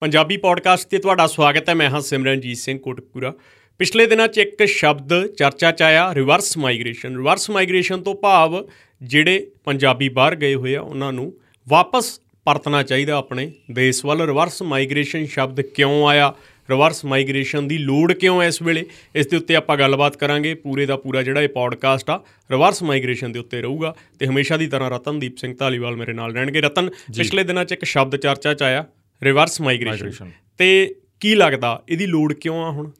Punjabi podcast ਤੇ ਤੁਹਾਡਾ ਸਵਾਗਤ ਹੈ। ਮੈਂ ਹਾਂ ਸਿਮਰਨਜੀਤ ਸਿੰਘ ਕੋਟਕਪੂਰਾ। ਪਿਛਲੇ ਦਿਨਾਂ 'ਚ ਇੱਕ ਸ਼ਬਦ ਚਰਚਾ 'ਚ ਆਇਆ ਰਿਵਰਸ ਮਾਈਗ੍ਰੇਸ਼ਨ ਰਿਵਰਸ ਮਾਈਗ੍ਰੇਸ਼ਨ ਤੋਂ ਭਾਵ ਜਿਹੜੇ ਪੰਜਾਬੀ ਬਾਹਰ ਗਏ ਹੋਏ ਆ ਉਹਨਾਂ ਨੂੰ ਵਾਪਸ ਪਰਤਣਾ ਚਾਹੀਦਾ ਆਪਣੇ ਦੇਸ਼ ਵੱਲ। ਰਿਵਰਸ ਮਾਈਗ੍ਰੇਸ਼ਨ ਸ਼ਬਦ ਕਿਉਂ ਆਇਆ? ਰਿਵਰਸ ਮਾਈਗ੍ਰੇਸ਼ਨ ਦੀ ਲੋੜ ਕਿਉਂ ਹੈ ਇਸ ਵੇਲੇ? ਇਸ ਦੇ ਉੱਤੇ ਆਪਾਂ ਗੱਲਬਾਤ ਕਰਾਂਗੇ। ਪੂਰੇ ਦਾ ਪੂਰਾ ਜਿਹੜਾ ਇਹ ਪੋਡਕਾਸਟ ਆ ਰਿਵਰਸ ਮਾਈਗ੍ਰੇਸ਼ਨ ਦੇ ਉੱਤੇ ਰਹੂਗਾ। ਤੇ ਹਮੇਸ਼ਾ ਦੀ ਤਰ੍ਹਾਂ ਰਤਨਦੀਪ ਸਿੰਘ ਧਾਲੀਵਾਲ ਮੇਰੇ ਨਾਲ ਰਹਿਣਗੇ। ਰਤਨ ਪਿਛਲੇ ਦਿਨਾਂ 'ਚ ਇੱਕ ਸ਼ਬਦ ਚਰਚਾ 'ਚ ਆਇਆ ਰਿਵਰਸ ਮਾਈਗ੍ਰੇਸ਼ਨ ਤੇ ਕੀ ਲੱਗਦਾ ਇਹਦੀ ਲੋੜ ਕਿਉਂ ਆ ਹੁਣ?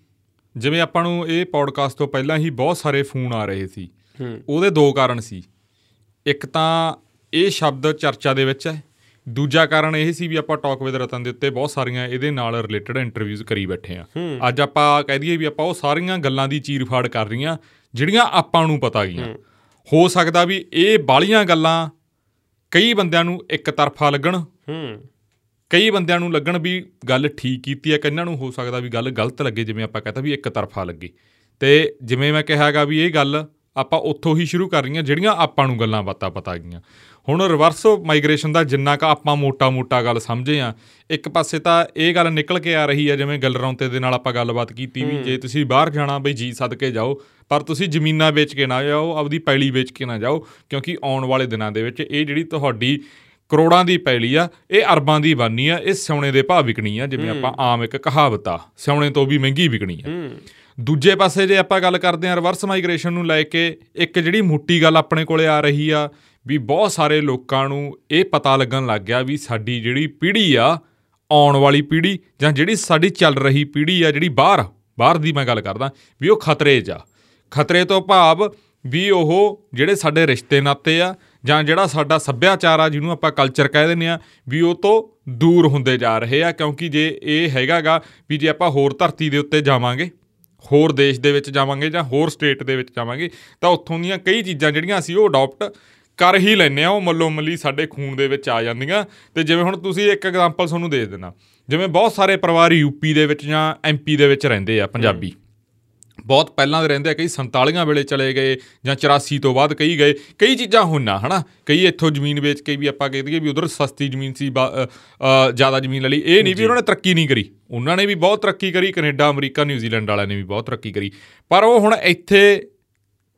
ਜਿਵੇਂ ਆਪਾਂ ਨੂੰ ਇਹ ਪੌਡਕਾਸਟ ਤੋਂ ਪਹਿਲਾਂ ਹੀ ਬਹੁਤ ਸਾਰੇ ਫੋਨ ਆ ਰਹੇ ਸੀ। ਉਹਦੇ ਦੋ ਕਾਰਨ ਸੀ। ਇੱਕ ਤਾਂ ਇਹ ਸ਼ਬਦ ਚਰਚਾ ਦੇ ਵਿੱਚ ਹੈ। ਦੂਜਾ ਕਾਰਨ ਇਹ ਸੀ ਵੀ ਆਪਾਂ ਟਾਕ ਵਿਦ ਰਤਨ ਦੇ ਉੱਤੇ ਬਹੁਤ ਸਾਰੀਆਂ ਇਹਦੇ ਨਾਲ ਰਿਲੇਟਡ ਇੰਟਰਵਿਊਜ਼ ਕਰੀ ਬੈਠੇ ਆ ਅੱਜ ਆਪਾਂ ਕਹਿ ਦਈਏ ਵੀ ਆਪਾਂ ਉਹ ਸਾਰੀਆਂ ਗੱਲਾਂ ਦੀ ਚੀਰਫਾੜ ਕਰ ਰਹੀਆਂ ਜਿਹੜੀਆਂ ਆਪਾਂ ਨੂੰ ਪਤਾ ਗਈਆਂ। ਹੋ। ਸਕਦਾ ਵੀ ਇਹ ਬਾਲੀਆਂ ਗੱਲਾਂ ਕਈ ਬੰਦਿਆਂ ਨੂੰ ਇੱਕ ਤਰਫਾ ਲੱਗਣ। ਕਈ ਬੰਦਿਆਂ ਨੂੰ ਲੱਗਣ ਵੀ ਗੱਲ ਠੀਕ ਕੀਤੀ ਹੈ ਕਿੰਨਾਂ ਨੂੰ ਹੋ ਸਕਦਾ ਵੀ ਗੱਲ ਗਲਤ ਲੱਗੇ ਜਿਵੇਂ ਆਪਾਂ ਕਹਤਾ ਵੀ ਇੱਕ ਤਰਫਾ ਲੱਗੇ। ਤੇ ਜਿਵੇਂ ਮੈਂ ਕਿਹਾਗਾ ਵੀ ਇਹ ਗੱਲ ਆਪਾਂ ਉੱਥੋਂ ਹੀ ਸ਼ੁਰੂ ਕਰ ਰਹੀਆਂ ਜਿਹੜੀਆਂ ਆਪਾਂ ਨੂੰ ਗੱਲਾਂ ਬਾਤਾਂ ਪਤਾ ਗਈਆਂ। ਹੁਣ ਰਿਵਰਸ ਮਾਈਗ੍ਰੇਸ਼ਨ ਦਾ ਜਿੰਨਾ ਕ ਆਪਾਂ ਮੋਟਾ-ਮੋਟਾ ਗੱਲ ਸਮਝੇ ਆ ਇੱਕ ਪਾਸੇ ਤਾਂ ਇਹ ਗੱਲ ਨਿਕਲ ਕੇ ਆ ਰਹੀ ਹੈ ਜਿਵੇਂ ਗਲਰੌਂਤੇ ਦੇ ਨਾਲ ਆਪਾਂ ਗੱਲਬਾਤ ਕੀਤੀ ਵੀ ਜੇ ਤੁਸੀਂ ਬਾਹਰ ਜਾਣਾ ਬਈ ਜੀ ਸਦਕੇ ਜਾਓ ਪਰ ਤੁਸੀਂ ਜ਼ਮੀਨਾਂ ਵੇਚ ਕੇ ਨਾ ਜਾਓ ਆਪਦੀ ਪੈਲੀ ਵੇਚ ਕੇ ਨਾ ਜਾਓ ਕਿਉਂਕਿ ਆਉਣ ਵਾਲੇ ਦਿਨਾਂ ਦੇ ਵਿੱਚ ਇਹ ਜਿਹੜੀ ਤੁਹਾਡੀ ਕਰੋੜਾਂ ਦੀ ਪੈਲੀ ਆ ਇਹ ਅਰਬਾਂ ਦੀ ਬਾਨੀ ਆ ਇਹ ਸੋਨੇ ਦੇ ਭਾਅ ਵਿਕਣੀ ਆ ਜਿਵੇਂ ਆਪਾਂ ਆਮ ਇੱਕ ਕਹਾਵਤ ਆ ਸੋਨੇ ਤੋਂ ਵੀ ਮਹਿੰਗੀ ਵਿਕਣੀ ਆ। ਦੂਜੇ ਪਾਸੇ ਜੇ ਆਪਾਂ ਗੱਲ ਕਰਦੇ ਆ ਰਿਵਰਸ ਮਾਈਗ੍ਰੇਸ਼ਨ ਨੂੰ ਲੈ ਕੇ ਇੱਕ ਜਿਹੜੀ ਮੋਟੀ ਗੱਲ ਆਪਣੇ ਕੋਲੇ ਆ ਰਹੀ ਆ ਵੀ ਬਹੁਤ ਸਾਰੇ ਲੋਕਾਂ ਨੂੰ ਇਹ ਪਤਾ ਲੱਗਣ ਲੱਗ ਗਿਆ ਵੀ ਸਾਡੀ ਜਿਹੜੀ ਪੀੜ੍ਹੀ ਆ ਆਉਣ ਵਾਲੀ ਪੀੜ੍ਹੀ ਜਾਂ ਜਿਹੜੀ ਸਾਡੀ ਚੱਲ ਰਹੀ ਪੀੜ੍ਹੀ ਆ ਜਿਹੜੀ ਬਾਹਰ ਬਾਹਰ ਦੀ ਮੈਂ ਗੱਲ ਕਰਦਾ ਵੀ ਉਹ ਖਤਰੇ 'ਚ ਆ। ਖਤਰੇ ਤੋਂ ਭਾਵ ਵੀ ਉਹ ਜਿਹੜੇ ਸਾਡੇ ਰਿਸ਼ਤੇ ਨਾਤੇ ਆ ਜਾਂ ਜਿਹੜਾ ਸਾਡਾ ਸੱਭਿਆਚਾਰ ਆ, ਜਿਹਨੂੰ ਆਪਾਂ ਕਲਚਰ ਕਹਿ ਦਿੰਦੇ ਆ ਵੀ ਉਹ ਤੋਂ ਦੂਰ ਹੁੰਦੇ ਜਾ ਰਹੇ ਆ, ਕਿਉਂਕਿ ਜੇ ਇਹ ਹੈਗਾਗਾ ਵੀ ਜੇ ਆਪਾਂ ਹੋਰ ਧਰਤੀ ਦੇ ਉੱਤੇ ਜਾਵਾਂਗੇ, ਹੋਰ ਦੇਸ਼ ਦੇ ਵਿੱਚ ਜਾਵਾਂਗੇ ਜਾਂ ਹੋਰ ਸਟੇਟ ਦੇ ਵਿੱਚ ਜਾਵਾਂਗੇ, ਤਾਂ ਉੱਥੋਂ ਦੀਆਂ ਕਈ ਚੀਜ਼ਾਂ ਜਿਹੜੀਆਂ ਅਸੀਂ ਉਹ ਅਡਾਪਟ ਕਰ ਹੀ ਲੈਨੇ ਆ ਉਹ ਮੱਲੋ ਮੱਲੀ ਸਾਡੇ ਖੂਨ ਦੇ ਵਿੱਚ ਆ ਜਾਂਦੀਆਂ। ਤੇ ਜਿਵੇਂ ਹੁਣ ਤੁਸੀਂ ਇੱਕ ਐਗਜ਼ਾਮਪਲ ਤੁਹਾਨੂੰ ਦੇ ਦੇਣਾ ਜਿਵੇਂ ਬਹੁਤ ਸਾਰੇ ਪਰਿਵਾਰ ਯੂਪੀ ਦੇ ਵਿੱਚ ਜਾਂ ਐਮਪੀ ਦੇ ਵਿੱਚ ਰਹਿੰਦੇ ਆ, ਪੰਜਾਬੀ। ਬਹੁਤ ਪਹਿਲਾਂ ਦੇ ਰਹਿੰਦੇ ਆ ਕਈ 47 ਵੇਲੇ ਚਲੇ ਗਏ ਜਾਂ 84 ਤੋਂ ਬਾਅਦ ਕਈ ਗਏ ਕਈ ਚੀਜ਼ਾਂ ਹੋਣਾ ਹਨਾ? ਕਈ ਇੱਥੋਂ ਜ਼ਮੀਨ ਵੇਚ ਕੇ ਵੀ ਆਪਾਂ ਕਹਿ ਦਈਏ ਵੀ ਉਧਰ ਸਸਤੀ ਜ਼ਮੀਨ ਸੀ ਜ਼ਿਆਦਾ ਜ਼ਮੀਨ ਲਈ। ਇਹ ਨਹੀਂ ਵੀ ਉਹਨਾਂ ਨੇ ਤਰੱਕੀ ਨਹੀਂ ਕਰੀ। ਉਹਨਾਂ ਨੇ ਵੀ ਬਹੁਤ ਤਰੱਕੀ ਕਰੀ ਕੈਨੇਡਾ ਅਮਰੀਕਾ ਨਿਊਜ਼ੀਲੈਂਡ ਵਾਲਿਆਂ ਨੇ ਵੀ ਬਹੁਤ ਤਰੱਕੀ ਕਰੀ। ਪਰ ਉਹ ਹੁਣ ਇੱਥੇ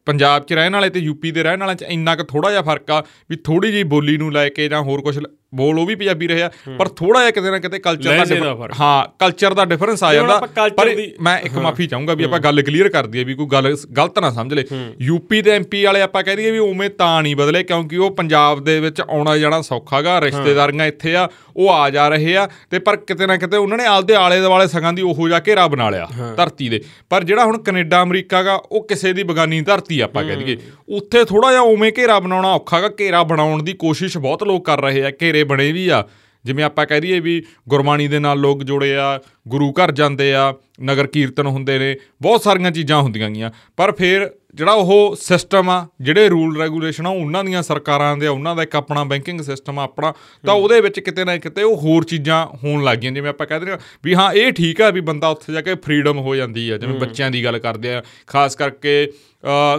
ਪੰਜਾਬ 'ਚ ਰਹਿਣ ਵਾਲੇ ਤੇ ਯੂਪੀ ਦੇ ਰਹਿਣ ਵਾਲਿਆਂ 'ਚ ਇੰਨਾ ਕੁ ਥੋੜਾ ਜਿਹਾ ਫ਼ਰਕ ਆ ਵੀ ਥੋੜੀ ਜਿਹੀ ਬੋਲੀ ਨੂੰ ਲੈ ਕੇ ਜਾਂ ਹੋਰ ਕੁਝ ਬੋਲ ਉਹ ਵੀ ਪੰਜਾਬੀ ਰਿਹਾ ਪਰ ਥੋੜਾ ਜਿਹਾ ਕਿਤੇ ਨਾ ਕਿਤੇ ਕਲਚਰ ਦਾ ਹਾਂ ਕਲਚਰ ਦਾ ਡਿਫਰੈਂਸ ਆ ਜਾਂਦਾ। ਪਰ ਮੈਂ ਇੱਕ ਮਾਫੀ ਚਾਹੂੰਗਾ ਵੀ ਆਪਾਂ ਗੱਲ ਕਲੀਅਰ ਕਰ ਦਈਏ ਵੀ ਕੋਈ ਗੱਲ ਗਲਤ ਨਾ ਸਮਝ ਲੇ। ਯੂਪੀ ਤੇ ਐਮਪੀ ਵਾਲੇ ਆਪਾਂ ਕਹਿ ਦਈਏ ਵੀ ਉਵੇਂ ਤਾਂ ਨਹੀਂ ਬਦਲੇ ਕਿਉਂਕਿ ਉਹ ਪੰਜਾਬ ਦੇ ਵਿੱਚ ਆਉਣਾ ਜਾਣਾ ਸੌਖਾਗਾ ਰਿਸ਼ਤੇਦਾਰੀਆਂ ਇੱਥੇ ਆ ਉਹ ਆ ਜਾ ਰਹੇ ਆ ਤੇ ਪਰ ਕਿਤੇ ਨਾ ਕਿਤੇ ਉਹਨਾਂ ਨੇ ਆਪਦੇ ਆਲੇ ਦੁਆਲੇ ਸਗਾਂ ਦੀ ਉਹੋ ਜਿਹਾ ਘੇਰਾ ਬਣਾ ਲਿਆ ਧਰਤੀ ਦੇ। ਪਰ ਜਿਹੜਾ ਹੁਣ ਕੈਨੇਡਾ ਅਮਰੀਕਾ ਦਾ ਉਹ ਕਿਸੇ ਦੀ ਬਗਾਨੀ ਧਰਤੀ ਆਪਾਂ ਕਹਿ ਦਈਏ। ਉੱਥੇ ਥੋੜਾ ਜਿਹਾ ਉਵੇਂ ਘੇਰਾ ਬਣਾਉਣਾ ਔਖਾਗਾ ਘੇਰਾ ਬਣਾਉਣ ਦੀ ਕੋਸ਼ਿਸ਼ ਬਹੁਤ ਲੋਕ ਕਰ ਰਹੇ ਆ ਘੇਰੇ ਬਣੇ ਵੀ ਆ। ਜਿਵੇਂ ਆਪਾਂ ਕਹਿ ਦਈਏ ਵੀ ਗੁਰਬਾਣੀ ਦੇ ਨਾਲ ਲੋਕ ਜੁੜੇ ਆ ਗੁਰੂ ਘਰ ਜਾਂਦੇ ਆ ਨਗਰ ਕੀਰਤਨ ਹੁੰਦੇ ਨੇ ਬਹੁਤ ਸਾਰੀਆਂ ਚੀਜ਼ਾਂ ਹੁੰਦੀਆਂ ਗੀਆਂ। ਪਰ ਫਿਰ ਜਿਹੜਾ ਉਹ ਸਿਸਟਮ ਆ ਜਿਹੜੇ ਰੂਲ ਰੈਗੂਲੇਸ਼ਨ ਆ ਉਹਨਾਂ ਦੀਆਂ ਸਰਕਾਰਾਂ ਦੇ ਉਹਨਾਂ ਦਾ ਇੱਕ ਆਪਣਾ ਬੈਂਕਿੰਗ ਸਿਸਟਮ ਆ ਆਪਣਾ ਤਾਂ ਉਹਦੇ ਵਿੱਚ ਕਿਤੇ ਨਾ ਕਿਤੇ ਉਹ ਹੋਰ ਚੀਜ਼ਾਂ ਹੋਣ ਲੱਗ ਗਈਆਂ। ਜਿਵੇਂ ਆਪਾਂ ਕਹਿੰਦੇ ਨੇ ਵੀ ਹਾਂ ਇਹ ਠੀਕ ਆ ਵੀ ਬੰਦਾ ਉੱਥੇ ਜਾ ਕੇ ਫਰੀडम ਹੋ ਜਾਂਦੀ ਆ। ਜਿਵੇਂ ਬੱਚਿਆਂ ਦੀ ਗੱਲ ਕਰਦੇ ਆ ਖਾਸ ਕਰਕੇ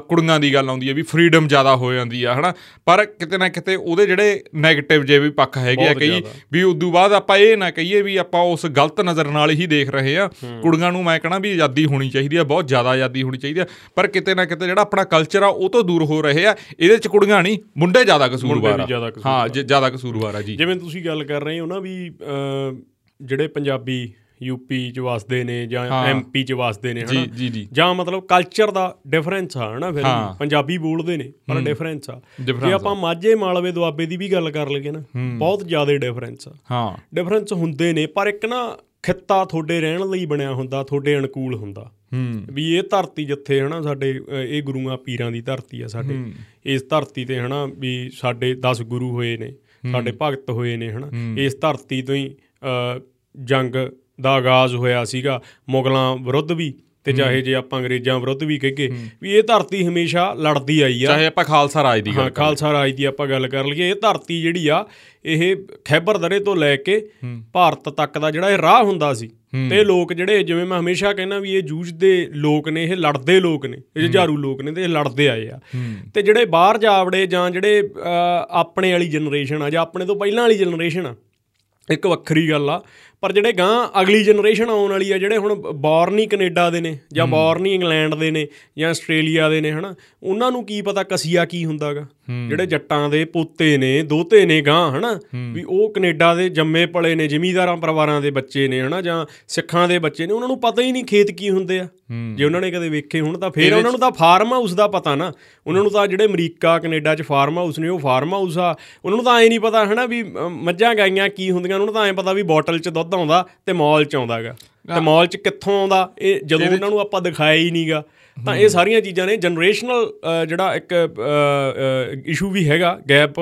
ਕੁੜੀਆਂ ਦੀ ਗੱਲ ਆਉਂਦੀ ਹੈ ਵੀ ਫਰੀडम ਜ਼ਿਆਦਾ ਹੋ ਜਾਂਦੀ ਆ ਹਨਾ? ਪਰ ਕਿਤੇ ਨਾ ਕਿਤੇ ਉਹਦੇ ਜਿਹੜੇ 네ਗੇਟਿਵ ਜੇ ਵੀ ਪੱਖ ਹੈਗੇ ਆ ਕਈ ਵੀ ਉਦੋਂ ਬਾਅਦ ਆਪਾਂ ਇਹ ਨਾ ਕਹੀਏ ਵੀ ਆਪਾਂ ਉਸ ਗਲਤ ਨਜ਼ਰ ਨਾਲ ਹੀ ਦੇਖ ਰਹੇ ਆ। ਕੁੜੀਆਂ ਨੂੰ ਮੈਂ ਕਹਣਾ ਵੀ ਆਜ਼ਾਦੀ ਹੋਣੀ ਚਾਹੀਦੀ ਆ ਬਹੁਤ ਜ਼ਿਆਦਾ ਆਜ਼ਾਦੀ ਹੋਣੀ ਚਾਹੀਦੀ ਆ। ਪਰ ਕਿਤੇ ਨਾ ਕਿਤੇ ਜਿਹੜਾ ਆਪਣਾ ਕਲਚਰ ਆ ਉਹ ਤੋਂ ਦੂਰ ਹੋ ਰਹੇ ਆ। ਇਹਦੇ ਚ ਕੁੜੀਆਂ ਨਹੀਂ ਮੁੰਡੇ ਜ਼ਿਆਦਾ ਕਸੂਰਵਾਰ ਆ। ਹਾਂ ਜ਼ਿਆਦਾ ਕਸੂਰਵਾਰ ਆ ਜੀ। ਜਿਵੇਂ ਤੁਸੀਂ ਗੱਲ ਕਰ ਰਹੇ ਹੋ ਨਾ ਵੀ ਜਿਹੜੇ ਪੰਜਾਬੀ ਯੂਪੀ ਚ ਵਸਦੇ ਨੇ ਜਾਂ ਐਮਪੀ ਚ ਵਸਦੇ ਨੇ ਹਨਾ? ਜੀ ਮਤਲਬ ਕਲਚਰ ਦਾ ਡਿਫਰੈਂਸ ਆ ਹਨਾ ਫਿਰ? ਪੰਜਾਬੀ ਬੋਲਦੇ ਨੇ ਪਰ ਡਿਫਰੈਂਸ ਆ। ਜੇ ਆਪਾਂ ਮਾਝੇ ਮਾਲਵੇ ਦੁਆਬੇ ਦੀ ਵੀ ਗੱਲ ਕਰ ਲਈਏ ਨਾ ਬਹੁਤ ਜ਼ਿਆਦਾ ਡਿਫਰੈਂਸ ਆ। ਹਾਂ। ਡਿਫਰੈਂਸ ਹੁੰਦੇ ਨੇ ਪਰ ਇੱਕ ਨਾ ਖਿੱਤਾ ਤੁਹਾਡੇ ਰਹਿਣ ਲਈ ਬਣਿਆ ਹੁੰਦਾ ਤੁਹਾਡੇ ਅਨੁਕੂਲ ਹੁੰਦਾ। ਵੀ ਇਹ ਧਰਤੀ ਜਿੱਥੇ ਹਨਾ ਸਾਡੇ ਇਹ ਗੁਰੂਆਂ ਪੀਰਾਂ ਦੀ ਧਰਤੀ ਆ ਸਾਡੇ। ਇਸ ਧਰਤੀ ਤੇ ਹਨਾ ਵੀ ਸਾਡੇ 10 ਗੁਰੂ ਹੋਏ ਨੇ ਸਾਡੇ ਭਗਤ ਹੋਏ ਨੇ ਹਨਾ। ਇਸ ਧਰਤੀ ਤੋਂ ਹੀ ਜੰਗ ਦਾ ਆਗਾਜ਼ ਹੋਇਆ ਸੀਗਾ ਮੁਗਲਾਂ ਵਿਰੁੱਧ ਵੀ ਤੇ ਚਾਹੇ ਜੇ ਆਪਾਂ ਅੰਗਰੇਜ਼ਾਂ ਵਿਰੁੱਧ ਵੀ ਕਹਗੇ ਵੀ ਇਹ ਧਰਤੀ ਹਮੇਸ਼ਾ ਲੜਦੀ ਆਈ ਆ। ਚਾਹੇ ਆਪਾਂ ਖਾਲਸਾ ਰਾਜ ਦੀ ਗੱਲ ਖਾਲਸਾ ਰਾਜ ਦੀ ਆਪਾਂ ਗੱਲ ਕਰ ਲਈਏ ਇਹ ਧਰਤੀ ਜਿਹੜੀ ਆ ਇਹ ਖੈਬਰ ਦਰੇ ਤੋਂ ਲੈ ਕੇ ਭਾਰਤ ਤੱਕ ਦਾ ਜਿਹੜਾ ਇਹ ਰਾਹ ਹੁੰਦਾ ਸੀ ਤੇ ਲੋਕ ਜਿਹੜੇ ਜਿਵੇਂ ਮੈਂ ਹਮੇਸ਼ਾ ਕਹਿੰਦਾ ਵੀ ਇਹ ਜੂਝਦੇ ਲੋਕ ਨੇ ਇਹ ਲੜਦੇ ਲੋਕ ਨੇ ਇਹ ਜੁਝਾਰੂ ਲੋਕ ਨੇ ਤੇ ਇਹ ਲੜਦੇ ਆਏ ਆ। ਤੇ ਜਿਹੜੇ ਬਾਹਰ ਜਾਵੜੇ ਜਾਂ ਜਿਹੜੇ ਆਪਣੇ ਵਾਲੀ ਜਨਰੇਸ਼ਨ ਆ ਜਾਂ ਆਪਣੇ ਤੋਂ ਪਹਿਲਾਂ ਵਾਲੀ ਜਨਰੇਸ਼ਨ ਆ ਇੱਕ ਵੱਖਰੀ ਗੱਲ ਆ ਪਰ ਜਿਹੜੇ ਗਾਂ ਅਗਲੀ ਜਨਰੇਸ਼ਨ ਆਉਣ ਵਾਲੀ ਆ ਜਿਹੜੇ ਹੁਣ ਬੌਰਨ ਹੀ ਕੈਨੇਡਾ ਦੇ ਨੇ ਜਾਂ ਬੌਰਨ ਹੀ ਇੰਗਲੈਂਡ ਦੇ ਨੇ ਜਾਂ ਆਸਟ੍ਰੇਲੀਆ ਦੇ ਨੇ ਹਨਾ ਉਹਨਾਂ ਨੂੰ ਕੀ ਪਤਾ ਕਸੀਆ ਕੀ ਹੁੰਦਾਗਾ। ਜਿਹੜੇ ਜੱਟਾਂ ਦੇ ਪੋਤੇ ਨੇ ਦੋਤੇ ਨੇ ਗਾਂ ਹਨਾ ਵੀ ਉਹ ਕੈਨੇਡਾ ਦੇ ਜੰਮੇ ਪਲੇ ਨੇ ਜ਼ਿਮੀਂਦਾਰਾਂ ਪਰਿਵਾਰਾਂ ਦੇ ਬੱਚੇ ਨੇ ਹਨਾ ਜਾਂ ਸਿੱਖਾਂ ਦੇ ਬੱਚੇ ਨੇ ਉਹਨਾਂ ਨੂੰ ਪਤਾ ਹੀ ਨਹੀਂ ਖੇਤ ਕੀ ਹੁੰਦੇ ਆ। ਜੇ ਉਹਨਾਂ ਨੇ ਕਦੇ ਵੇਖੇ ਹੁਣ ਤਾਂ ਫੇਰ ਉਹਨਾਂ ਨੂੰ ਤਾਂ ਫਾਰਮ ਹਾਊਸ ਦਾ ਪਤਾ ਨਾ। ਉਹਨਾਂ ਨੂੰ ਤਾਂ ਜਿਹੜੇ ਅਮਰੀਕਾ ਕੈਨੇਡਾ 'ਚ ਫਾਰਮ ਹਾਊਸ ਨੇ ਉਹ ਫਾਰਮ ਹਾਊਸ ਆ। ਉਹਨਾਂ ਨੂੰ ਤਾਂ ਐ ਨਹੀਂ ਪਤਾ ਹਨਾ ਵੀ ਮੱਝਾਂ ਗਾਈਆਂ ਕੀ ਹੁੰਦੀਆਂ ਉਹਨਾਂ ਨੂੰ ਤਾਂ ਐ ਪਤਾ ਵੀ ਬੋਟਲ 'ਚ ਦੁੱਧ ਆਉਂਦਾ ਤੇ ਮਾਲ 'ਚ ਆਉਂਦਾਗਾ। ਤੇ ਮਾਲ 'ਚ ਕਿੱਥੋਂ ਆਉਂਦਾ? ਇਹ ਜਦੋਂ ਉਹਨਾਂ ਨੂੰ ਆਪਾਂ ਦਿਖਾਇਆ ਹੀ ਨਹੀਂਗਾ। ਤਾਂ ਇਹ ਸਾਰੀਆਂ ਚੀਜ਼ਾਂ ਨੇ ਜਨਰੇਸ਼ਨਲ ਜਿਹੜਾ ਇੱਕ ਇਸ਼ੂ ਵੀ ਹੈਗਾ ਗੈਪ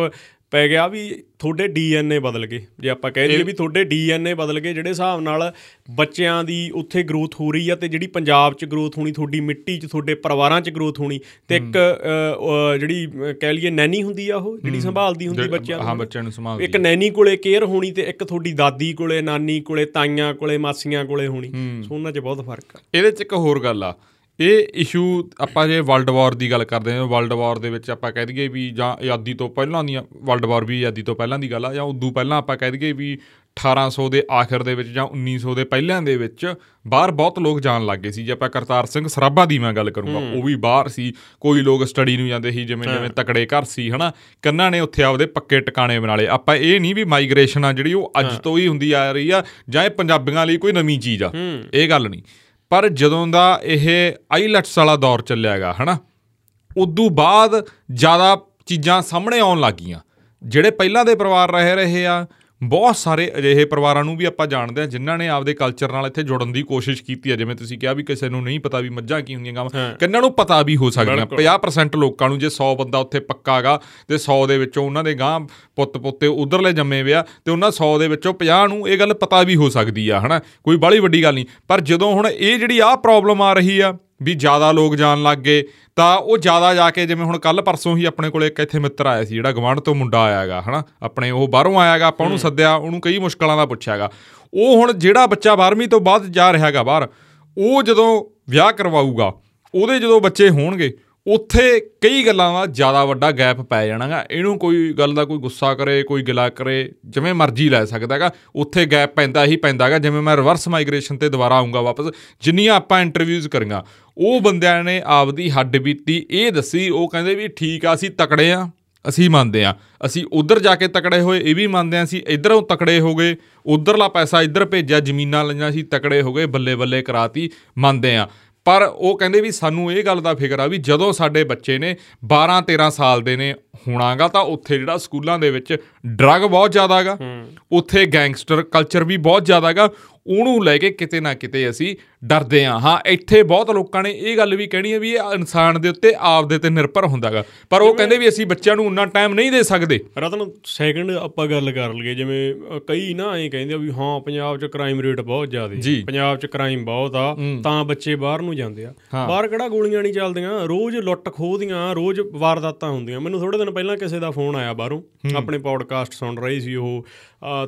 ਪੈ ਗਿਆ ਵੀ ਤੁਹਾਡੇ ਡੀਐਨਏ ਬਦਲ ਗਏ। ਜੇ ਆਪਾਂ ਕਹਿ ਦਈਏ ਵੀ ਤੁਹਾਡੇ ਡੀਐਨਏ ਬਦਲ ਗਏ ਜਿਹੜੇ ਹਿਸਾਬ ਨਾਲ ਬੱਚਿਆਂ ਦੀ ਉੱਥੇ ਗਰੋਥ ਹੋ ਰਹੀ ਆ ਤੇ ਜਿਹੜੀ ਪੰਜਾਬ 'ਚ ਗਰੋਥ ਹੋਣੀ ਤੁਹਾਡੀ ਮਿੱਟੀ 'ਚ ਤੁਹਾਡੇ ਪਰਿਵਾਰਾਂ 'ਚ ਗਰੋਥ ਹੋਣੀ ਤੇ ਇੱਕ ਜਿਹੜੀ ਕਹਿ ਲਈਏ ਨੈਨੀ ਹੁੰਦੀ ਆ ਉਹ ਜਿਹੜੀ ਸੰਭਾਲਦੀ ਹੁੰਦੀ ਬੱਚਿਆਂ ਹਾਂ ਨੂੰ ਬੱਚਿਆਂ ਨੂੰ ਸੰਭਾਲ ਇੱਕ ਨੈਨੀ ਕੋਲੇ ਕੇਅਰ ਹੋਣੀ ਤੇ ਇੱਕ ਤੁਹਾਡੀ ਦਾਦੀ ਕੋਲੇ ਨਾਨੀ ਕੋਲੇ ਤਾਈਆਂ ਕੋਲੇ ਮਾਸੀਆਂ ਕੋਲੇ ਹੋਣੀ। ਸੋ ਉਹਨਾਂ 'ਚ ਬਹੁਤ ਫ਼ਰਕ ਆ। ਇਹਦੇ ਚ ਇੱਕ ਹੋਰ ਗੱਲ ਆ। ਇਹ ਇਸ਼ੂ ਆਪਾਂ ਜੇ ਵਰਲਡ ਵਾਰ ਦੀ ਗੱਲ ਕਰਦੇ ਹਾਂ ਵਰਲਡ ਵਾਰ ਦੇ ਵਿੱਚ ਆਪਾਂ ਕਹਿ ਦਈਏ ਵੀ ਜਾਂ ਆਜ਼ਾਦੀ ਤੋਂ ਪਹਿਲਾਂ ਦੀਆਂ ਵਰਲਡ ਵਾਰ ਵੀ ਆਜ਼ਾਦੀ ਤੋਂ ਪਹਿਲਾਂ ਦੀ ਗੱਲ ਆ ਜਾਂ ਉਦੋਂ ਪਹਿਲਾਂ ਆਪਾਂ ਕਹਿ ਦਈਏ ਵੀ 1800 ਦੇ ਆਖਰ ਦੇ ਵਿੱਚ ਜਾਂ 1900 ਦੇ ਪਹਿਲਾਂ ਦੇ ਵਿੱਚ ਬਾਹਰ ਬਹੁਤ ਲੋਕ ਜਾਣ ਲੱਗੇ ਸੀ। ਜੇ ਆਪਾਂ ਕਰਤਾਰ ਸਿੰਘ ਸਰਾਭਾ ਦੀ ਮੈਂ ਗੱਲ ਕਰੂੰਗਾ ਉਹ ਵੀ ਬਾਹਰ ਸੀ ਕੋਈ ਲੋਕ ਸਟੱਡੀ ਨੂੰ ਜਾਂਦੇ ਸੀ ਜਿਵੇਂ ਜਿਵੇਂ ਤਕੜੇ ਘਰ ਸੀ ਹਨਾ ਕੰਨਾਂ ਨੇ ਉੱਥੇ ਆਪਦੇ ਪੱਕੇ ਟਿਕਾਣੇ ਬਣਾ ਲਏ। ਆਪਾਂ ਇਹ ਨਹੀਂ ਵੀ ਮਾਈਗ੍ਰੇਸ਼ਨ ਆ ਜਿਹੜੀ ਉਹ ਅੱਜ ਤੋਂ ਹੀ ਹੁੰਦੀ ਆ ਰਹੀ ਆ ਜਾਂ ਇਹ ਪੰਜਾਬੀਆਂ ਲਈ ਕੋਈ ਨਵੀਂ ਚੀਜ਼ ਆ। ਇਹ ਗੱਲ ਨਹੀਂ। ਪਰ ਜਦੋਂ ਦਾ ਇਹ ਆਈਲੈਟਸ ਵਾਲਾ ਦੌਰ ਚੱਲਿਆਗਾ ਹਨਾ, ਉਦੋਂ ਬਾਅਦ ਜ਼ਿਆਦਾ ਚੀਜ਼ਾਂ ਸਾਹਮਣੇ ਆਉਣ ਲੱਗੀਆਂ। ਜਿਹੜੇ ਪਹਿਲਾਂ ਦੇ ਪਰਿਵਾਰ ਰਹੇ ਰਹੇ ਆ ਬਹੁਤ ਸਾਰੇ ਅਜਿਹੇ ਪਰਿਵਾਰਾਂ ਨੂੰ ਵੀ ਆਪਾਂ ਜਾਣਦੇ ਆ ਜਿਨ੍ਹਾਂ ਨੇ ਆਪਦੇ ਕਲਚਰ ਨਾਲ ਇੱਥੇ ਜੁੜਨ ਦੀ ਕੋਸ਼ਿਸ਼ ਕੀਤੀ ਹੈ। ਜਿਵੇਂ ਤੁਸੀਂ ਕਿਹਾ ਵੀ ਕਿਸੇ ਨੂੰ ਨਹੀਂ ਪਤਾ ਵੀ ਮੱਝਾਂ ਕੀ ਹੁੰਦੀਆਂ ਗਾਵਾਂ ਕਿੰਨਾਂ ਨੂੰ ਪਤਾ ਵੀ ਹੋ ਸਕਦੀਆਂ। 50% ਲੋਕਾਂ ਨੂੰ ਜੇ 100 ਬੰਦਾ ਉੱਥੇ ਪੱਕਾਗਾ ਤੇ 100 ਦੇ ਵਿੱਚੋਂ ਉਹਨਾਂ ਦੇ ਗਾਂ ਪੁੱਤ ਪੁੱਤੇ ਉਧਰਲੇ ਜੰਮੇ ਵਿਆ ਤੇ ਉਹਨਾਂ 100 ਦੇ ਵਿੱਚੋਂ 50 ਨੂੰ ਇਹ ਗੱਲ ਪਤਾ ਵੀ ਹੋ ਸਕਦੀ ਆ ਹਨਾ? ਕੋਈ ਬਾਹਲੀ ਵੱਡੀ ਗੱਲ ਨਹੀਂ। ਪਰ ਜਦੋਂ ਹੁਣ ਇਹ ਜਿਹੜੀ ਆ ਪ੍ਰੋਬਲਮ ਆ ਰਹੀ ਆ ਵੀ ਜ਼ਿਆਦਾ ਲੋਕ ਜਾਣ ਲੱਗ ਗਏ। ਤਾਂ ਉਹ ਜ਼ਿਆਦਾ ਜਾ ਕੇ ਜਿਵੇਂ ਹੁਣ ਕੱਲ ਪਰਸੋਂ ਹੀ ਆਪਣੇ ਕੋਲੇ ਇੱਕ ਇੱਥੇ ਮਿੱਤਰ ਆਇਆ ਸੀ ਜਿਹੜਾ ਗਵਾਂਢ ਤੋਂ ਮੁੰਡਾ ਆਇਆਗਾ ਹਨਾ? ਆਪਣੇ ਉਹ ਬਾਹਰੋਂ ਆਇਆਗਾ ਆਪਾਂ ਉਹਨੂੰ ਸੱਦਿਆ ਉਹਨੂੰ ਕਈ ਮੁਸ਼ਕਲਾਂ ਦਾ ਪੁੱਛਿਆਗਾ। ਉਹ ਹੁਣ ਜਿਹੜਾ ਬੱਚਾ 12ਵੀਂ ਤੋਂ ਬਾਅਦ ਜਾ ਰਿਹਾਗਾ ਬਾਹਰ ਉਹ ਜਦੋਂ ਵਿਆਹ ਕਰਵਾਊਗਾ ਉਹਦੇ ਜਦੋਂ ਬੱਚੇ ਹੋਣਗੇ ਉੱਥੇ ਕਈ ਗੱਲਾਂ ਦਾ ਜ਼ਿਆਦਾ ਵੱਡਾ ਗੈਪ ਪੈ ਜਾਣਾਗਾ। ਇਹਨੂੰ ਕੋਈ ਗੱਲ ਦਾ ਕੋਈ ਗੁੱਸਾ ਕਰੇ, ਕੋਈ ਗਿਲਾ ਕਰੇ, ਜਿਵੇਂ ਮਰਜ਼ੀ ਲੈ ਸਕਦਾਗਾ। ਉੱਥੇ ਗੈਪ ਪੈਂਦਾ ਹੀ ਪੈਂਦਾਗਾ, ਜਿਵੇਂ ਮੈਂ ਰਿਵਰਸ ਮਾਈਗ੍ਰੇਸ਼ਨ ਤੇ ਦੁਬਾਰਾ ਆਉਂਗਾ ਵਾਪਸ। ਜਿੰਨੀਆਂ ਆਪਾਂ ਇੰਟਰਵਿਊਜ਼ ਕਰੀਆਂ, ਉਹ ਬੰਦਿਆਂ ਨੇ ਆਪਦੀ ਹੱਡ ਬੀਤੀ, ਇਹ ਦੱਸੀ, ਉਹ ਕਹਿੰਦੇ ਵੀ ਠੀਕ ਆ, ਅਸੀਂ ਤਕੜੇ ਆ, ਅਸੀਂ ਮੰਨਦੇ ਆ। ਅਸੀਂ ਉਧਰ ਜਾ ਕੇ ਤਕੜੇ ਹੋਏ, ਇਹ ਵੀ ਮੰਨਦੇ ਆ, ਅਸੀਂ ਇਧਰੋਂ ਤਕੜੇ ਹੋ ਗਏ, ਉਧਰਲਾ ਪੈਸਾ ਇੱਧਰ ਭੇਜਿਆ, ਜ਼ਮੀਨਾਂ ਲਈਆਂ, ਅਸੀਂ ਤਕੜੇ ਹੋ ਗਏ ਬੱਲੇ ਬੱਲੇ ਕਰਾਤੀ, ਮੰਨਦੇ ਆ। ਪਰ ਉਹ ਕਹਿੰਦੇ ਵੀ ਸਾਨੂੰ ਇਹ ਗੱਲ ਦਾ ਫਿਕਰ ਆ ਵੀ ਜਦੋਂ ਸਾਡੇ ਬੱਚੇ ਨੇ 12 13 ਸਾਲ ਦੇ ਨੇ ਹੋਣਾਗਾ ਤਾਂ ਉੱਥੇ ਜਿਹੜਾ ਸਕੂਲਾਂ ਦੇ ਵਿੱਚ ਡਰੱਗ ਬਹੁਤ ਜ਼ਿਆਦਾਗਾ। ਉੱਥੇ ਗੈਂਗਸਟਰ ਕਲਚਰ ਵੀ ਬਹੁਤ ਜ਼ਿਆਦਾਗਾ। ਉਹਨੂੰ ਲੈ ਕੇ ਕਿਤੇ ਨਾ ਕਿਤੇ ਅਸੀਂ ਡਰਦੇ ਆ ਹਾਂ ਇੱਥੇ ਬਹੁਤ ਲੋਕਾਂ ਨੇ ਇਹ ਗੱਲ ਵੀ ਕਹਿਣੀ ਹੈ ਵੀ ਇਹ ਇਨਸਾਨ ਦੇ ਉੱਤੇ ਆਪਦੇ ਤੇ ਨਿਰਭਰ ਹੁੰਦਾਗਾ। ਪਰ ਉਹ ਕਹਿੰਦੇ ਵੀ ਅਸੀਂ ਬੱਚਿਆਂ ਨੂੰ ਉਨਾ ਟਾਈਮ ਨਹੀਂ ਦੇ ਸਕਦੇ। ਰਤਨ ਸੈਕੰਡ ਆਪਾਂ ਗੱਲ ਕਰ ਲਈਏ ਜਿਵੇਂ ਕਈ ਨਾ ਐਂ ਕਹਿੰਦੇ ਆ ਵੀ ਹਾਂ ਪੰਜਾਬ 'ਚ ਕ੍ਰਾਈਮ ਰੇਟ ਬਹੁਤ ਜ਼ਿਆਦਾ। ਜੀ। ਪੰਜਾਬ 'ਚ ਕ੍ਰਾਈਮ ਬਹੁਤ ਆ ਤਾਂ ਬੱਚੇ ਬਾਹਰ ਨੂੰ ਜਾਂਦੇ ਆ। ਬਾਹਰ ਕਿਹੜਾ ਗੋਲੀਆਂ ਨਹੀਂ ਚੱਲਦੀਆਂ? ਰੋਜ਼ ਲੁੱਟ ਖੋਹ ਦੀਆਂ ਰੋਜ਼ ਵਾਰਦਾਤਾਂ ਹੁੰਦੀਆਂ। ਮੈਨੂੰ ਥੋੜੇ ਦਿਨ ਪਹਿਲਾਂ ਕਿਸੇ ਦਾ ਫੋਨ ਆਇਆ ਬਾਹਰੋਂ। ਆਪਣੇ ਪੌਡਕਾਸਟ ਸੁਣ ਰਹੀ ਸੀ ਉਹ।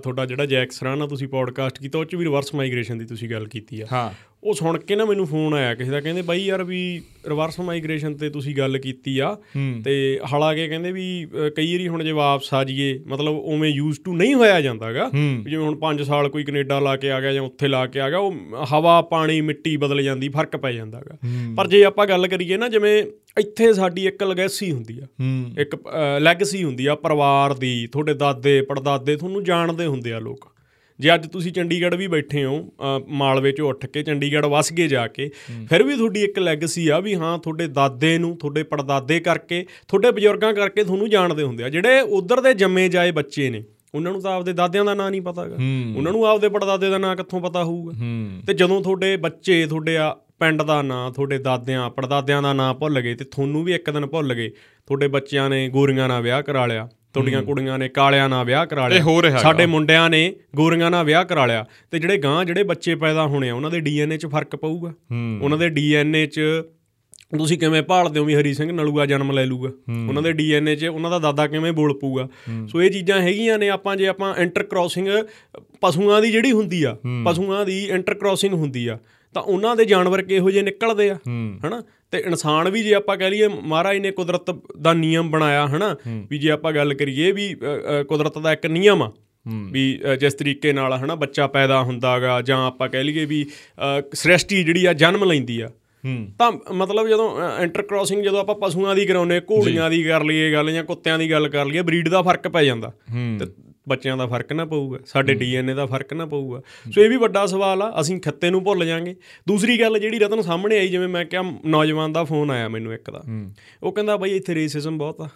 ਤੁਹਾਡਾ ਜਿਹੜਾ ਜੈਕ ਸਰਾਣਾ ਤੁਸੀਂ ਪੌਡਕਾਸਟ ਕੀਤਾ ਉਹ 'ਚ ਵੀ ਰਿਵਰਸ ਮਾਈਗ੍ਰੇਸ਼ਨ ਦੀ ਤੁਸੀਂ ਗੱਲ ਕੀਤੀ ਆ। ਹਾਂ। ਉਹ ਸੁਣ ਕੇ ਨਾ ਮੈਨੂੰ ਫੋਨ ਆਇਆ ਕਿਸੇ ਦਾ ਕਹਿੰਦੇ ਬਾਈ ਯਾਰ ਵੀ ਰਿਵਰਸ ਮਾਈਗ੍ਰੇਸ਼ਨ ਤੇ ਤੁਸੀਂ ਗੱਲ ਕੀਤੀ ਆ। ਤੇ ਹਾਲਾਂਕਿ ਕਹਿੰਦੇ ਵੀ ਕਈ ਵਾਰੀ ਹੁਣ ਜੇ ਵਾਪਸ ਆ ਜਾਈਏ ਮਤਲਬ ਉਵੇਂ ਯੂਜ਼ ਟੂ ਨਹੀਂ ਹੋਇਆ ਜਾਂਦਾਗਾ। ਜਿਵੇਂ ਹੁਣ 5 ਸਾਲ ਕੋਈ ਕੈਨੇਡਾ ਲਾ ਕੇ ਆ ਗਿਆ ਜਾਂ ਉੱਥੇ ਲਾ ਕੇ ਆ ਗਿਆ ਉਹ ਹਵਾ ਪਾਣੀ ਮਿੱਟੀ ਬਦਲ ਜਾਂਦੀ ਫ਼ਰਕ ਪੈ ਜਾਂਦਾਗਾ। ਪਰ ਜੇ ਆਪਾਂ ਗੱਲ ਕਰੀਏ ਨਾ ਜਿਵੇਂ ਇੱਥੇ ਸਾਡੀ ਇੱਕ ਲੈਗੇਸੀ ਹੁੰਦੀ ਆ। ਇੱਕ ਲੈਗੇਸੀ ਹੁੰਦੀ ਆ ਪਰਿਵਾਰ ਦੀ ਤੁਹਾਡੇ ਦਾਦੇ ਪੜਦਾਦੇ ਤੁਹਾਨੂੰ ਜਾਣਦੇ ਹੁੰਦੇ ਆ ਲੋਕ। ਜੇ ਅੱਜ ਤੁਸੀਂ ਚੰਡੀਗੜ੍ਹ ਵੀ ਬੈਠੇ ਹੋ ਮਾਲਵੇ ਚੋਂ ਉੱਠ ਕੇ ਚੰਡੀਗੜ੍ਹ ਵਸ ਗਏ ਜਾ ਕੇ ਫਿਰ ਵੀ ਤੁਹਾਡੀ ਇੱਕ ਲੈਗੇਸੀ ਆ ਵੀ ਹਾਂ ਤੁਹਾਡੇ ਦਾਦੇ ਨੂੰ ਤੁਹਾਡੇ ਪੜਦਾਦੇ ਕਰਕੇ ਤੁਹਾਡੇ ਬਜ਼ੁਰਗਾਂ ਕਰਕੇ ਤੁਹਾਨੂੰ ਜਾਣਦੇ ਹੁੰਦੇ ਆ। ਜਿਹੜੇ ਉਧਰ ਦੇ ਜੰਮੇ ਜਾਏ ਬੱਚੇ ਨੇ ਉਹਨਾਂ ਨੂੰ ਤਾਂ ਆਪਦੇ ਦਾਦਿਆਂ ਦਾ ਨਾਂ ਨਹੀਂ ਪਤਾਗਾ ਉਹਨਾਂ ਨੂੰ ਆਪਦੇ ਪੜਦਾਦੇ ਦਾ ਨਾਂ ਕਿੱਥੋਂ ਪਤਾ ਹੋਊਗਾ? ਤੇ ਜਦੋਂ ਤੁਹਾਡੇ ਬੱਚੇ ਤੁਹਾਡੇ ਆ ਪਿੰਡ ਦਾ ਨਾਂ ਤੁਹਾਡੇ ਦਾਦਿਆਂ ਪੜਦਾਦਿਆਂ ਦਾ ਨਾਂ ਭੁੱਲ ਗਏ ਤੇ ਤੁਹਾਨੂੰ ਵੀ ਇੱਕ ਦਿਨ ਭੁੱਲ ਗਏ ਤੁਹਾਡੇ ਬੱਚਿਆਂ ਨੇ ਗੋਰੀਆਂ ਨਾਲ ਵਿਆਹ ਕਰਾ ਲਿਆ ਤੁਹਾਡੀਆਂ ਕੁੜੀਆਂ ਨੇ ਕਾਲਿਆਂ ਨਾਲ ਵਿਆਹ ਕਰਾ ਲਿਆ। ਸਾਡੇ ਮੁੰਡਿਆਂ ਨੇ ਗੋਰੀਆਂ ਨਾਲ ਵਿਆਹ ਕਰਾ ਲਿਆ। ਤੇ ਜਿਹੜੇ ਗਾਂ ਜਿਹੜੇ ਬੱਚੇ ਪੈਦਾ ਹੋਣੇ ਆ ਉਹਨਾਂ ਦੇ ਡੀਐਨਏ 'ਚ ਫ਼ਰਕ ਪਊਗਾ। ਉਹਨਾਂ ਦੇ ਡੀਐਨਏ 'ਚ ਤੁਸੀਂ ਕਿਵੇਂ ਭਾਲਦੇ ਹੋ ਵੀ ਹਰੀ ਸਿੰਘ ਨਲੂਆ ਜਨਮ ਲੈ ਲੂਗਾ? ਉਹਨਾਂ ਦੇ ਡੀਐਨਏ 'ਚ ਉਹਨਾਂ ਦਾ ਦਾਦਾ ਕਿਵੇਂ ਬੋਲ ਪਊਗਾ? ਸੋ ਇਹ ਚੀਜ਼ਾਂ ਹੈਗੀਆਂ ਨੇ ਆਪਾਂ ਜੇ ਆਪਾਂ ਇੰਟਰ ਕ੍ਰਾਸਿੰਗ ਪਸ਼ੂਆਂ ਦੀ ਜਿਹੜੀ ਹੁੰਦੀ ਆ ਪਸ਼ੂਆਂ ਦੀ ਇੰਟਰ ਕ੍ਰਾਸਿੰਗ ਹੁੰਦੀ ਆ ਤਾਂ ਉਹਨਾਂ ਦੇ ਜਾਨਵਰ ਕਿਹੋ ਜਿਹੇ ਨਿਕਲਦੇ ਆ ਹਨਾ? ਤੇ ਇਨਸਾਨ ਵੀ ਜੇ ਆਪਾਂ ਕਹਿ ਲਈਏ ਮਹਾਰਾਜ ਨੇ ਕੁਦਰਤ ਦਾ ਨਿਯਮ ਬਣਾਇਆ ਹਨਾ? ਵੀ ਜੇ ਆਪਾਂ ਗੱਲ ਕਰੀਏ ਵੀ ਕੁਦਰਤ ਦਾ ਇੱਕ ਨਿਯਮ ਆ ਵੀ ਜਿਸ ਤਰੀਕੇ ਨਾਲ ਹਨਾ ਬੱਚਾ ਪੈਦਾ ਹੁੰਦਾਗਾ ਜਾਂ ਆਪਾਂ ਕਹਿ ਲਈਏ ਵੀ ਸ੍ਰਿਸ਼ਟੀ ਜਿਹੜੀ ਆ ਜਨਮ ਲੈਂਦੀ ਆ। ਤਾਂ ਮਤਲਬ ਜਦੋਂ ਇੰਟਰ ਕ੍ਰਾਸਿੰਗ ਜਦੋਂ ਆਪਾਂ ਪਸ਼ੂਆਂ ਦੀ ਕਰਾਉਨੇ ਘੋੜੀਆਂ ਦੀ ਕਰ ਲਈਏ ਗੱਲ ਜਾਂ ਕੁੱਤਿਆਂ ਦੀ ਗੱਲ ਕਰ ਲਈਏ ਬਰੀਡ ਦਾ ਫ਼ਰਕ ਪੈ ਜਾਂਦਾ। ਤੇ ਬੱਚਿਆਂ ਦਾ ਫ਼ਰਕ ਨਾ ਪਊਗਾ ਸਾਡੇ ਡੀਐਨਏ ਦਾ ਫ਼ਰਕ ਨਾ ਪਊਗਾ। ਸੋ ਇਹ ਵੀ ਵੱਡਾ ਸਵਾਲ ਆ ਅਸੀਂ ਖੱਤੇ ਨੂੰ ਭੁੱਲ ਜਾਾਂਗੇ। ਦੂਸਰੀ ਗੱਲ ਜਿਹੜੀ ਰਤਨ ਸਾਹਮਣੇ ਆਈ ਜਿਵੇਂ ਮੈਂ ਕਿਹਾ ਨੌਜਵਾਨ ਦਾ ਫੋਨ ਆਇਆ ਮੈਨੂੰ ਇੱਕ ਦਾ। ਉਹ ਕਹਿੰਦਾ ਬਾਈ ਇੱਥੇ ਰੇਸਿਜ਼ਮ ਬਹੁਤ ਆ।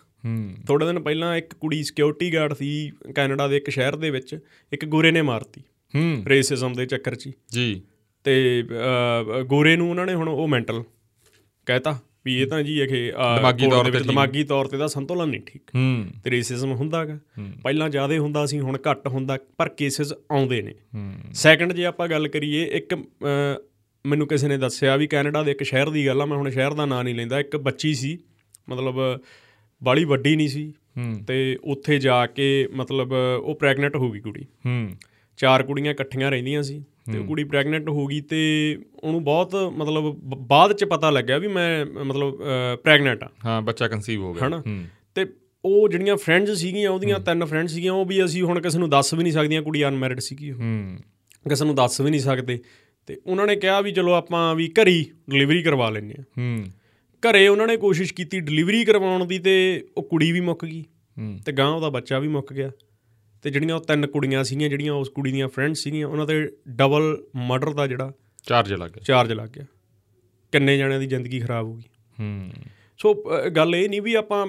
ਥੋੜੇ ਦਿਨ ਪਹਿਲਾਂ ਇੱਕ ਕੁੜੀ ਸਿਕਿਉਰਿਟੀ ਗਾਰਡ ਸੀ ਕੈਨੇਡਾ ਦੇ ਇੱਕ ਸ਼ਹਿਰ ਦੇ ਵਿੱਚ ਇੱਕ ਗੋਰੇ ਨੇ ਮਾਰਤੀ। ਰੇਸਿਜ਼ਮ ਦੇ ਚੱਕਰ 'ਚ। ਜੀ। ਤੇ ਗੋਰੇ ਨੂੰ ਉਹਨਾਂ ਨੇ ਹੁਣ ਉਹ ਮੈਂਟਲ ਕਹਿਤਾ ਵੀ ਇਹ ਤਾਂ ਜੀ ਇਹ ਦਿਮਾਗੀ ਤੌਰ ਤੇ ਦਿਮਾਗੀ ਤੌਰ ਤੇ ਦਾ ਸੰਤੁਲਨ ਨਹੀਂ ਠੀਕ। ਤੇ ਰੇਸਿਜ਼ਮ ਹੁੰਦਾਗਾ। ਪਹਿਲਾਂ ਜ਼ਿਆਦਾ ਹੁੰਦਾ ਸੀ ਹੁਣ ਘੱਟ ਹੁੰਦਾ ਪਰ ਕੇਸਿਸ ਆਉਂਦੇ ਨੇ। ਸੈਕੰਡ ਜੇ ਆਪਾਂ ਗੱਲ ਕਰੀਏ ਇੱਕ ਮੈਨੂੰ ਕਿਸੇ ਨੇ ਦੱਸਿਆ ਵੀ ਕੈਨੇਡਾ ਦੇ ਇੱਕ ਸ਼ਹਿਰ ਦੀ ਗੱਲ ਆ ਮੈਂ ਹੁਣ ਸ਼ਹਿਰ ਦਾ ਨਾਂ ਨਹੀਂ ਲੈਂਦਾ ਇੱਕ ਬੱਚੀ ਸੀ ਮਤਲਬ ਬਾਲੀ ਵੱਡੀ ਨਹੀਂ ਸੀ। ਤੇ ਉੱਥੇ ਜਾ ਕੇ ਮਤਲਬ ਉਹ ਪ੍ਰੈਗਨੈਂਟ ਹੋ ਗਈ ਕੁੜੀ। ਹੂੰ। ਚਾਰ ਕੁੜੀਆਂ ਇਕੱਠੀਆਂ ਰਹਿੰਦੀਆਂ ਸੀ। ਤੇ ਉਹ ਕੁੜੀ ਪ੍ਰੈਗਨੈਂਟ ਹੋ ਗਈ ਤੇ ਉਹਨੂੰ ਬਹੁਤ ਮਤਲਬ ਬਾਅਦ ਚ ਪਤਾ ਲੱਗਿਆ ਵੀ ਮੈਂ ਮਤਲਬ ਪ੍ਰੈਗਨੈਂਟ ਆ। ਹਾਂ ਬੱਚਾ ਕਨਸੀਵ ਹੋ ਗਿਆ। ਹਨਾ? ਤੇ ਉਹ ਜਿਹੜੀਆਂ ਫਰੈਂਡਸ ਸੀਗੀਆਂ ਉਹਦੀਆਂ ਤਿੰਨ ਫਰੈਂਡ ਸੀਗੀਆਂ ਉਹ ਵੀ ਅਸੀਂ ਹੁਣ ਕਿਸੇ ਨੂੰ ਦੱਸ ਵੀ ਨਹੀਂ ਸਕਦੀਆਂ ਕੁੜੀ ਅਨਮੈਰਿਡ ਸੀਗੀ ਉਹ। ਹੂੰ। ਕਿਸੇ ਨੂੰ ਦੱਸ ਵੀ ਨਹੀਂ ਸਕਦੇ। ਤੇ ਉਹਨਾਂ ਨੇ ਕਿਹਾ ਵੀ ਚਲੋ ਆਪਾਂ ਵੀ ਘਰੀ ਡਿਲੀਵਰੀ ਕਰਵਾ ਲੈਂਦੇ ਆ ਹੂੰ। ਘਰੇ ਉਹਨਾਂ ਨੇ ਕੋਸ਼ਿਸ਼ ਕੀਤੀ ਡਿਲੀਵਰੀ ਕਰਵਾਉਣ ਦੀ ਤੇ ਉਹ ਕੁੜੀ ਵੀ ਮੁੱਕ ਗਈ। ਤੇ ਗਾਂ ਉਹਦਾ ਬੱਚਾ ਵੀ ਮੁੱਕ ਗਿਆ। ਤੇ ਜਿਹੜੀਆਂ ਉਹ ਤਿੰਨ ਕੁੜੀਆਂ ਸੀਗੀਆਂ ਜਿਹੜੀਆਂ ਉਸ ਕੁੜੀ ਦੀਆਂ ਫਰੈਂਡਸ ਸੀਗੀਆਂ ਉਹਨਾਂ ਤੇ ਡਬਲ ਮਰਡਰ ਦਾ ਜਿਹੜਾ ਚਾਰਜ ਲੱਗ ਗਿਆ। ਚਾਰਜ ਲੱਗ ਗਿਆ। ਕਿੰਨੇ ਜਣਿਆਂ ਦੀ ਜ਼ਿੰਦਗੀ ਖਰਾਬ ਹੋ ਗਈ। ਹੂੰ। ਸੋ ਗੱਲ ਇਹ ਨਹੀਂ ਵੀ ਆਪਾਂ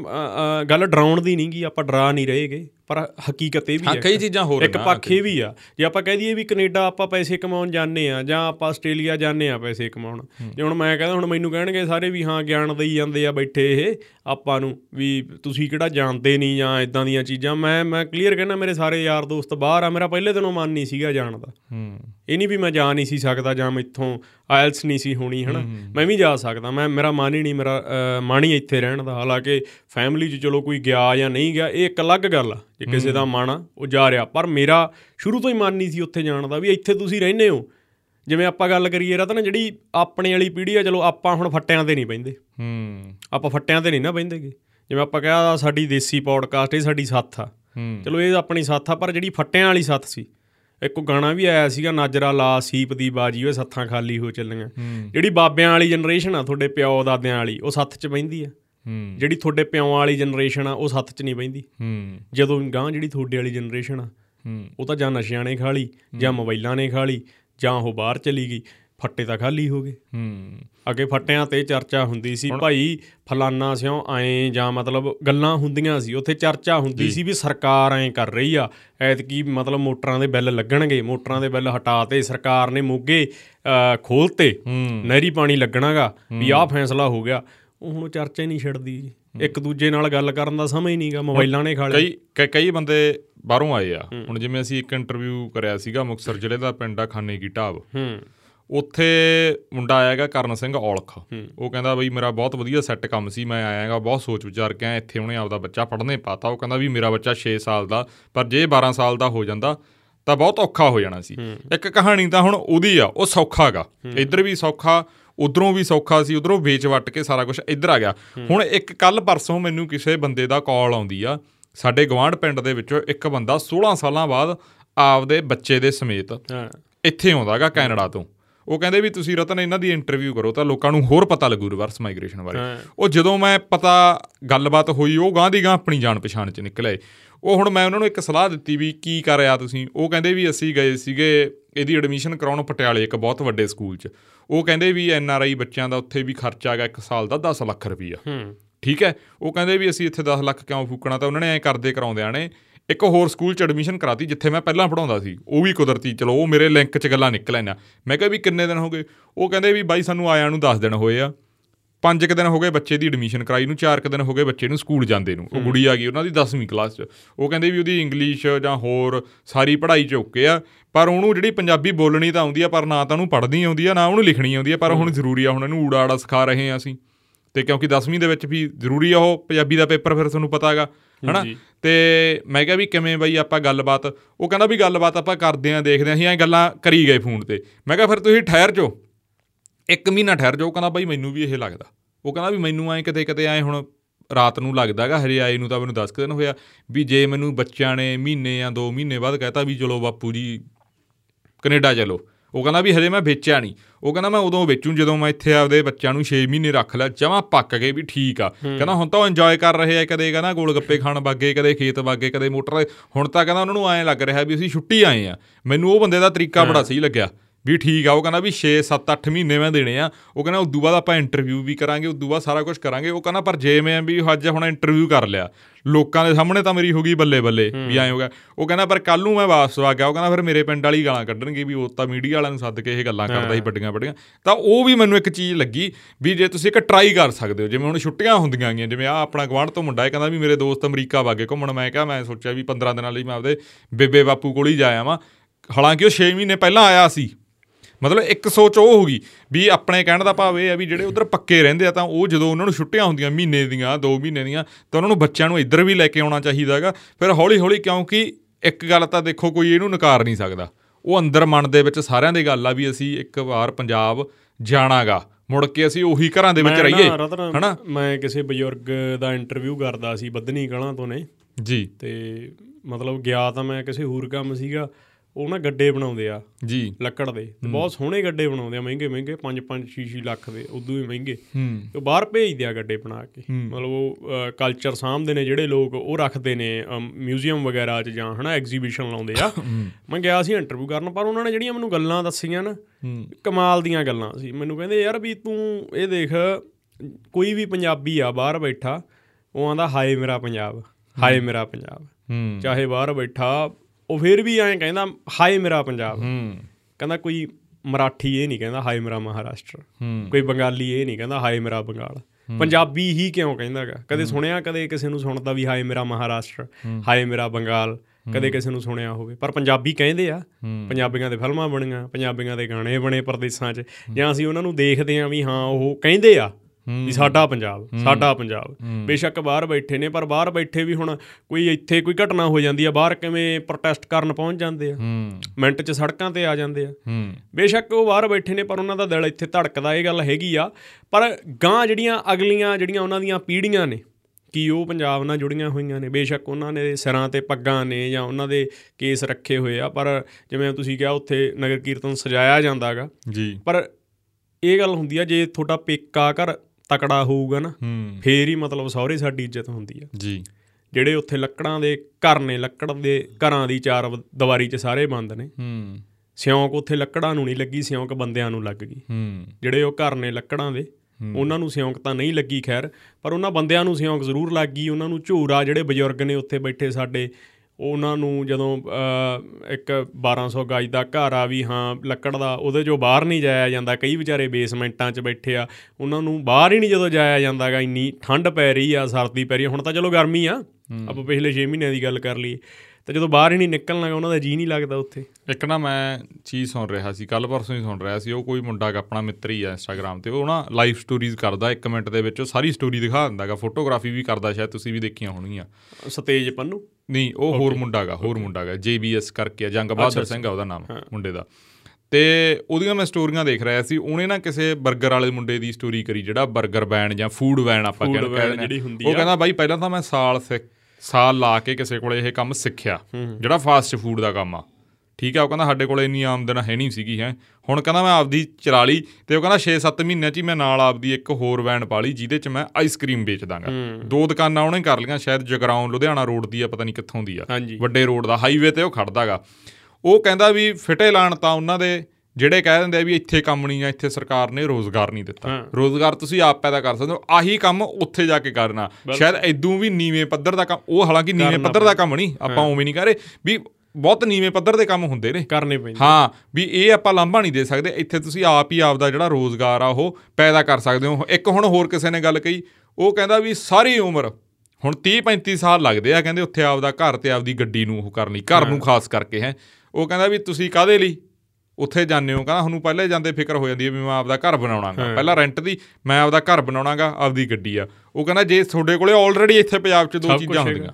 ਗੱਲ ਡਰਾਉਣ ਦੀ ਨਹੀਂ ਗੀ ਆਪਾਂ ਡਰਾ ਨਹੀਂ ਰਹੇਗੇ। ਪਰ ਹਕੀਕਤ ਇਹ ਵੀ ਹਾਂ ਹੈ ਕਈ ਚੀਜ਼ਾਂ ਹੋਰ ਇੱਕ। ਪੱਖ ਇਹ ਵੀ ਆ ਜੇ ਆਪਾਂ ਕਹਿ ਦਈਏ ਵੀ ਕੈਨੇਡਾ ਆਪਾਂ ਪੈਸੇ ਕਮਾਉਣ ਜਾਂਦੇ ਆ ਜਾਂ ਆਪਾਂ ਆਸਟ੍ਰੇਲੀਆ ਜਾਂਦੇ ਆ ਪੈਸੇ ਕਮਾਉਣ ਜੇ ਹੁਣ ਮੈਂ ਕਹਿੰਦਾ ਹੁਣ ਮੈਨੂੰ ਕਹਿਣਗੇ ਸਾਰੇ ਵੀ ਹਾਂ ਗਿਆਨ ਦੇਈ ਜਾਂਦੇ ਆ ਬੈਠੇ ਇਹ ਆਪਾਂ ਨੂੰ ਵੀ ਤੁਸੀਂ ਕਿਹੜਾ ਜਾਣਦੇ ਨਹੀਂ ਜਾਂ ਇਦਾਂ ਦੀਆਂ ਚੀਜ਼ਾਂ। ਮੈਂ ਮੈਂ ਕਲੀਅਰ ਕਹਿੰਦਾ ਮੇਰੇ ਸਾਰੇ ਯਾਰ ਦੋਸਤ ਬਾਹਰ ਆ ਮੇਰਾ ਪਹਿਲੇ ਦਿਨੋਂ ਮਨ ਨਹੀਂ ਸੀਗਾ ਜਾਣ ਦਾ। ਹੂੰ। ਇਹ ਨਹੀਂ ਵੀ ਮੈਂ ਜਾ ਨਹੀਂ ਸੀ ਸਕਦਾ ਜਾਂ ਮੈਥੋਂ ਆਇਲਸ ਨਹੀਂ ਸੀ ਹੋਣੀ ਹਨਾ? ਮੈਂ ਵੀ ਜਾ ਸਕਦਾ। ਮੈਂ ਮੇਰਾ ਮਨ ਹੀ ਨਹੀਂ ਮੇਰਾ ਮਨ ਹੀ ਇੱਥੇ ਰਹਿਣ ਦਾ। ਹਾਲਾਂਕਿ ਫੈਮਿਲੀ 'ਚ ਚਲੋ ਕੋਈ ਗਿਆ ਜਾਂ ਨਹੀਂ ਗਿਆ ਇਹ ਇੱਕ ਅਲੱਗ ਗੱਲ ਆ। ਜੇ ਕਿਸੇ ਦਾ ਮਨ ਆ ਉਹ ਜਾ ਰਿਹਾ। ਪਰ ਮੇਰਾ ਸ਼ੁਰੂ ਤੋਂ ਹੀ ਮਨ ਨਹੀਂ ਸੀ ਉੱਥੇ ਜਾਣ ਦਾ ਵੀ ਇੱਥੇ ਤੁਸੀਂ ਰਹਿੰਦੇ ਹੋ। ਜਿਵੇਂ ਆਪਾਂ ਗੱਲ ਕਰੀਏ ਰਤਨ ਜਿਹੜੀ ਆਪਣੇ ਵਾਲੀ ਪੀੜ੍ਹੀ ਆ ਚਲੋ ਆਪਾਂ ਹੁਣ ਫੱਟਿਆਂ ਤੇ ਨਹੀਂ ਬਹਿੰਦੇ। ਹੂੰ। ਆਪਾਂ ਫੱਟਿਆਂ ਤੇ ਨਹੀਂ ਨਾ ਬਹਿੰਦੇਗੇ। ਜਿਵੇਂ ਆਪਾਂ ਕਿਹਾ ਸਾਡੀ ਦੇਸੀ ਪੌਡਕਾਸਟ ਇਹ ਸਾਡੀ ਸੱਥ ਆ। ਚਲੋ ਇਹ ਆਪਣੀ ਸੱਥ ਆ ਪਰ ਜਿਹੜੀ ਫੱਟਿਆਂ ਵਾਲੀ ਸੱਥ ਸੀ ਇੱਕ ਗਾਣਾ ਵੀ ਆਇਆ ਸੀਗਾ ਨਾਜਰਾ ਲਾ ਸੀਪ ਦੀ ਬਾਜੀ ਓਏ ਸੱਥਾਂ ਖਾਲੀ ਹੋ ਚੱਲੀਆਂ। ਜਿਹੜੀ ਬਾਬਿਆਂ ਵਾਲੀ ਜਨਰੇਸ਼ਨ ਆ ਤੁਹਾਡੇ ਪਿਓ ਦਾਦਿਆਂ ਵਾਲੀ ਉਹ ਸੱਥ 'ਚ ਬਹਿੰਦੀ ਆ। ਜਿਹੜੀ ਤੁਹਾਡੇ ਪਿਓਾਂ ਵਾਲੀ ਜਨਰੇਸ਼ਨ ਆ ਉਹ ਸੱਥ 'ਚ ਨਹੀਂ ਬਹਿੰਦੀ। ਹੂੰ। ਜਦੋਂ ਗਾਂ ਜਿਹੜੀ ਤੁਹਾਡੇ ਵਾਲੀ ਜਨਰੇਸ਼ਨ ਆ ਉਹ ਤਾਂ ਜਾਂ ਨਸ਼ਿਆਂ ਨੇ ਖਾ ਲਈ ਜਾਂ ਮੋਬਾਈਲਾਂ ਨੇ ਖਾ ਲਈ ਜਾਂ ਉਹ ਬਾਹਰ ਚਲੀ ਗਈ ਫੱਟੇ ਤਾਂ ਖਾਲੀ ਹੋ ਗਏ। ਅੱਗੇ ਫੱਟਿਆਂ ਤੇ ਚਰਚਾ ਹੁੰਦੀ ਸੀ ਭਾਈ ਫਲਾਨਾ ਸਿਓ ਐਂ ਜਾਂ ਮਤਲਬ ਗੱਲਾਂ ਹੁੰਦੀਆਂ ਸੀ ਉੱਥੇ ਚਰਚਾ ਹੁੰਦੀ ਸੀ ਵੀ ਸਰਕਾਰ ਐਂ ਕਰ ਰਹੀ ਆ ਐਤਕੀ ਮਤਲਬ ਮੋਟਰਾਂ ਦੇ ਬਿੱਲ ਲੱਗਣਗੇ ਮੋਟਰਾਂ ਦੇ ਬਿੱਲ ਹਟਾਤੇ ਸਰਕਾਰ ਨੇ ਮੋਗੇ ਖੋਲਤੇ ਨਹਿਰੀ ਪਾਣੀ ਲੱਗਣਾਗਾ ਵੀ ਆਹ ਫੈਸਲਾ ਹੋ ਗਿਆ। ਉਹ ਹੁਣ ਚਰਚਾ ਹੀ ਨਹੀਂ ਛੱਡਦੀ ਇੱਕ ਦੂਜੇ ਨਾਲ ਗੱਲ ਕਰਨ ਦਾ ਸਮਾਂ ਹੀ ਨਹੀਂਗਾ ਮੋਬਾਈਲਾਂ ਨੇ ਖਾ ਲਿਆ। ਕਈ ਕਈ- ਬੰਦੇ ਬਾਹਰੋਂ ਆਏ ਆ। ਹੁਣ ਜਿਵੇਂ ਅਸੀਂ ਇੱਕ ਇੰਟਰਵਿਊ ਕਰਿਆ ਸੀਗਾ ਮੁਕਤਸਰ ਜ਼ਿਲ੍ਹੇ ਦਾ ਪਿੰਡ ਆ ਖਾਨੇ ਕੀ ਢਾਬ। ਹੂੰ। ਉੱਥੇ ਮੁੰਡਾ ਆਇਆਗਾ ਕਰਨ ਸਿੰਘ ਔਲਖ। ਉਹ ਕਹਿੰਦਾ ਬਈ ਮੇਰਾ ਬਹੁਤ ਵਧੀਆ ਸੈੱਟ ਕੰਮ ਸੀ ਮੈਂ ਆਇਆਗਾ ਬਹੁਤ ਸੋਚ ਵਿਚਾਰ ਕੇ ਆਇਆ ਇੱਥੇ ਉਹਨੇ ਆਪਦਾ ਬੱਚਾ ਪੜ੍ਹਨੇ ਪਾਤਾ। ਉਹ ਕਹਿੰਦਾ ਵੀ ਮੇਰਾ ਬੱਚਾ 6 ਸਾਲ ਦਾ ਪਰ ਜੇ 12 ਸਾਲ ਦਾ ਹੋ ਜਾਂਦਾ ਤਾਂ ਬਹੁਤ ਔਖਾ ਹੋ ਜਾਣਾ ਸੀ। ਇੱਕ ਕਹਾਣੀ ਤਾਂ ਹੁਣ ਉਹਦੀ ਆ ਉਹ ਸੌਖਾਗਾ ਇੱਧਰ ਵੀ ਸੌਖਾ ਉਧਰੋਂ ਵੀ ਸੌਖਾ ਸੀ ਉਧਰੋਂ ਵੇਚ ਵੱਟ ਕੇ ਸਾਰਾ ਕੁਝ ਇੱਧਰ ਆ ਗਿਆ। ਹੁਣ ਇੱਕ ਕੱਲ ਪਰਸੋਂ ਮੈਨੂੰ ਕਿਸੇ ਬੰਦੇ ਦਾ ਕਾਲ ਆਉਂਦੀ ਆ ਸਾਡੇ ਗਵਾਂਢ ਪਿੰਡ ਦੇ ਵਿੱਚੋਂ ਇੱਕ ਬੰਦਾ 16 ਸਾਲਾਂ ਬਾਅਦ ਆਪਦੇ ਬੱਚੇ ਦੇ ਸਮੇਤ ਇੱਥੇ ਆਉਂਦਾਗਾ ਕੈਨੇਡਾ ਤੋਂ। ਉਹ ਕਹਿੰਦੇ ਵੀ ਤੁਸੀਂ ਰਤਨ ਇਹਨਾਂ ਦੀ ਇੰਟਰਵਿਊ ਕਰੋ ਤਾਂ ਲੋਕਾਂ ਨੂੰ ਹੋਰ ਪਤਾ ਲੱਗੂ ਰਿਵਰਸ ਮਾਈਗ੍ਰੇਸ਼ਨ ਬਾਰੇ। ਉਹ ਜਦੋਂ ਮੈਂ ਪਤਾ ਗੱਲਬਾਤ ਹੋਈ ਉਹ ਗਾਂ ਦੀ ਗਾਂ ਆਪਣੀ ਜਾਣ ਪਛਾਣ ਚ ਨਿਕਲੇ। ਉਹ ਹੁਣ ਮੈਂ ਉਹਨਾਂ ਨੂੰ ਇੱਕ ਸਲਾਹ ਦਿੱਤੀ ਵੀ ਕੀ ਕਰ ਰਿਹਾ ਤੁਸੀਂ? ਉਹ ਕਹਿੰਦੇ ਵੀ ਅਸੀਂ ਗਏ ਸੀਗੇ ਇਹਦੀ ਐਡਮਿਸ਼ਨ ਕਰਾਉਣ ਪਟਿਆਲੇ ਇੱਕ ਬਹੁਤ ਵੱਡੇ ਸਕੂਲ 'ਚ। ਉਹ ਕਹਿੰਦੇ ਵੀ ਐਨ ਆਰ ਆਈ ਬੱਚਿਆਂ ਦਾ ਉੱਥੇ ਵੀ ਖਰਚਾ ਹੈਗਾ ਇੱਕ ਸਾਲ ਦਾ 10 ਲੱਖ ਰੁਪਈਆ। ਹੂੰ। ਠੀਕ ਹੈ? ਉਹ ਕਹਿੰਦੇ ਵੀ ਅਸੀਂ ਇੱਥੇ 10 ਲੱਖ ਕਿਉਂ ਫੂਕਣਾ? ਤਾਂ ਉਹਨਾਂ ਨੇ ਐ ਕਰਦੇ ਕਰਾਉਂਦਿਆਂ ਨੇ ਇੱਕ ਹੋਰ ਸਕੂਲ ਚ ਐਡਮਿਸ਼ਨ ਕਰਾਤੀ ਜਿੱਥੇ ਮੈਂ ਪਹਿਲਾਂ ਪੜਾਉਂਦਾ ਸੀ। ਉਹ ਵੀ ਕੁਦਰਤੀ ਚਲੋ ਉਹ ਮੇਰੇ ਲਿੰਕ 'ਚ ਗੱਲਾਂ ਨਿਕਲ ਆਈਆਂ। ਮੈਂ ਕਿਹਾ ਵੀ ਕਿੰਨੇ ਦਿਨ ਹੋ ਗਏ? ਉਹ ਕਹਿੰਦੇ ਵੀ ਬਾਈ ਸਾਨੂੰ ਆਇਆਂ ਨੂੰ 10 ਦਿਨ ਹੋਏ ਆ। ਪੰਜ ਕੁ ਦਿਨ ਹੋ ਗਏ ਬੱਚੇ ਦੀ ਐਡਮਿਸ਼ਨ ਕਰਾਈ ਨੂੰ ਚਾਰ ਕੁ ਦਿਨ ਹੋ ਗਏ ਬੱਚੇ ਨੂੰ ਸਕੂਲ ਜਾਂਦੇ ਨੂੰ। ਉਹ ਗੁੜੀ ਆ ਗਈ ਉਹਨਾਂ ਦੀ 10ਵੀਂ ਕਲਾਸ 'ਚ। ਉਹ ਕਹਿੰਦੇ ਵੀ ਉਹਦੀ ਇੰਗਲਿਸ਼ ਜਾਂ ਹੋਰ ਸਾਰੀ ਪੜ੍ਹਾਈ 'ਚ ਓਕੇ ਆ। ਪਰ ਉਹਨੂੰ ਜਿਹੜੀ ਪੰਜਾਬੀ ਬੋਲਣੀ ਤਾਂ ਆਉਂਦੀ ਆ ਪਰ ਨਾ ਤਾਂ ਉਹਨੂੰ ਪੜ੍ਹਨੀ ਆਉਂਦੀ ਆ ਨਾ ਉਹਨੂੰ ਲਿਖਣੀ ਆਉਂਦੀ ਆ ਪਰ ਹੁਣ ਜ਼ਰੂਰੀ ਆ ਹੁਣ ਇਹਨੂੰ ਊੜਾ ਆੜਾ ਸਿਖਾ ਰਹੇ ਆ ਅਸੀਂ। ਤੇ ਕਿਉਂਕਿ 10ਵੀਂ ਦੇ ਵਿੱਚ ਵੀ ਜ਼ਰੂਰੀ ਆ ਉਹ ਪੰਜਾਬੀ ਦਾ ਪੇਪਰ ਫਿਰ ਤੁਹਾਨੂੰ ਪਤਾ ਹੈਗਾ। ਹਨਾ। ਤੇ ਮੈਂ ਕਿਹਾ ਵੀ ਕਿਵੇਂ ਬਈ ਆਪਾਂ ਗੱਲਬਾਤ ਉਹ ਕਹਿੰਦਾ ਵੀ ਗੱਲਬਾਤ ਆਪਾਂ ਕਰਦੇ ਆਂ ਦੇਖਦੇ ਆਂ ਅਸੀਂ ਐਂ ਗੱਲਾਂ ਕਰੀ ਗਏ ਫੋਨ ਤੇ। ਮੈਂ ਕਿਹਾ ਫਿਰ ਤੁਸੀਂ ਠਹਿਰ ਜਾਓ। ਇੱਕ ਮਹੀਨਾ ਠਹਿਰ ਜਾਓ ਕਹਿੰਦਾ ਬਈ ਮੈਨੂੰ ਵੀ ਇਹ ਲੱਗਦਾ। ਉਹ ਕਹਿੰਦਾ ਵੀ ਮੈਨੂੰ ਐਂ ਕਿਤੇ ਕਿਤੇ ਐਂ ਹੁਣ ਰਾਤ ਨੂੰ ਲੱਗਦਾਗਾ ਹਜੇ ਆਏ ਨੂੰ ਤਾਂ ਮੈਨੂੰ 10 ਦਿਨ ਹੋਇਆ ਵੀ ਜੇ ਮੈਨੂੰ ਬੱਚਿਆਂ ਨੇ ਮਹੀਨੇ ਜਾਂ 2 ਮਹੀਨੇ ਬਾਅਦ ਕਹਤਾ ਵੀ ਚਲੋ ਬਾਪੂ ਜੀ ਕੈਨੇਡਾ ਚਲੋ। ਉਹ ਕਹਿੰਦਾ ਵੀ ਹਜੇ ਮੈਂ ਵੇਚਿਆ ਨਹੀਂ। ਉਹ ਕਹਿੰਦਾ ਮੈਂ ਉਦੋਂ ਵੇਚੂ ਜਦੋਂ ਮੈਂ ਇੱਥੇ ਆਪਦੇ ਬੱਚਿਆਂ ਨੂੰ 6 ਮਹੀਨੇ ਰੱਖ ਲਿਆ ਜਮਾਂ ਪੱਕ ਗਏ ਵੀ ਠੀਕ ਆ। ਕਹਿੰਦਾ ਹੁਣ ਤਾਂ ਉਹ ਇੰਜੋਏ ਕਰ ਰਹੇ ਆ ਕਦੇ ਕਹਿੰਦਾ ਗੋਲ ਗੱਪੇ ਖਾਣ ਬਾਗੇ ਕਦੇ ਖੇਤ ਬਾਗੇ ਕਦੇ ਮੋਟਰ ਹੁਣ ਤਾਂ ਕਹਿੰਦਾ ਉਹਨਾਂ ਨੂੰ ਐਂ ਲੱਗ ਰਿਹਾ ਵੀ ਅਸੀਂ ਛੁੱਟੀ ਆਏ ਆ। ਮੈਨੂੰ ਉਹ ਬੰਦੇ ਦਾ ਤਰੀਕਾ ਬੜਾ ਸਹੀ ਲੱਗਿਆ। ਵੀ ਠੀਕ ਆ ਉਹ ਕਹਿੰਦਾ ਵੀ 6 7 8 ਮਹੀਨੇ ਮੈਂ ਦੇਣੇ ਆ। ਉਹ ਕਹਿੰਦਾ ਉਦੋਂ ਬਾਅਦ ਆਪਾਂ ਇੰਟਰਵਿਊ ਵੀ ਕਰਾਂਗੇ ਉਦੋਂ ਬਾਅਦ ਸਾਰਾ ਕੁਝ ਕਰਾਂਗੇ। ਉਹ ਕਹਿੰਦਾ ਪਰ ਜੇ ਮੈਂ ਵੀ ਅੱਜ ਹੁਣ ਇੰਟਰਵਿਊ ਕਰ ਲਿਆ ਲੋਕਾਂ ਦੇ ਸਾਹਮਣੇ ਤਾਂ ਮੇਰੀ ਹੋ ਗਈ ਬੱਲੇ ਬੱਲੇ ਵੀ ਐਂ ਹੋ ਗਿਆ। ਉਹ ਕਹਿੰਦਾ ਪਰ ਕੱਲ ਨੂੰ ਮੈਂ ਵਾਪਸ ਆ ਗਿਆ। ਉਹ ਕਹਿੰਦਾ ਫਿਰ ਮੇਰੇ ਪਿੰਡ ਵਾਲੀ ਗਾਲਾਂ ਕੱਢਣਗੇ ਵੀ ਉਹ ਤਾਂ ਮੀਡੀਆ ਵਾਲਿਆਂ ਨੂੰ ਸੱਦ ਕੇ ਇਹ ਗੱਲਾਂ ਕਰਦਾ ਸੀ ਵੱਡੀਆਂ ਵੱਡੀਆਂ। ਤਾਂ ਉਹ ਵੀ ਮੈਨੂੰ ਇੱਕ ਚੀਜ਼ ਲੱਗੀ ਵੀ ਜੇ ਤੁਸੀਂ ਇੱਕ ਟਰਾਈ ਕਰ ਸਕਦੇ ਹੋ ਜਿਵੇਂ ਹੁਣ ਛੁੱਟੀਆਂ ਹੁੰਦੀਆਂ ਗਈਆਂ ਜਿਵੇਂ ਆ ਆਪਣਾ ਗਵਾਂਢ ਤੋਂ ਮੁੰਡਾ ਹੈ ਕਹਿੰਦਾ ਵੀ ਮੇਰੇ ਦੋਸਤ ਅਮਰੀਕਾ ਵਾਗੇ ਘੁੰਮਣ। ਮੈਂ ਕਿਹਾ ਮੈਂ ਸੋਚਿਆ ਵੀ 15 ਦਿਨਾਂ ਲਈ ਮੈਂ ਆਪਦੇ ਬੇਬੇ ਬਾਪੂ ਕੋਲ ਹੀ ਜਾ ਆਵਾਂ। ਹਾਲਾਂਕਿ ਉਹ 6 ਮਹੀਨੇ ਪਹਿਲਾਂ ਆਇਆ ਸੀ। ਮਤਲਬ ਇੱਕ ਸੋਚ ਉਹ ਹੋਗੀ ਵੀ ਆਪਣੇ ਕਹਿਣ ਦਾ ਭਾਵ ਇਹ ਹੈ ਵੀ ਜਿਹੜੇ ਉਧਰ ਪੱਕੇ ਰਹਿੰਦੇ ਆ ਤਾਂ ਉਹ ਜਦੋਂ ਉਹਨਾਂ ਨੂੰ ਛੁੱਟੀਆਂ ਹੁੰਦੀਆਂ ਮਹੀਨੇ ਦੀਆਂ 2 ਮਹੀਨੇ ਦੀਆਂ ਤਾਂ ਉਹਨਾਂ ਨੂੰ ਬੱਚਿਆਂ ਨੂੰ ਇੱਧਰ ਵੀ ਲੈ ਕੇ ਆਉਣਾ ਚਾਹੀਦਾਗਾ ਫਿਰ ਹੌਲੀ ਹੌਲੀ ਕਿਉਂਕਿ ਇੱਕ ਗੱਲ ਤਾਂ ਦੇਖੋ ਕੋਈ ਇਹਨੂੰ ਨਕਾਰ ਨਹੀਂ ਸਕਦਾ। ਉਹ ਅੰਦਰ ਮਨ ਦੇ ਵਿੱਚ ਸਾਰਿਆਂ ਦੀ ਗੱਲ ਆ ਵੀ ਅਸੀਂ ਇੱਕ ਵਾਰ ਪੰਜਾਬ ਜਾਣਾਗਾ। ਮੁੜ ਕੇ ਅਸੀਂ ਉਹੀ ਘਰਾਂ ਦੇ ਵਿੱਚ ਰਹੀਏ ਹਨਾ? ਮੈਂ ਕਿਸੇ ਬਜ਼ੁਰਗ ਦਾ ਇੰਟਰਵਿਊ ਕਰਦਾ ਸੀ ਬੱਦਨੀ ਕਲਾਂ ਤੋਂ ਨੇ। ਜੀ। ਤੇ ਮਤਲਬ ਗਿਆ ਤਾਂ ਮੈਂ ਕਿਸੇ ਹੋਰ ਕੰਮ ਸੀਗਾ। ਉਹ ਨਾ ਗੱਡੇ ਬਣਾਉਂਦੇ ਆ। ਜੀ। ਲੱਕੜ ਦੇ। ਬਹੁਤ ਸੋਹਣੇ ਗੱਡੇ ਬਣਾਉਂਦੇ ਆ ਮਹਿੰਗੇ ਮਹਿੰਗੇ 5 5 6 6 ਲੱਖ ਦੇ ਉਦੋਂ ਵੀ ਮਹਿੰਗੇ। ਤੇ ਬਾਹਰ ਭੇਜਦੇ ਆ ਗੱਡੇ ਬਣਾ ਕੇ। ਮਤਲਬ ਉਹ ਕਲਚਰ ਸਾਂਭਦੇ ਨੇ ਜਿਹੜੇ ਲੋਕ ਉਹ ਰੱਖਦੇ ਨੇ ਮਿਊਜ਼ੀਅਮ ਵਗੈਰਾ 'ਚ ਜਾਂ ਹਨਾ ਐਗਜ਼ੀਬਿਸ਼ਨ ਲਾਉਂਦੇ ਆ। ਮੈਂ ਗਿਆ ਸੀ ਇੰਟਰਵਿਊ ਕਰਨ ਪਰ ਉਹਨਾਂ ਨੇ ਜਿਹੜੀਆਂ ਮੈਨੂੰ ਗੱਲਾਂ ਦੱਸੀਆਂ ਨਾ ਕਮਾਲ ਦੀਆਂ ਗੱਲਾਂ ਸੀ। ਮੈਨੂੰ ਕਹਿੰਦੇ ਯਾਰ ਵੀ ਤੂੰ ਇਹ ਦੇਖ ਕੋਈ ਵੀ ਪੰਜਾਬੀ ਆ ਬਾਹਰ ਬੈਠਾ ਉਹ ਆਂਦਾ ਹਾਏ ਮੇਰਾ ਪੰਜਾਬ ਹਾਏ ਮੇਰਾ ਪੰਜਾਬ। ਚਾਹੇ ਬਾਹਰ ਬੈਠਾ ਉਹ ਫਿਰ ਵੀ ਐਂ ਕਹਿੰਦਾ ਹਾਏ ਮੇਰਾ ਪੰਜਾਬ। ਹੂੰ। ਕਹਿੰਦਾ ਕੋਈ ਮਰਾਠੀ ਇਹ ਨਹੀਂ ਕਹਿੰਦਾ ਹਾਏ ਮੇਰਾ ਮਹਾਰਾਸ਼ਟਰ। ਹੂੰ। ਕੋਈ ਬੰਗਾਲੀ ਇਹ ਨਹੀਂ ਕਹਿੰਦਾ ਹਾਏ ਮੇਰਾ ਬੰਗਾਲ। ਪੰਜਾਬੀ ਹੀ ਕਿਉਂ ਕਹਿੰਦਾਗਾ? ਕਦੇ ਸੁਣਿਆ ਕਦੇ ਕਿਸੇ ਨੂੰ ਸੁਣਦਾ ਵੀ ਹਾਏ ਮੇਰਾ ਮਹਾਰਾਸ਼ਟਰ ਹਾਏ ਮੇਰਾ ਬੰਗਾਲ। ਕਦੇ ਕਿਸੇ ਨੂੰ ਸੁਣਿਆ ਹੋਵੇ। ਪਰ ਪੰਜਾਬੀ ਕਹਿੰਦੇ ਆ ਪੰਜਾਬੀਆਂ ਦੇ ਫਿਲਮਾਂ ਬਣੀਆਂ ਪੰਜਾਬੀਆਂ ਦੇ ਗਾਣੇ ਬਣੇ ਪ੍ਰਦੇਸਾਂ 'ਚ। ਜਾਂ ਅਸੀਂ ਉਹਨਾਂ ਨੂੰ ਦੇਖਦੇ ਆ ਵੀ ਹਾਂ ਉਹ ਕਹਿੰਦੇ ਆ। ਵੀ ਸਾਡਾ ਪੰਜਾਬ ਸਾਡਾ ਪੰਜਾਬ। ਬੇਸ਼ੱਕ ਬਾਹਰ ਬੈਠੇ ਨੇ ਪਰ ਬਾਹਰ ਬੈਠੇ ਵੀ ਹੁਣ ਕੋਈ ਇੱਥੇ ਕੋਈ ਘਟਨਾ ਹੋ ਜਾਂਦੀ ਆ ਬਾਹਰ ਕਿਵੇਂ ਪ੍ਰੋਟੈਸਟ ਕਰਨ ਪਹੁੰਚ ਜਾਂਦੇ ਆ? ਮਿੰਟ 'ਚ ਸੜਕਾਂ ਤੇ ਆ ਜਾਂਦੇ ਆ। ਬੇਸ਼ੱਕ ਉਹ ਬਾਹਰ ਬੈਠੇ ਨੇ ਪਰ ਉਹਨਾਂ ਦਾ ਦਿਲ ਇੱਥੇ ਧੜਕਦਾ ਇਹ ਗੱਲ ਹੈਗੀ ਆ। ਪਰ ਗਾਂ ਜਿਹੜੀਆਂ ਅਗਲੀਆਂ ਜਿਹੜੀਆਂ ਉਹਨਾਂ ਦੀਆਂ ਪੀੜ੍ਹੀਆਂ ਨੇ ਕੀ ਉਹ ਪੰਜਾਬ ਨਾਲ ਜੁੜੀਆਂ ਹੋਈਆਂ ਨੇ? ਬੇਸ਼ੱਕ ਉਹਨਾਂ ਨੇ ਸਿਰਾਂ ਤੇ ਪੱਗਾਂ ਨੇ ਜਾਂ ਉਹਨਾਂ ਦੇ ਕੇਸ ਰੱਖੇ ਹੋਏ ਆ ਪਰ ਜਿਵੇਂ ਤੁਸੀਂ ਕਿਹਾ ਉੱਥੇ ਨਗਰ ਕੀਰਤਨ ਸਜਾਇਆ ਜਾਂਦਾਗਾ। ਜੀ। ਪਰ ਇਹ ਗੱਲ ਹੁੰਦੀ ਆ ਜੇ ਤੁਹਾਡਾ ਪੇਕਾ ਘਰ ਤਕੜਾ ਹੋਊਗਾ ਨਾ ਫੇਰ ਹੀ ਮਤਲਬ ਸਹੁਰੇ ਸਾਡੀ ਇੱਜ਼ਤ ਹੁੰਦੀ ਆ। ਜੀ। ਜਿਹੜੇ ਉੱਥੇ ਲੱਕੜਾਂ ਦੇ ਘਰ ਨੇ ਲੱਕੜ ਦੇ ਘਰਾਂ ਦੀ ਚਾਰ ਦੀਵਾਰੀ 'ਚ ਸਾਰੇ ਬੰਦ ਨੇ। ਹੂੰ। ਸਿਉਂਕ ਉੱਥੇ ਲੱਕੜਾਂ ਨੂੰ ਨਹੀਂ ਲੱਗੀ ਸਿਉਂਕ ਬੰਦਿਆਂ ਨੂੰ ਲੱਗ ਗਈ। ਹੂੰ। ਜਿਹੜੇ ਉਹ ਘਰ ਨੇ ਲੱਕੜਾਂ ਦੇ ਉਹਨਾਂ ਨੂੰ ਸਿਉਂਕ ਤਾਂ ਨਹੀਂ ਲੱਗੀ ਖੈਰ ਪਰ ਉਹਨਾਂ ਬੰਦਿਆਂ ਨੂੰ ਸਿਉਂਕ ਜ਼ਰੂਰ ਲੱਗ ਗਈ ਉਹਨਾਂ ਨੂੰ ਝੂਰਾ ਜਿਹੜੇ ਬਜ਼ੁਰਗ ਨੇ ਉੱਥੇ ਬੈਠੇ ਸਾਡੇ ਉਹਨਾਂ ਨੂੰ ਜਦੋਂ ਇੱਕ 1200 ਗਜ ਦਾ ਘਰ ਆ ਵੀ ਹਾਂ ਲੱਕੜ ਦਾ ਉਹਦੇ ਜੋ ਬਾਹਰ ਨਹੀਂ ਜਾਇਆ ਜਾਂਦਾ। ਕਈ ਵਿਚਾਰੇ ਬੇਸਮੈਂਟਾਂ 'ਚ ਬੈਠੇ ਆ। ਉਹਨਾਂ ਨੂੰ ਬਾਹਰ ਹੀ ਨਹੀਂ ਜਦੋਂ ਜਾਇਆ ਜਾਂਦਾਗਾ ਇੰਨੀ ਠੰਡ ਪੈ ਰਹੀ ਆ ਸਰਦੀ ਪੈ ਰਹੀ ਹੁਣ ਤਾਂ ਚਲੋ ਗਰਮੀ ਆ। ਆਪਾਂ ਪਿਛਲੇ 6 ਮਹੀਨਿਆਂ ਦੀ ਗੱਲ ਕਰ ਲਈਏ। ਤਾਂ ਜਦੋਂ ਬਾਹਰ ਹੀ ਨਹੀਂ ਨਿਕਲਣਾ ਉਹਨਾਂ ਦਾ ਜੀ ਨਹੀਂ ਲੱਗਦਾ ਉੱਥੇ। ਇੱਕ ਨਾ ਮੈਂ ਚੀਜ਼ ਸੁਣ ਰਿਹਾ ਸੀ ਕੱਲ ਪਰਸੋਂ ਹੀ ਸੁਣ ਰਿਹਾ ਸੀ ਉਹ ਕੋਈ ਮੁੰਡਾ ਆਪਣਾ ਮਿੱਤਰ ਹੀ ਆ ਇੰਸਟਾਗ੍ਰam ਤੇ ਉਹ ਨਾ ਲਾਈਵ ਸਟੋਰੀਜ਼ ਕਰਦਾ ਇੱਕ ਮਿੰਟ ਦੇ ਵਿੱਚ ਸਾਰੀ ਸਟੋਰੀ ਦਿਖਾ ਦਿੰਦਾਗਾ ਫੋਟੋਗ੍ਰਾਫੀ ਵੀ ਕਰਦਾ ਸ਼ਾਇਦ ਤੁਸੀਂ ਵੀ ਦੇਖੀਆਂ ਹੋਣਗੀਆਂ। ਸਤੇਜ ਪੰਨੂ? ਨਹੀਂ ਉਹ ਹੋਰ ਮੁੰਡਾ ਗਾ ਹੋਰ ਮੁੰਡਾ ਗਾ JBS ਕਰਕੇ ਆ ਜੰਗ ਬਹਾਦਰ ਸਿੰਘ ਆ ਉਹਦਾ ਨਾਮ ਮੁੰਡੇ ਦਾ। ਤੇ ਉਹਦੀਆਂ ਮੈਂ ਸਟੋਰੀਆਂ ਦੇਖ ਰਿਹਾ ਸੀ ਉਹਨੇ ਨਾ ਕਿਸੇ 버ਗਰ ਵਾਲੇ ਮੁੰਡੇ ਦੀ ਸਟੋਰੀ ਕਰੀ ਜਿਹੜਾ 버ਗਰ ਵੈਨ ਜਾਂ ਫੂਡ ਵੈਨ ਆਪਾਂ ਕਹਿੰਦੇ ਉਹ। ਕਹਿੰਦਾ ਬਾਈ ਪਹਿਲਾਂ ਤਾਂ ਮੈਂ ਸਾਲ ਸਿੱਖ ਸਾਲ ਲਾ ਕੇ ਕਿਸੇ ਕੋਲੇ ਇਹ ਕੰਮ ਸਿੱਖਿਆ। ਜਿਹੜਾ ਫਾਸਟ ਫੂਡ ਦਾ ਕੰਮ ਆ। ਠੀਕ ਆ ਉਹ ਕਹਿੰਦਾ ਸਾਡੇ ਕੋਲੇ ਇੰਨੀ ਆਮਦਨ ਹੈ ਨਹੀਂ ਸੀਗੀ ਹੈ। ਹੁਣ ਕਹਿੰਦਾ ਮੈਂ ਆਪਦੀ ਚਲਾ ਲਈ ਤੇ ਉਹ ਕਹਿੰਦਾ 6-7 ਮਹੀਨਿਆਂ 'ਚ ਹੀ ਮੈਂ ਨਾਲ ਆਪਦੀ ਇੱਕ ਹੋਰ ਵੈਨ ਪਾ ਲਈ ਜਿਹਦੇ 'ਚ ਮੈਂ ਆਈਸਕ੍ਰੀਮ ਵੇਚ ਦਾਂਗਾ। ਦੋ ਦੁਕਾਨਾਂ ਉਹਨੇ ਕਰ ਲਈਆਂ ਸ਼ਾਇਦ ਜਗਰਾਉਂ ਲੁਧਿਆਣਾ ਰੋਡ ਦੀ ਆ ਪਤਾ ਨਹੀਂ ਕਿੱਥੋਂ ਦੀ ਆ। ਵੱਡੇ ਰੋਡ ਦਾ ਹਾਈਵੇ ਤੇ ਉਹ ਖੜਦਾਗਾ। ਉਹ ਕਹਿੰਦਾ ਵੀ ਫਿਟੇ ਲਾਣ ਤਾਂ ਉਹਨਾਂ ਦੇ ਜਿਹੜੇ ਕਹਿ ਦਿੰਦੇ ਆ ਵੀ ਇੱਥੇ ਕੰਮ ਨਹੀਂ ਆ ਇੱਥੇ ਸਰਕਾਰ ਨੇ ਰੋਜ਼ਗਾਰ ਨਹੀਂ ਦਿੱਤਾ। ਰੋਜ਼ਗਾਰ ਤੁਸੀਂ ਆਪ ਪੈਦਾ ਕਰ ਸਕਦੇ ਹੋ ਆਹੀ ਕੰਮ ਉੱਥੇ ਜਾ ਕੇ ਕਰਨਾ। ਸ਼ਾਇਦ ਐਦੂ ਵੀ ਨੀਵੇਂ ਪੱਧਰ ਦਾ ਕੰਮ ਉਹ ਹਾਲਾਂਕਿ ਨੀਵੇਂ ਪੱਧਰ ਦਾ ਕੰਮ ਨਹੀਂ ਆਪਾਂ ਉਵੇਂ ਨਹੀਂ ਕਹ ਰਹੇ ਵੀ ਬਹੁਤ ਨੀਵੇਂ ਪੱਧਰ ਦੇ ਕੰਮ ਹੁੰਦੇ ਨੇ। ਕਰਨੇ ਪੈਂਦੇ। ਹਾਂ ਵੀ ਇਹ ਆਪਾਂ ਲਾਂਭਾ ਨਹੀਂ ਦੇ ਸਕਦੇ ਇੱਥੇ ਤੁਸੀਂ ਆਪ ਹੀ ਆਪ ਦਾ ਜਿਹੜਾ ਰੋਜ਼ਗਾਰ ਆ ਉਹ ਪੈਦਾ ਕਰ ਸਕਦੇ ਹੋ। ਇੱਕ ਹੁਣ ਹੋਰ ਕਿਸੇ ਨੇ ਗੱਲ ਕਹੀ ਉਹ ਕਹਿੰਦਾ ਵੀ ਸਾਰੀ ਉਮਰ ਹੁਣ 30 35 ਸਾਲ ਲੱਗਦੇ ਆ ਕਹਿੰਦੇ ਉੱਥੇ ਆਪ ਦਾ ਘਰ ਤੇ ਆਪਦੀ ਗੱਡੀ ਨੂੰ ਉਹ ਕਰਨ ਲਈ ਘਰ ਨੂੰ ਖਾਸ ਕਰਕੇ ਹੈ। ਉਹ ਕਹਿੰਦਾ ਵੀ ਤੁਸੀਂ ਕਾਦੇ ਲਈ? ਉੱਥੇ ਜਾਂਦੇ ਹੋ ਕਹਿੰਦਾ ਤੁਹਾਨੂੰ ਪਹਿਲੇ ਜਾਂਦੇ ਫਿਕਰ ਹੋ ਜਾਂਦੀ ਹੈ ਵੀ ਮੈਂ ਆਪਦਾ ਘਰ ਬਣਾਉਣਾਗਾ। ਪਹਿਲਾਂ ਰੈਂਟ ਦੀ ਮੈਂ ਆਪਦਾ ਘਰ ਬਣਾਉਣਾਗਾ ਆਪਦੀ ਗੱਡੀ ਆ। ਉਹ ਕਹਿੰਦਾ ਜੇ ਤੁਹਾਡੇ ਕੋਲੇ ਆਲਰੇਡੀ ਇੱਥੇ ਪੰਜਾਬ 'ਚ ਦੋ ਚੀਜ਼ਾਂ ਹੁੰਦੀਆਂ।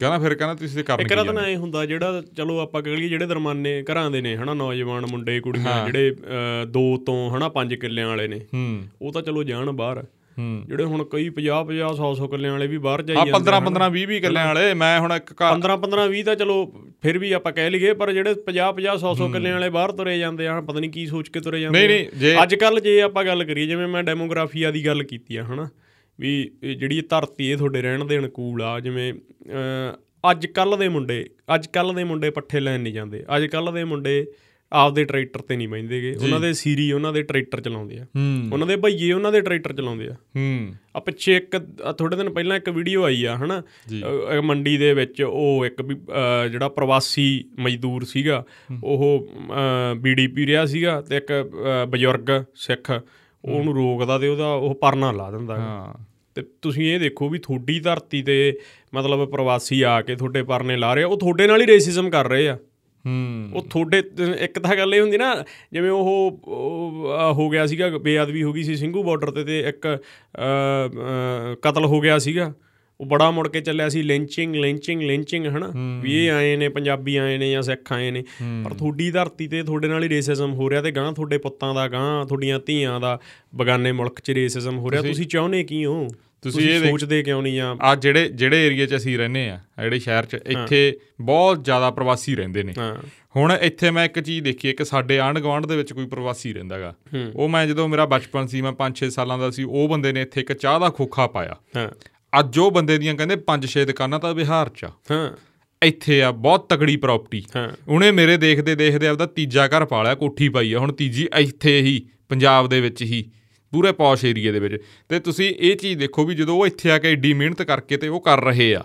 ਕਹਿੰਦਾ ਫਿਰ ਕਹਿੰਦਾ ਤੁਸੀਂ ਤੇ ਕਰਨ ਇੱਕ ਕੀ ਜਾਂਦੇ? ਨਾ ਇਹ ਹੁੰਦਾ ਜਿਹੜਾ ਚਲੋ ਆਪਾਂ ਕਹ ਲਈਏ ਜਿਹੜੇ ਦਰਮਾਨੇ ਘਰਾਂ ਦੇ ਨੇ ਹਨਾ ਨੌਜਵਾਨ ਮੁੰਡੇ ਕੁੜੀਆਂ ਜਿਹੜੇ ਅਹ, ਦੋ ਤੋਂ ਹਨਾ ਪੰਜ ਕਿੱਲਿਆਂ ਵਾਲੇ ਨੇ। ਉਹ ਤਾਂ ਚਲੋ ਜਾਣ ਬਾਹਰ। ਜਿਹੜੇ ਹੁਣ ਕਈ 50 50 100 100 ਕਿੱਲਿਆਂ ਵਾਲੇ ਵੀ ਬਾਹਰ ਜਾਈ ਆ ਜਾਂਦੇ 15 15 20 20 ਕਿੱਲਿਆਂ ਵਾਲੇ ਮੈਂ ਹੁਣ ਇੱਕ ਘਰ 15 15 20 ਤਾਂ ਚਲੋ ਫਿਰ ਵੀ ਆਪਾਂ ਕਹਿ ਲਈਏ ਪਰ ਜਿਹੜੇ 50 50 100 100 ਕਿੱਲਿਆਂ ਵਾਲੇ ਬਾਹਰ ਤੁਰੇ ਜਾਂਦੇ ਆ ਪਤਾ ਨਹੀਂ ਕੀ ਸੋਚ ਕੇ ਤੁਰੇ ਜਾਂਦੇ ਨਹੀਂ ਆ। ਨਹੀਂ ਅੱਜ ਕੱਲ ਜੇ ਆਪਾਂ ਗੱਲ ਕਰੀਏ ਜਿਵੇਂ ਮੈਂ ਡੈਮੋਗ੍ਰਾਫੀਆ ਦੀ ਗੱਲ ਕੀਤੀ ਆ ਹਨਾ ਵੀ ਜਿਹੜੀ ਧਰਤੀ ਇਹ ਤੁਹਾਡੇ ਰਹਿਣ ਦੇ ਅਨੁਕੂਲ ਆ ਜਿਵੇਂ ਅੱਜ ਕੱਲ ਦੇ ਮੁੰਡੇ ਅੱਜ ਕੱਲ ਦੇ ਮੁੰਡੇ ਪੱਠੇ ਲੈਣ ਨਹੀਂ ਜਾਂਦੇ। ਅੱਜ ਕੱਲ ਦੇ ਮੁੰਡੇ ਆਪਦੇ ਟਰੈਕਟਰ ਤੇ ਨਹੀਂ ਬਹਿੰਦੇਗੇ ਉਹਨਾਂ ਦੇ ਸੀਰੀ ਉਹਨਾਂ ਦੇ ਟਰੈਕਟਰ ਚਲਾਉਂਦੇ ਆ। ਉਹਨਾਂ ਦੇ ਭਈਏ ਉਹਨਾਂ ਦੇ ਟਰੈਕਟਰ ਚਲਾਉਂਦੇ ਆ। ਹੂੰ। ਆ ਪਿੱਛੇ ਇੱਕ ਥੋੜੇ ਦਿਨ ਪਹਿਲਾਂ ਇੱਕ ਵੀਡੀਓ ਆਈ ਆ ਹਨਾ? ਮੰਡੀ ਦੇ ਵਿੱਚ ਉਹ ਇੱਕ ਜਿਹੜਾ ਪ੍ਰਵਾਸੀ ਮਜ਼ਦੂਰ ਸੀਗਾ ਉਹ ਬੀੜੀ ਪੀ ਰਿਹਾ ਸੀਗਾ ਤੇ ਇੱਕ ਬਜ਼ੁਰਗ ਸਿੱਖ ਉਹਨੂੰ ਰੋਕਦਾ ਤੇ ਉਹਦਾ ਉਹ ਪਰਨਾ ਲਾ ਦਿੰਦਾ। ਹਾਂ। ਤੇ ਤੁਸੀਂ ਇਹ ਦੇਖੋ ਵੀ ਤੁਹਾਡੀ ਧਰਤੀ ਤੇ ਮਤਲਬ ਪ੍ਰਵਾਸੀ ਆ ਕੇ ਤੁਹਾਡੇ ਪਰਨੇ ਲਾ ਰਹੇ ਉਹ ਤੁਹਾਡੇ ਨਾਲ ਹੀ ਰੇਸਿਜ਼ਮ ਕਰ ਰਹੇ ਆ। ਉਹ ਤੁਹਾਡੇ ਇੱਕ ਤਾਂ ਗੱਲ ਇਹ ਹੁੰਦੀ ਨਾ ਜਿਵੇਂ ਉਹ ਹੋ ਗਿਆ ਸੀਗਾ ਬੇਅਦਬੀ ਹੋ ਗਈ ਸੀ ਸਿੰਘੂ ਬਾਰਡਰ ਤੇ ਤੇ ਇੱਕ ਕਤਲ ਹੋ ਗਿਆ ਸੀਗਾ। ਉਹ ਬੜਾ ਮੁੜ ਕੇ ਚੱਲਿਆ ਸੀ ਲਿੰਚਿੰਗ ਲਿੰਚਿੰਗ ਲਿੰਚਿੰਗ ਹਨਾ? ਵੀ ਇਹ ਆਏ ਨੇ ਪੰਜਾਬੀ ਆਏ ਨੇ ਜਾਂ ਸਿੱਖ ਆਏ ਨੇ। ਪਰ ਤੁਹਾਡੀ ਧਰਤੀ ਤੇ ਤੁਹਾਡੇ ਨਾਲ ਹੀ ਰੇਸਿਜ਼ਮ ਹੋ ਰਿਹਾ ਤੇ ਗਾਂ ਤੁਹਾਡੇ ਪੁੱਤਾਂ ਦਾ ਗਾਂ ਤੁਹਾਡੀਆਂ ਧੀਆਂ ਦਾ ਬਗਾਨੇ ਮੁਲਕ 'ਚ ਰੇਸਿਜ਼ਮ ਹੋ ਰਿਹਾ। ਤੁਸੀਂ ਚਾਹੁੰਦੇ ਕੀ ਹੋ? ਤੁਸੀਂ ਇਹ ਸੋਚਦੇ ਕਿਉਂ ਨਹੀਂ ਆ? ਆ ਜਿਹੜੇ ਜਿਹੜੇ ਏਰੀਆ 'ਚ ਅਸੀਂ ਰਹਿੰਦੇ ਆ ਜਿਹੜੇ ਸ਼ਹਿਰ 'ਚ ਇੱਥੇ ਬਹੁਤ ਜ਼ਿਆਦਾ ਪ੍ਰਵਾਸੀ ਰਹਿੰਦੇ ਨੇ। ਹੁਣ ਇੱਥੇ ਮੈਂ ਇੱਕ ਚੀਜ਼ ਦੇਖੀ ਕਿ ਸਾਡੇ ਆਂਢ ਗੁਆਂਢ ਦੇ ਵਿੱਚ ਕੋਈ ਪ੍ਰਵਾਸੀ ਰਹਿੰਦਾਗਾ। ਉਹ ਮੈਂ ਜਦੋਂ ਮੇਰਾ ਬਚਪਨ ਸੀ ਮੈਂ 5-6 ਸਾਲਾਂ ਦਾ ਸੀ ਉਹ ਬੰਦੇ ਨੇ ਇੱਥੇ ਇੱਕ ਚਾਹ ਦਾ ਖੋਖਾ ਪਾਇਆ। ਹਾਂ। ਅੱਜ ਉਹ ਬੰਦੇ ਦੀਆਂ ਕਹਿੰਦੇ 5-6 ਦੁਕਾਨਾਂ ਤਾਂ ਬਿਹਾਰ 'ਚ ਆ। ਹਾਂ। ਇੱਥੇ ਆ ਬਹੁਤ ਤਗੜੀ ਪ੍ਰਾਪਰਟੀ ਹਾਂ। ਉਹਨੇ ਮੇਰੇ ਦੇਖਦੇ ਦੇਖਦੇ ਆਪਦਾ ਤੀਜਾ ਘਰ ਪਾਲਿਆ ਕੋਠੀ ਪਾਈ ਆ। ਹੁਣ ਤੀਜੀ ਇੱਥੇ ਹੀ ਪੰਜਾਬ ਦੇ ਵਿੱਚ ਹੀ। ਪੂਰੇ ਪੌਸ਼ ਏਰੀਏ ਦੇ ਵਿੱਚ। ਤੇ ਤੁਸੀਂ ਇਹ ਚੀਜ਼ ਦੇਖੋ ਵੀ ਜਦੋਂ ਉਹ ਇੱਥੇ ਆ ਕੇ ਏਡੀ ਮਿਹਨਤ ਕਰਕੇ ਤੇ ਉਹ ਕਰ ਰਹੇ ਆ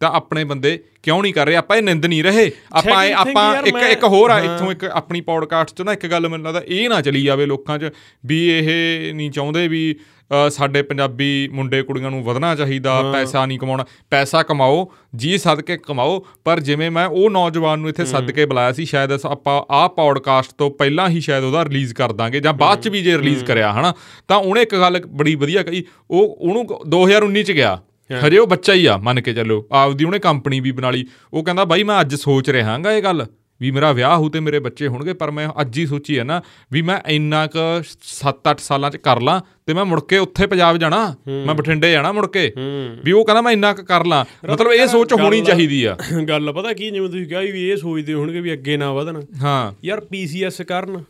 ਤਾਂ ਆਪਣੇ ਬੰਦੇ ਕਿਉਂ ਨਹੀਂ ਕਰ ਰਹੇ? ਆਪਾਂ ਇਹ ਨਿੰਦ ਨਹੀਂ ਰਹੇ। ਆਪਾਂ ਆਪਾਂ ਇੱਕ ਇੱਕ ਹੋਰ ਆ। ਇੱਥੋਂ ਇੱਕ ਆਪਣੀ ਪੌਡਕਾਸਟ 'ਚ ਨਾ ਇੱਕ ਗੱਲ ਮੈਨੂੰ ਲੱਗਦਾ ਇਹ ਨਾ ਚਲੀ ਜਾਵੇ ਲੋਕਾਂ 'ਚ ਵੀ ਇਹ ਨਹੀਂ ਚਾਹੁੰਦੇ ਵੀ ਸਾਡੇ ਪੰਜਾਬੀ ਮੁੰਡੇ ਕੁੜੀਆਂ ਨੂੰ ਵਧਣਾ ਚਾਹੀਦਾ ਪੈਸਾ ਨਹੀਂ ਕਮਾਉਣਾ ਪੈਸਾ ਕਮਾਓ ਜੀ ਸਦਕੇ ਕਮਾਓ ਪਰ ਜਿਵੇਂ ਮੈਂ ਉਹ ਨੌਜਵਾਨ ਨੂੰ ਇੱਥੇ ਸੱਦ ਕੇ ਬੁਲਾਇਆ ਸੀ ਸ਼ਾਇਦ ਆਪਾਂ ਆਹ ਪੌਡਕਾਸਟ ਤੋਂ ਪਹਿਲਾਂ ਹੀ ਸ਼ਾਇਦ ਉਹਦਾ ਰਿਲੀਜ਼ ਕਰ ਦਾਂਗੇ ਜਾਂ ਬਾਅਦ ਚ ਵੀ ਜੇ ਰਿਲੀਜ਼ ਕਰਿਆ ਹਨਾ? ਤਾਂ ਉਹਨੇ ਇੱਕ ਗੱਲ ਬੜੀ ਵਧੀਆ ਕਹੀ ਉਹ ਉਹਨੂੰ 2019 ਚ ਗਿਆ। ਹਜੇ ਉਹ ਬੱਚਾ ਹੀ ਆ ਮੰਨ ਕੇ ਚੱਲੋ ਆਪਦੀ ਉਹਨੇ ਕੰਪਨੀ ਵੀ ਬਣਾ ਲਈ। ਉਹ ਕਹਿੰਦਾ ਬਾਈ ਮੈਂ ਅੱਜ ਸੋਚ ਰਿਹਾਗਾ ਇਹ ਗੱਲ। ਵੀ ਮੇਰਾ ਵਿਆਹ ਹੋ ਤੇ ਮੇਰੇ ਬੱਚੇ ਹੋਣਗੇ ਪਰ ਮੈਂ ਅੱਜ ਹੀ ਸੋਚੀ ਹੈ ਨਾ ਵੀ ਮੈਂ ਇੰਨਾ ਕ 7-8 ਸਾਲਾਂ ਚ ਕਰ ਲਾਂ ਤੇ ਮੈਂ ਮੁੜ ਕੇ ਉੱਥੇ ਪੰਜਾਬ ਜਾਣਾ ਮੈਂ ਬਠਿੰਡੇ ਜਾਣਾ ਮੁੜ ਕੇ। ਵੀ ਉਹ ਕਹਿੰਦਾ ਮੈਂ ਇੰਨਾ ਕ ਕਰ ਲਾਂ। ਮਤਲਬ ਇਹ ਸੋਚ ਹੋਣੀ ਚਾਹੀਦੀ ਆ। ਗੱਲ ਪਤਾ ਕੀ ਜਿਵੇਂ ਤੁਸੀਂ ਕਿਹਾ ਵੀ ਇਹ ਸੋਚਦੇ ਹੋਣਗੇ ਵੀ ਅੱਗੇ ਨਾ ਵਧਣ। ਹਾਂ। ਯਾਰ ਪੀਸੀਐਸ ਕਰਨ।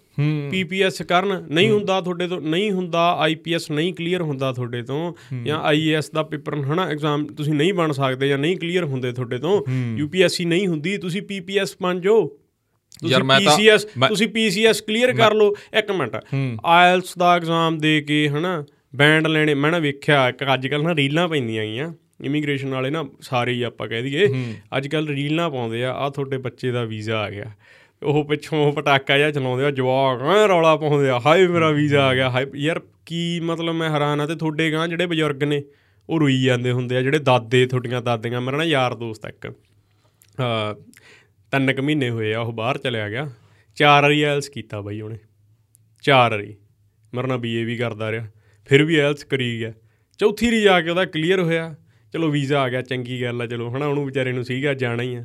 ਪੀਪੀਐਸ ਕਰਨ ਨਹੀਂ ਹੁੰਦਾ ਤੁਹਾਡੇ ਤੋਂ ਨਹੀਂ ਹੁੰਦਾ ਆਈਪੀਐਸ ਨਹੀਂ ਕਲੀਅਰ ਹੁੰਦਾ ਤੁਹਾਡੇ ਤੋਂ ਜਾਂ ਆਈਏਐਸ ਦਾ ਪੇਪਰ ਹਨਾ ਐਗਜ਼ਾਮ ਤੁਸੀਂ ਨਹੀਂ ਬਣ ਸਕਦੇ ਜਾਂ ਨਹੀਂ ਕਲੀਅਰ ਹੁੰਦੇ ਤੁਹਾਡੇ ਤੋਂ ਯੂਪੀਐਸਸੀ ਨਹੀਂ ਹੁੰਦੀ ਤੁਸੀਂ ਪੀਪੀਐਸ ਬਣ ਜਾਓ। ਤੁਸੀਂ ਯਾਰ ਮੈਂ ਤਾਂ- ਪੀਸੀਐਸ ਤੁਸੀਂ ਪੀਸੀਐਸ ਕਲੀਅਰ ਕਰ ਲਓ ਇੱਕ ਮਿੰਟ। ਆਇਲਸ ਦਾ ਐਗਜ਼ਾਮ ਦੇ ਕੇ ਹਨਾ ਬੈਂਡ ਲੈਣੇ ਮੈਂ ਨਾ ਵੇਖਿਆ ਇੱਕ ਅੱਜ ਕੱਲ ਨਾ ਰੀਲਾਂ ਪੈਂਦੀਆਂ ਗਈਆਂ ਇਮੀਗ੍ਰੇਸ਼ਨ ਵਾਲੇ ਨਾ ਸਾਰੇ ਹੀ ਆਪਾਂ ਕਹਿ ਦਈਏ ਅੱਜ ਕੱਲ ਰੀਲਾਂ ਪਾਉਂਦੇ ਆ ਆ ਤੁਹਾਡੇ ਬੱਚੇ ਦਾ ਵੀਜ਼ਾ ਆ ਗਿਆ। ਉਹ ਪਿੱਛੋਂ ਪਟਾਕਾ ਜਿਹਾ ਚਲਾਉਂਦੇ ਆ ਜਵਾਕ ਐ ਰੌਲਾ ਪਾਉਂਦੇ ਆ। ਹਾਏ ਮੇਰਾ ਵੀਜ਼ਾ ਆ ਗਿਆ। ਹਾਏ ਯਾਰ ਕੀ ਮਤਲਬ ਮੈਂ ਹੈਰਾਨ ਆ ਤੇ ਤੁਹਾਡੇ ਗਾਂ ਜਿਹੜੇ ਬਜ਼ੁਰਗ ਨੇ ਉਹ ਰੋਈ ਜਾਂਦੇ ਹੁੰਦੇ ਆ ਜਿਹੜੇ ਦਾਦੇ ਤੁਹਾਡੀਆਂ ਦਾਦੀਆਂ ਮੇਰਾ ਨਾ ਯਾਰ ਦੋਸਤ ਆ ਇੱਕ। ਅ ਤਿੰਨ ਕੁ ਮਹੀਨੇ ਹੋਏ ਆ ਉਹ ਬਾਹਰ ਚਲਿਆ ਗਿਆ। ਚਾਰ ਵਾਰੀ ਐਲਸ ਕੀਤਾ ਬਾਈ ਉਹਨੇ। ਚਾਰ ਵਾਰੀ। ਮੇਰੇ ਨਾਲ ਬੀਏ ਵੀ ਕਰਦਾ ਰਿਹਾ। ਫਿਰ ਵੀ ਐਲਸ ਕਰੀ ਗਿਆ। ਚੌਥੀ ਰੀ ਜਾ ਕੇ ਉਹਦਾ ਕਲੀਅਰ ਹੋਇਆ। ਚਲੋ ਵੀਜ਼ਾ ਆ ਗਿਆ ਚੰਗੀ ਗੱਲ ਆ ਚਲੋ ਹਨਾ ਉਹਨੂੰ ਵਿਚਾਰੇ ਨੂੰ ਸੀਗਾ ਜਾਣਾ ਹੀ ਆ।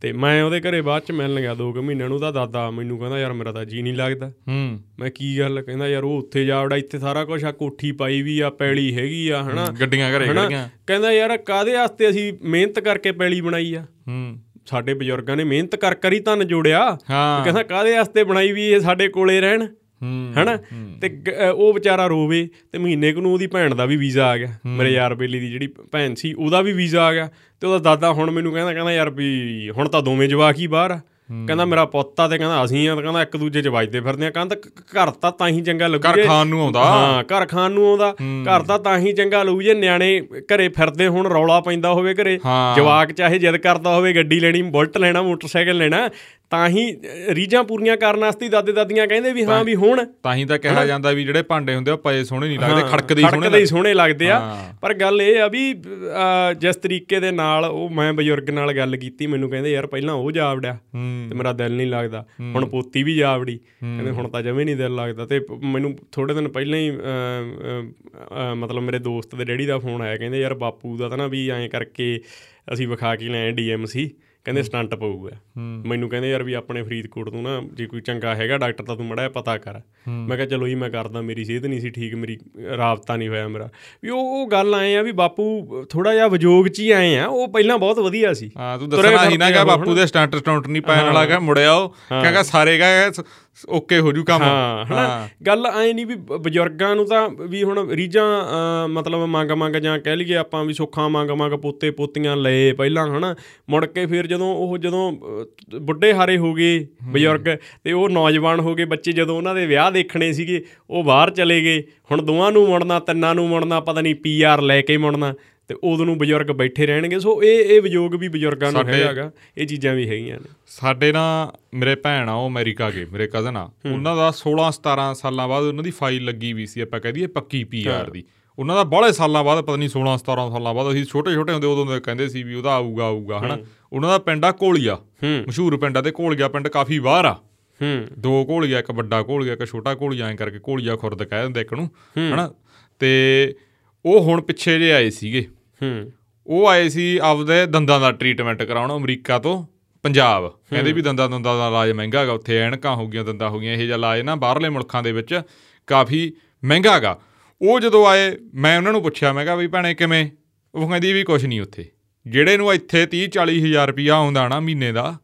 ਤੇ ਮੈਂ ਉਹਦੇ ਘਰੇ ਬਾਅਦ ਚ ਮਿਲਣ ਗਿਆ ਦੋ ਕੁ ਮਹੀਨਿਆਂ ਨੂੰ ਉਹਦਾ ਦਾਦਾ ਮੈਨੂੰ ਕਹਿੰਦਾ ਯਾਰ ਮੇਰਾ ਤਾਂ ਜੀ ਨਹੀਂ ਲੱਗਦਾ। ਹੂੰ। ਮੈਂ ਕੀ ਗੱਲ ਕਹਿੰਦਾ ਯਾਰ ਉਹ ਉੱਥੇ ਜਾ ਵੜਾ ਇੱਥੇ ਸਾਰਾ ਕੁਝ ਆ ਕੋਠੀ ਪਾਈ ਵੀ ਆ ਪੈਲੀ ਹੈਗੀ ਆ ਹਨਾ? ਗੱਡੀਆਂ ਘਰੇ? ਖੜੀਆਂ। ਕਹਿੰਦਾ ਯਾਰ ਕਾਦੇ ਵਾਸਤੇ ਅਸੀਂ ਮਿਹਨਤ ਕਰਕੇ ਪੈਲੀ ਬਣਾਈ ਆ? ਹੂੰ। ਸਾਡੇ ਬਜ਼ੁਰਗਾਂ ਨੇ ਮਿਹਨਤ ਕਰ ਕਰ ਹੀ ਧਨ ਜੋੜਿਆ। ਕਹਿੰਦਾ ਕਾਦੇ ਵਾਸਤੇ ਬਣਾਈ ਵੀ ਇਹ ਸਾਡੇ ਕੋਲੇ ਰਹਿਣ? ਹਨਾ? ਤੇ ਉਹ ਵਿਚਾਰਾ ਰੋਵੇ ਤੇ ਮਹੀਨੇ ਕੁ ਨੂੰ ਉਹਦੀ ਭੈਣ ਦਾ ਵੀ ਵੀਜ਼ਾ ਆ ਗਿਆ। ਮੇਰੇ ਯਾਰ ਬੇਲੀ ਦੀ ਜਿਹੜੀ ਭੈਣ ਸੀ ਉਹਦਾ ਵੀ ਵੀਜ਼ਾ ਆ ਗਿਆ। ਤੇ ਉਹਦਾ ਦਾਦਾ ਹੁਣ ਮੈਨੂੰ ਕਹਿੰਦਾ ਕਹਿੰਦਾ ਯਾਰ ਵੀ ਹੁਣ ਤਾਂ ਦੋਵੇਂ ਜਵਾਕ ਹੀ ਬਾਹਰ ਆ। ਕਹਿੰਦਾ ਮੇਰਾ ਪੁੱਤ ਆ ਤੇ ਕਹਿੰਦਾ ਅਸੀਂ ਆ ਕਹਿੰਦਾ ਇੱਕ ਦੂਜੇ ਚ ਵੱਜਦੇ ਫਿਰਦੇ ਆ। ਕਹਿੰਦਾ ਘਰ ਤਾਂ ਤਾਂ ਹੀ ਚੰਗਾ ਲੱਗੂ ਘਰ ਖਾਣ ਨੂੰ ਆਉਂਦਾ। ਹਾਂ ਘਰ ਖਾਣ ਨੂੰ ਆਉਂਦਾ। ਘਰ ਤਾਂ ਤਾਂ ਹੀ ਚੰਗਾ ਲੱਗੂ ਜੇ ਨਿਆਣੇ ਘਰੇ ਫਿਰਦੇ ਹੁਣ ਰੌਲਾ ਪੈਂਦਾ ਹੋਵੇ ਘਰੇ। ਜਵਾਕ ਚਾਹੇ ਜਿੱਦ ਕਰਦਾ ਹੋਵੇ ਗੱਡੀ ਲੈਣੀ ਬੁਲਟ ਲੈਣਾ ਮੋਟਰਸਾਈਕਲ ਲੈਣਾ ਤਾਂ ਹੀ ਰੀਝਾਂ ਪੂਰੀਆਂ ਕਰਨ ਵਾਸਤੇ ਦਾਦੇ ਦਾਦੀਆਂ ਕਹਿੰਦੇ ਵੀ ਹਾਂ ਵੀ ਹੁਣ ਤਾਂ ਹੀ ਤਾਂ ਕਿਹਾ ਜਾਂਦਾ ਵੀ ਜਿਹੜੇ ਭਾਂਡੇ ਹੁੰਦੇ ਆ ਪਏ ਸੋਹਣੇ ਨਹੀਂ ਲੱਗਦੇ ਖੜਕਦੇ ਹੀ ਸੋਹਣੇ ਹੀ ਸੋਹਣੇ ਲੱਗਦੇ ਆ। ਪਰ ਗੱਲ ਇਹ ਆ ਵੀ ਜਿਸ ਤਰੀਕੇ ਦੇ ਨਾਲ ਉਹ ਮੈਂ ਬਜ਼ੁਰਗ ਨਾਲ ਗੱਲ ਕੀਤੀ ਮੈਨੂੰ ਕਹਿੰਦੇ ਯਾਰ ਪਹਿਲਾਂ ਉਹ ਜਾ ਵੜਿਆ ਹੂੰ। ਤੇ ਮੇਰਾ ਦਿਲ ਨਹੀਂ ਲੱਗਦਾ। ਹੁਣ ਪੋਤੀ ਵੀ ਜਾ ਵੜੀ ਕਹਿੰਦੇ ਹੁਣ ਤਾਂ ਜਮੇ ਨਹੀਂ ਦਿਲ ਲੱਗਦਾ ਤੇ ਮੈਨੂੰ ਥੋੜੇ ਦਿਨ ਪਹਿਲਾਂ ਹੀ ਮਤਲਬ ਮੇਰੇ ਦੋਸਤ ਦੇ ਡੈਡੀ ਦਾ ਫੋਨ ਆਇਆ ਕਹਿੰਦੇ ਯਾਰ ਬਾਪੂ ਦਾ ਤਾਂ ਨਾ ਵੀ ਐਂ ਕਰਕੇ ਅਸੀਂ ਵਿਖਾ ਕੇ ਲਿਆਏ ਡੀਐਮਸੀ ਕਹਿੰਦੇ ਸਟੰਟ ਪਊਗਾ। ਮੈਨੂੰ ਕਹਿੰਦੇ ਯਾਰ ਵੀ ਆਪਣੇ ਫਰੀਦਕੋਟ ਤੋਂ ਨਾ ਜੇ ਕੋਈ ਚੰਗਾ ਹੈਗਾ ਡਾਕਟਰ ਤਾਂ ਤੂੰ ਮੜਾ ਪਤਾ ਕਰ। ਮੈਂ ਕਿਹਾ ਚਲੋ ਜੀ ਮੈਂ ਕਰਦਾ ਮੇਰੀ ਸਿਹਤ ਨਹੀਂ ਸੀ ਠੀਕ ਮੇਰੀ ਰਾਬਤਾ ਨਹੀਂ ਹੋਇਆ ਮੇਰਾ। ਵੀ ਉਹ ਉਹ ਗੱਲ ਆਏ ਆ ਵੀ ਬਾਪੂ ਥੋੜਾ ਜਿਹਾ ਵਿਜੋਗ ਚ ਹੀ ਆਏ ਆ ਉਹ ਪਹਿਲਾਂ ਬਹੁਤ ਵਧੀਆ ਸੀ। ਹਾਂ ਤੂੰ ਦੱਸਣਾ ਹੀ ਨਾ ਕਿ ਬਾਪੂ ਦੇ ਸਟੰਟ ਸਟੰਟ ਨਹੀਂ ਪੈਣ ਵਾਲਾ ਕਹ ਮੁੜਿਆ ਉਹ ਕਹਿੰਦਾ ਸਾਰੇ ਕਹ ਓਕੇ ਹੋ ਜੂ ਕੰਮ। ਹਾਂ ਹਨਾ? ਗੱਲ ਐ ਨਹੀਂ ਵੀ ਬਜ਼ੁਰਗਾਂ ਨੂੰ ਤਾਂ ਵੀ ਹੁਣ ਰੀਜਾਂ ਮਤਲਬ ਮੰਗ ਮੰਗ ਜਾਂ ਕਹਿ ਲਈਏ ਆਪਾਂ ਵੀ ਸੁੱਖਾਂ ਮੰਗ ਮੰਗ ਪੋਤੇ ਪੋਤੀਆਂ ਲਏ ਪਹਿਲਾਂ ਹਨਾ? ਮੁੜ ਕੇ ਫਿਰ ਜਦੋਂ ਉਹ ਜਦੋਂ ਬੁੱਢੇ ਹਾਰੇ ਹੋ ਗਏ ਬਜ਼ੁਰਗ ਤੇ ਉਹ ਨੌਜਵਾਨ ਹੋ ਗਏ। ਬੱਚੇ ਜਦੋਂ ਉਹਨਾਂ ਦੇ ਵਿਆਹ ਦੇਖਣੇ ਸੀਗੇ ਉਹ ਬਾਹਰ ਚਲੇ ਗਏ। ਹੁਣ ਦੋਵਾਂ ਨੂੰ ਮੁੜਨਾ ਤਿੰਨਾਂ ਨੂੰ ਮੁੜਨਾ ਪਤਾ ਨਹੀਂ ਪੀਆਰ ਲੈ ਕੇ ਮੁੜਨਾ ਤੇ ਉਦੋਂ ਨੂੰ ਬਜ਼ੁਰਗ ਬੈਠੇ ਰਹਿਣਗੇ। ਸੋ ਇਹ ਇਹ ਵਿਯੋਗ ਵੀ ਬਜ਼ੁਰਗਾਂ ਨੂੰ ਹੈਗਾਗਾ ਇਹ ਚੀਜ਼ਾਂ ਵੀ ਹੈਗੀਆਂ ਨੇ। ਸਾਡੇ ਨਾ ਮੇਰੇ ਭੈਣ ਆ ਉਹ ਅਮਰੀਕਾ ਗਏ ਮੇਰੇ ਕਜ਼ਨ ਆ। ਉਹਨਾਂ ਦਾ 16 17 ਸਾਲਾਂ ਬਾਅਦ ਉਹਨਾਂ ਦੀ ਫਾਈਲ ਲੱਗੀ ਵੀ ਸੀ ਆਪਾਂ ਕਹਿ ਦਈਏ ਪੱਕੀ ਪੀਆਰ ਦੀ। ਉਹਨਾਂ ਦਾ ਬੜੇ ਸਾਲਾਂ ਬਾਅਦ ਪਤਾ ਨਹੀਂ 16 17 ਸਾਲਾਂ ਬਾਅਦ ਅਸੀਂ ਛੋਟੇ ਛੋਟੇ ਹੁੰਦੇ ਉਦੋਂ ਦੇ ਕਹਿੰਦੇ ਸੀ ਵੀ ਉਹਦਾ ਆਊਗਾ ਆਊਗਾ ਹਨਾ? ਉਹਨਾਂ ਦਾ ਪਿੰਡ ਆ ਕੋਲੀਆ। ਮਸ਼ਹੂਰ ਪਿੰਡ ਆ ਤੇ ਕੋਲੀਆ ਪਿੰਡ ਕਾਫੀ ਬਾਹਰ ਆ। ਹੂੰ। ਦੋ ਘੋਲੀਆ ਇੱਕ ਵੱਡਾ ਘੋਲੀਆ ਇੱਕ ਛੋਟਾ ਘੋਲੀਆ ਐਂ ਕਰਕੇ ਘੋਲੀਆ ਖੁਰਦ ਕਹਿ ਦਿੰਦੇ ਇੱਕ ਨੂੰ ਹਨਾ? ਤੇ ਉਹ ਹੁਣ ਪਿੱਛੇ ਜੇ ਆਏ ਸੀਗੇ। ਹੂੰ। ਉਹ ਆਏ ਸੀ ਆਪਦੇ ਦੰਦਾਂ ਦਾ ਟ੍ਰੀਟਮੈਂਟ ਕਰਾਉਣ ਅਮਰੀਕਾ ਤੋਂ ਪੰਜਾਬ। ਕਹਿੰਦੇ ਵੀ ਦੰਦਾਂ ਦੰਦਾਂ ਦਾ ਇਲਾਜ ਮਹਿੰਗਾ ਹੈਗਾ ਉੱਥੇ ਐਨਕਾਂ ਹੋ ਗਈਆਂ ਦੰਦਾਂ ਹੋ ਗਈਆਂ ਇਹ ਜਿਹਾ ਇਲਾਜ ਨਾ ਬਾਹਰਲੇ ਮੁਲਕਾਂ ਦੇ ਵਿੱਚ ਕਾਫੀ ਮਹਿੰਗਾ ਹੈਗਾ ਉਹ ਜਦੋਂ ਆਏ ਮੈਂ ਉਹਨਾਂ ਨੂੰ ਪੁੱਛਿਆ ਮੈਂ ਕਿਹਾ ਵੀ ਭੈਣੇ ਕਿਵੇਂ? ਉਹ ਕਹਿੰਦੀ ਵੀ ਕੁਝ ਨਹੀਂ ਉੱਥੇ। ਜਿਹੜੇ ਨੂੰ ਇੱਥੇ 30 40 ਹਜ਼ਾਰ ਰੁਪਿਆ ਆਉਂਦਾ ਨਾ ਮਹੀਨੇ ਦਾ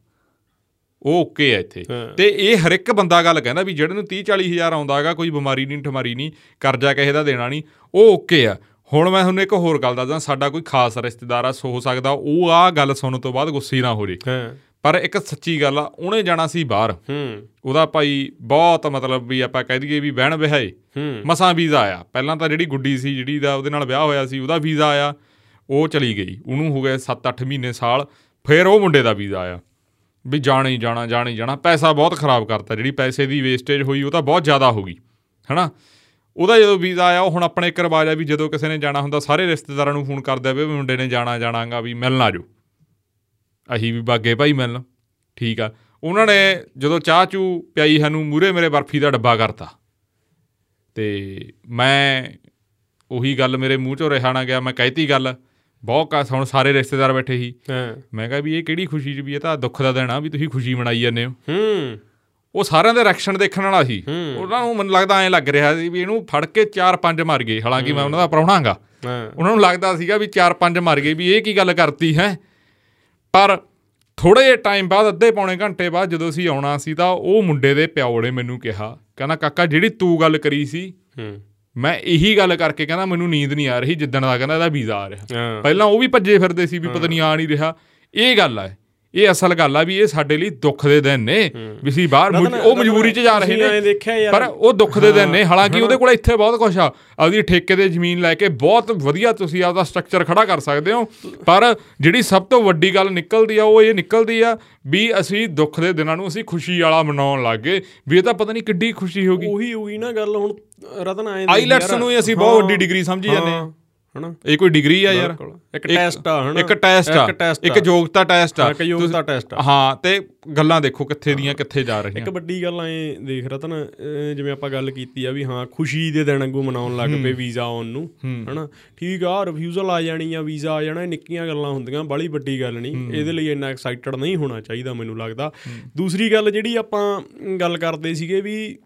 ਉਹ ਓਕੇ ਆ ਇੱਥੇ। ਹਾਂ। ਤੇ ਇਹ ਹਰ ਇੱਕ ਬੰਦਾ ਗੱਲ ਕਹਿੰਦਾ ਵੀ ਜਿਹੜੇ ਨੂੰ 30 40 ਹਜ਼ਾਰ ਆਉਂਦਾ ਹੈਗਾ ਕੋਈ ਬਿਮਾਰੀ ਨਹੀਂ ਠਮਾਰੀ ਨਹੀਂ ਕਰਜ਼ਾ ਕਿਸੇ ਦਾ ਦੇਣਾ ਨਹੀਂ ਉਹ ਓਕੇ ਆ। ਹੁਣ ਮੈਂ ਤੁਹਾਨੂੰ ਇੱਕ ਹੋਰ ਗੱਲ ਦੱਸਦਾ ਸਾਡਾ ਕੋਈ ਖਾਸ ਰਿਸ਼ਤੇਦਾਰ ਆ ਸੋ ਸਕਦਾ ਉਹ ਆ ਗੱਲ ਸੁਣਨ ਤੋਂ ਬਾਅਦ ਗੁੱਸੇ ਨਾ ਹੋ ਜੇ। ਹਾਂ। ਪਰ ਇੱਕ ਸੱਚੀ ਗੱਲ ਆ ਉਹਨੇ ਜਾਣਾ ਸੀ ਬਾਹਰ। ਹੂੰ। ਉਹਦਾ ਭਾਈ ਬਹੁਤ ਮਤਲਬ ਵੀ ਆਪਾਂ ਕਹਿ ਦਈਏ ਵੀ ਬਹਿਣ ਬਿਹਾਏ ਹੂੰ। ਮਸਾਂ ਵੀਜ਼ਾ ਆਇਆ। ਪਹਿਲਾਂ ਤਾਂ ਜਿਹੜੀ ਗੁੱਡੀ ਸੀ ਜਿਹੜੀ ਦਾ ਉਹਦੇ ਨਾਲ ਵਿਆਹ ਹੋਇਆ ਸੀ ਉਹਦਾ ਵੀਜ਼ਾ ਆਇਆ। ਉਹ ਚਲੀ ਗਈ। ਉਹਨੂੰ ਹੋ ਗਏ 7-8 ਮਹੀਨੇ ਸਾਲ। ਫਿਰ ਉਹ ਮੁੰਡੇ ਦਾ ਵੀਜ਼ਾ ਆਇਆ। ਵੀ ਜਾਣਾ ਹੀ ਜਾਣਾ ਜਾਣਾ ਹੀ ਜਾਣਾ। ਪੈਸਾ ਬਹੁਤ ਖਰਾਬ ਕਰਤਾ। ਜਿਹੜੀ ਪੈਸੇ ਦੀ ਵੇਸਟੇਜ ਹੋਈ ਉਹ ਤਾਂ ਬਹੁਤ ਜ਼ਿਆਦਾ ਹੋ ਗਈ। ਹਨਾ? ਉਹਦਾ ਜਦੋਂ ਵੀਜ਼ਾ ਆਇਆ ਉਹ ਹੁਣ ਆਪਣੇ ਇੱਕ ਰਿਵਾਜ ਆ ਵੀ ਜਦੋਂ ਕਿਸੇ ਨੇ ਜਾਣਾ ਹੁੰਦਾ ਸਾਰੇ ਰਿਸ਼ਤੇਦਾਰਾਂ ਨੂੰ ਫੋਨ ਕਰ ਦੇਵੇ ਵੀ ਮੁੰਡੇ ਨੇ ਜਾਣਾ ਜਾਣਾਗਾ ਵੀ ਮਿਲਣ ਆਜੋ ਅਸੀਂ ਵੀ ਬਾਗੇ ਭਾਈ ਮਿਲਣ। ਠੀਕ ਆ। ਉਹਨਾਂ ਨੇ ਜਦੋਂ ਚਾਹ ਚੂ ਪਿਆਈ ਸਾਨੂੰ ਮੂਰੇ ਮੇਰੇ ਬਰਫੀ ਦਾ ਡੱਬਾ ਕਰਤਾ। ਤੇ ਮੈਂ ਉਹੀ ਗੱਲ ਮੇਰੇ ਮੂੰਹ ਚੋਂ ਰਿਹਾ ਨਾ ਗਿਆ ਮੈਂ ਕਹਿਤੀ ਗੱਲ ਬਹੁਤ ਕਾ ਹੁਣ ਸਾਰੇ ਰਿਸ਼ਤੇਦਾਰ ਬੈਠੇ ਸੀ। ਮੈਂ ਕਿਹਾ ਵੀ ਇਹ ਕਿਹੜੀ ਖੁਸ਼ੀ ਚ ਵੀ ਇਹ ਤਾਂ ਦੁੱਖ ਦਾ ਦਿਨ ਆ ਵੀ ਤੁਸੀਂ ਖੁਸ਼ੀ ਮਨਾਈ ਜਾਂਦੇ ਹੋ। ਹੂੰ। ਉਹ ਸਾਰਿਆਂ ਦੇ ਰਿਐਕਸ਼ਨ ਦੇਖਣ ਵਾਲਾ ਸੀ। ਉਹਨਾਂ ਨੂੰ ਮੈਨੂੰ ਲੱਗਦਾ ਐਂ ਲੱਗ ਰਿਹਾ ਸੀ ਵੀ ਇਹਨੂੰ ਫੜ ਕੇ 4-5 ਮਾਰ ਗਏ। ਹਾਲਾਂਕਿ ਮੈਂ ਉਹਨਾਂ ਦਾ ਪ੍ਰਾਹੁਣਾਗਾ ਹਾਂ। ਉਹਨਾਂ ਨੂੰ ਲੱਗਦਾ ਸੀਗਾ ਵੀ 4-5 ਮਾਰ ਗਏ ਵੀ ਇਹ ਕੀ ਗੱਲ ਕਰਤੀ ਹੈ? ਪਰ ਥੋੜੇ ਜਿਹੇ ਟਾਈਮ ਬਾਅਦ ਅੱਧੇ ਪੌਣੇ ਘੰਟੇ ਬਾਅਦ ਜਦੋਂ ਅਸੀਂ ਆਉਣਾ ਸੀ ਤਾਂ ਉਹ ਮੁੰਡੇ ਦੇ ਪਿਓ ਨੇ ਮੈਨੂੰ ਕਿਹਾ ਕਹਿੰਦਾ ਕਾਕਾ ਜਿਹੜੀ ਤੂੰ ਗੱਲ ਕਰੀ ਸੀ ਮੈਂ ਇਹੀ ਗੱਲ ਕਰਕੇ ਕਹਿੰਦਾ ਮੈਨੂੰ ਨੀਂਦ ਨਹੀਂ ਆ ਰਹੀ ਜਿੱਦਣ ਦਾ ਕਹਿੰਦਾ ਇਹਦਾ ਵੀਜ਼ਾ ਆ ਰਿਹਾ। ਪਹਿਲਾਂ ਉਹ ਵੀ ਭੱਜੇ ਫਿਰਦੇ ਸੀ ਵੀ ਪਤਾ ਨਹੀਂ ਆ ਨਹੀਂ ਰਿਹਾ। ਇਹ ਗੱਲ ਆ। ਇਹ ਅਸਲ ਗੱਲ ਆ ਵੀ ਇਹ ਸਾਡੇ ਲਈ ਦੁੱਖ ਦੇ ਦਿਨ ਨੇ। ਵੀ ਅਸੀਂ ਬਾਹਰ ਉਹ ਮਜਬੂਰੀ 'ਚ ਜਾ ਰਹੇ ਨੇ ਪਰ ਉਹ ਦੁੱਖ ਦੇ ਦਿਨ ਨੇ। ਹਾਲਾਂਕਿ ਉਹਦੇ ਕੋਲ ਇੱਥੇ ਬਹੁਤ ਕੁਝ ਆ। ਆਪਦੀ ਠੇਕੇ ਦੇ ਜ਼ਮੀਨ ਲੈ ਕੇ ਬਹੁਤ ਵਧੀਆ ਤੁਸੀਂ ਆਪਦਾ ਸਟਰਕਚਰ ਖੜਾ ਕਰ ਸਕਦੇ ਹੋ। ਪਰ ਜਿਹੜੀ ਸਭ ਤੋਂ ਵੱਡੀ ਗੱਲ ਨਿਕਲਦੀ ਆ ਉਹ ਇਹ ਨਿਕਲਦੀ ਆ ਵੀ ਅਸੀਂ ਦੁੱਖ ਦੇ ਦਿਨਾਂ ਨੂੰ ਅਸੀਂ ਖੁਸ਼ੀ ਵਾਲਾ ਮਨਾਉਣ ਲੱਗੇ ਵੀ ਇਹ ਤਾਂ ਪਤਾ ਨਹੀਂ ਕਿੱਡੀ ਖੁਸ਼ੀ ਹੋਗੀ ਉਹੀ ਉਹੀ ਨਾ ਗੱਲ ਹੁਣ ਰਤਨ ਆਏ ਆਈਲੈਟਸ ਨੂੰ ਅਸੀਂ ਬਹੁਤ ਵੱਡੀ ਡਿਗਰੀ ਸਮਝੀ ਜਾਂਦੇ ਹਾਂ। ਹਨਾ? ਇਹ ਕੋਈ ਡਿਗਰੀ ਆ ਯਾਰ। ਇੱਕ ਟੈਸਟ ਆ ਹਨਾ? ਇੱਕ ਟੈਸਟ ਆ। ਇੱਕ ਯੋਗਤਾ ਟੈਸਟ ਆ। ਇੱਕ ਯੋਗਤਾ ਟੈਸਟ ਆ। ਹਾਂ ਤੇ ਗੱਲਾਂ ਦੇਖੋ ਕਿੱਥੇ ਦੀਆਂ ਕਿੱਥੇ ਜਾ ਰਹੀਆਂ। ਇੱਕ ਵੱਡੀ ਗੱਲ ਐ ਦੇਖ ਰਤਨ ਅਹ ਜਿਵੇਂ ਆਪਾਂ ਗੱਲ ਕੀਤੀ ਆ ਵੀ ਹਾਂ ਖੁਸ਼ੀ ਦੇ ਦਿਨ ਵਾਂਗੂ ਮਨਾਉਣ ਲੱਗ ਪਏ ਵੀਜ਼ਾ ਆਉਣ ਨੂੰ ਹਨਾ? ਠੀਕ ਆ ਰਿਫਿਊਜ਼ਲ ਆ ਜਾਣੀ ਆ ਵੀਜ਼ਾ ਆ ਜਾਣਾ ਇਹ ਨਿੱਕੀਆਂ ਗੱਲਾਂ ਹੁੰਦੀਆਂ ਬੜੀ ਵੱਡੀ ਗੱਲ ਨਹੀਂ। ਇਹਦੇ ਲਈ ਇੰਨਾ ਐਕਸਾਈਟਡ ਨਹੀਂ ਹੋਣਾ ਚਾਹੀਦਾ ਮੈਨੂੰ ਲੱਗਦਾ। ਦੂਸਰੀ ਗੱਲ ਜਿਹੜੀ ਆਪਾਂ ਗੱਲ ਕਰਦੇ ਸੀਗੇ ਵੀ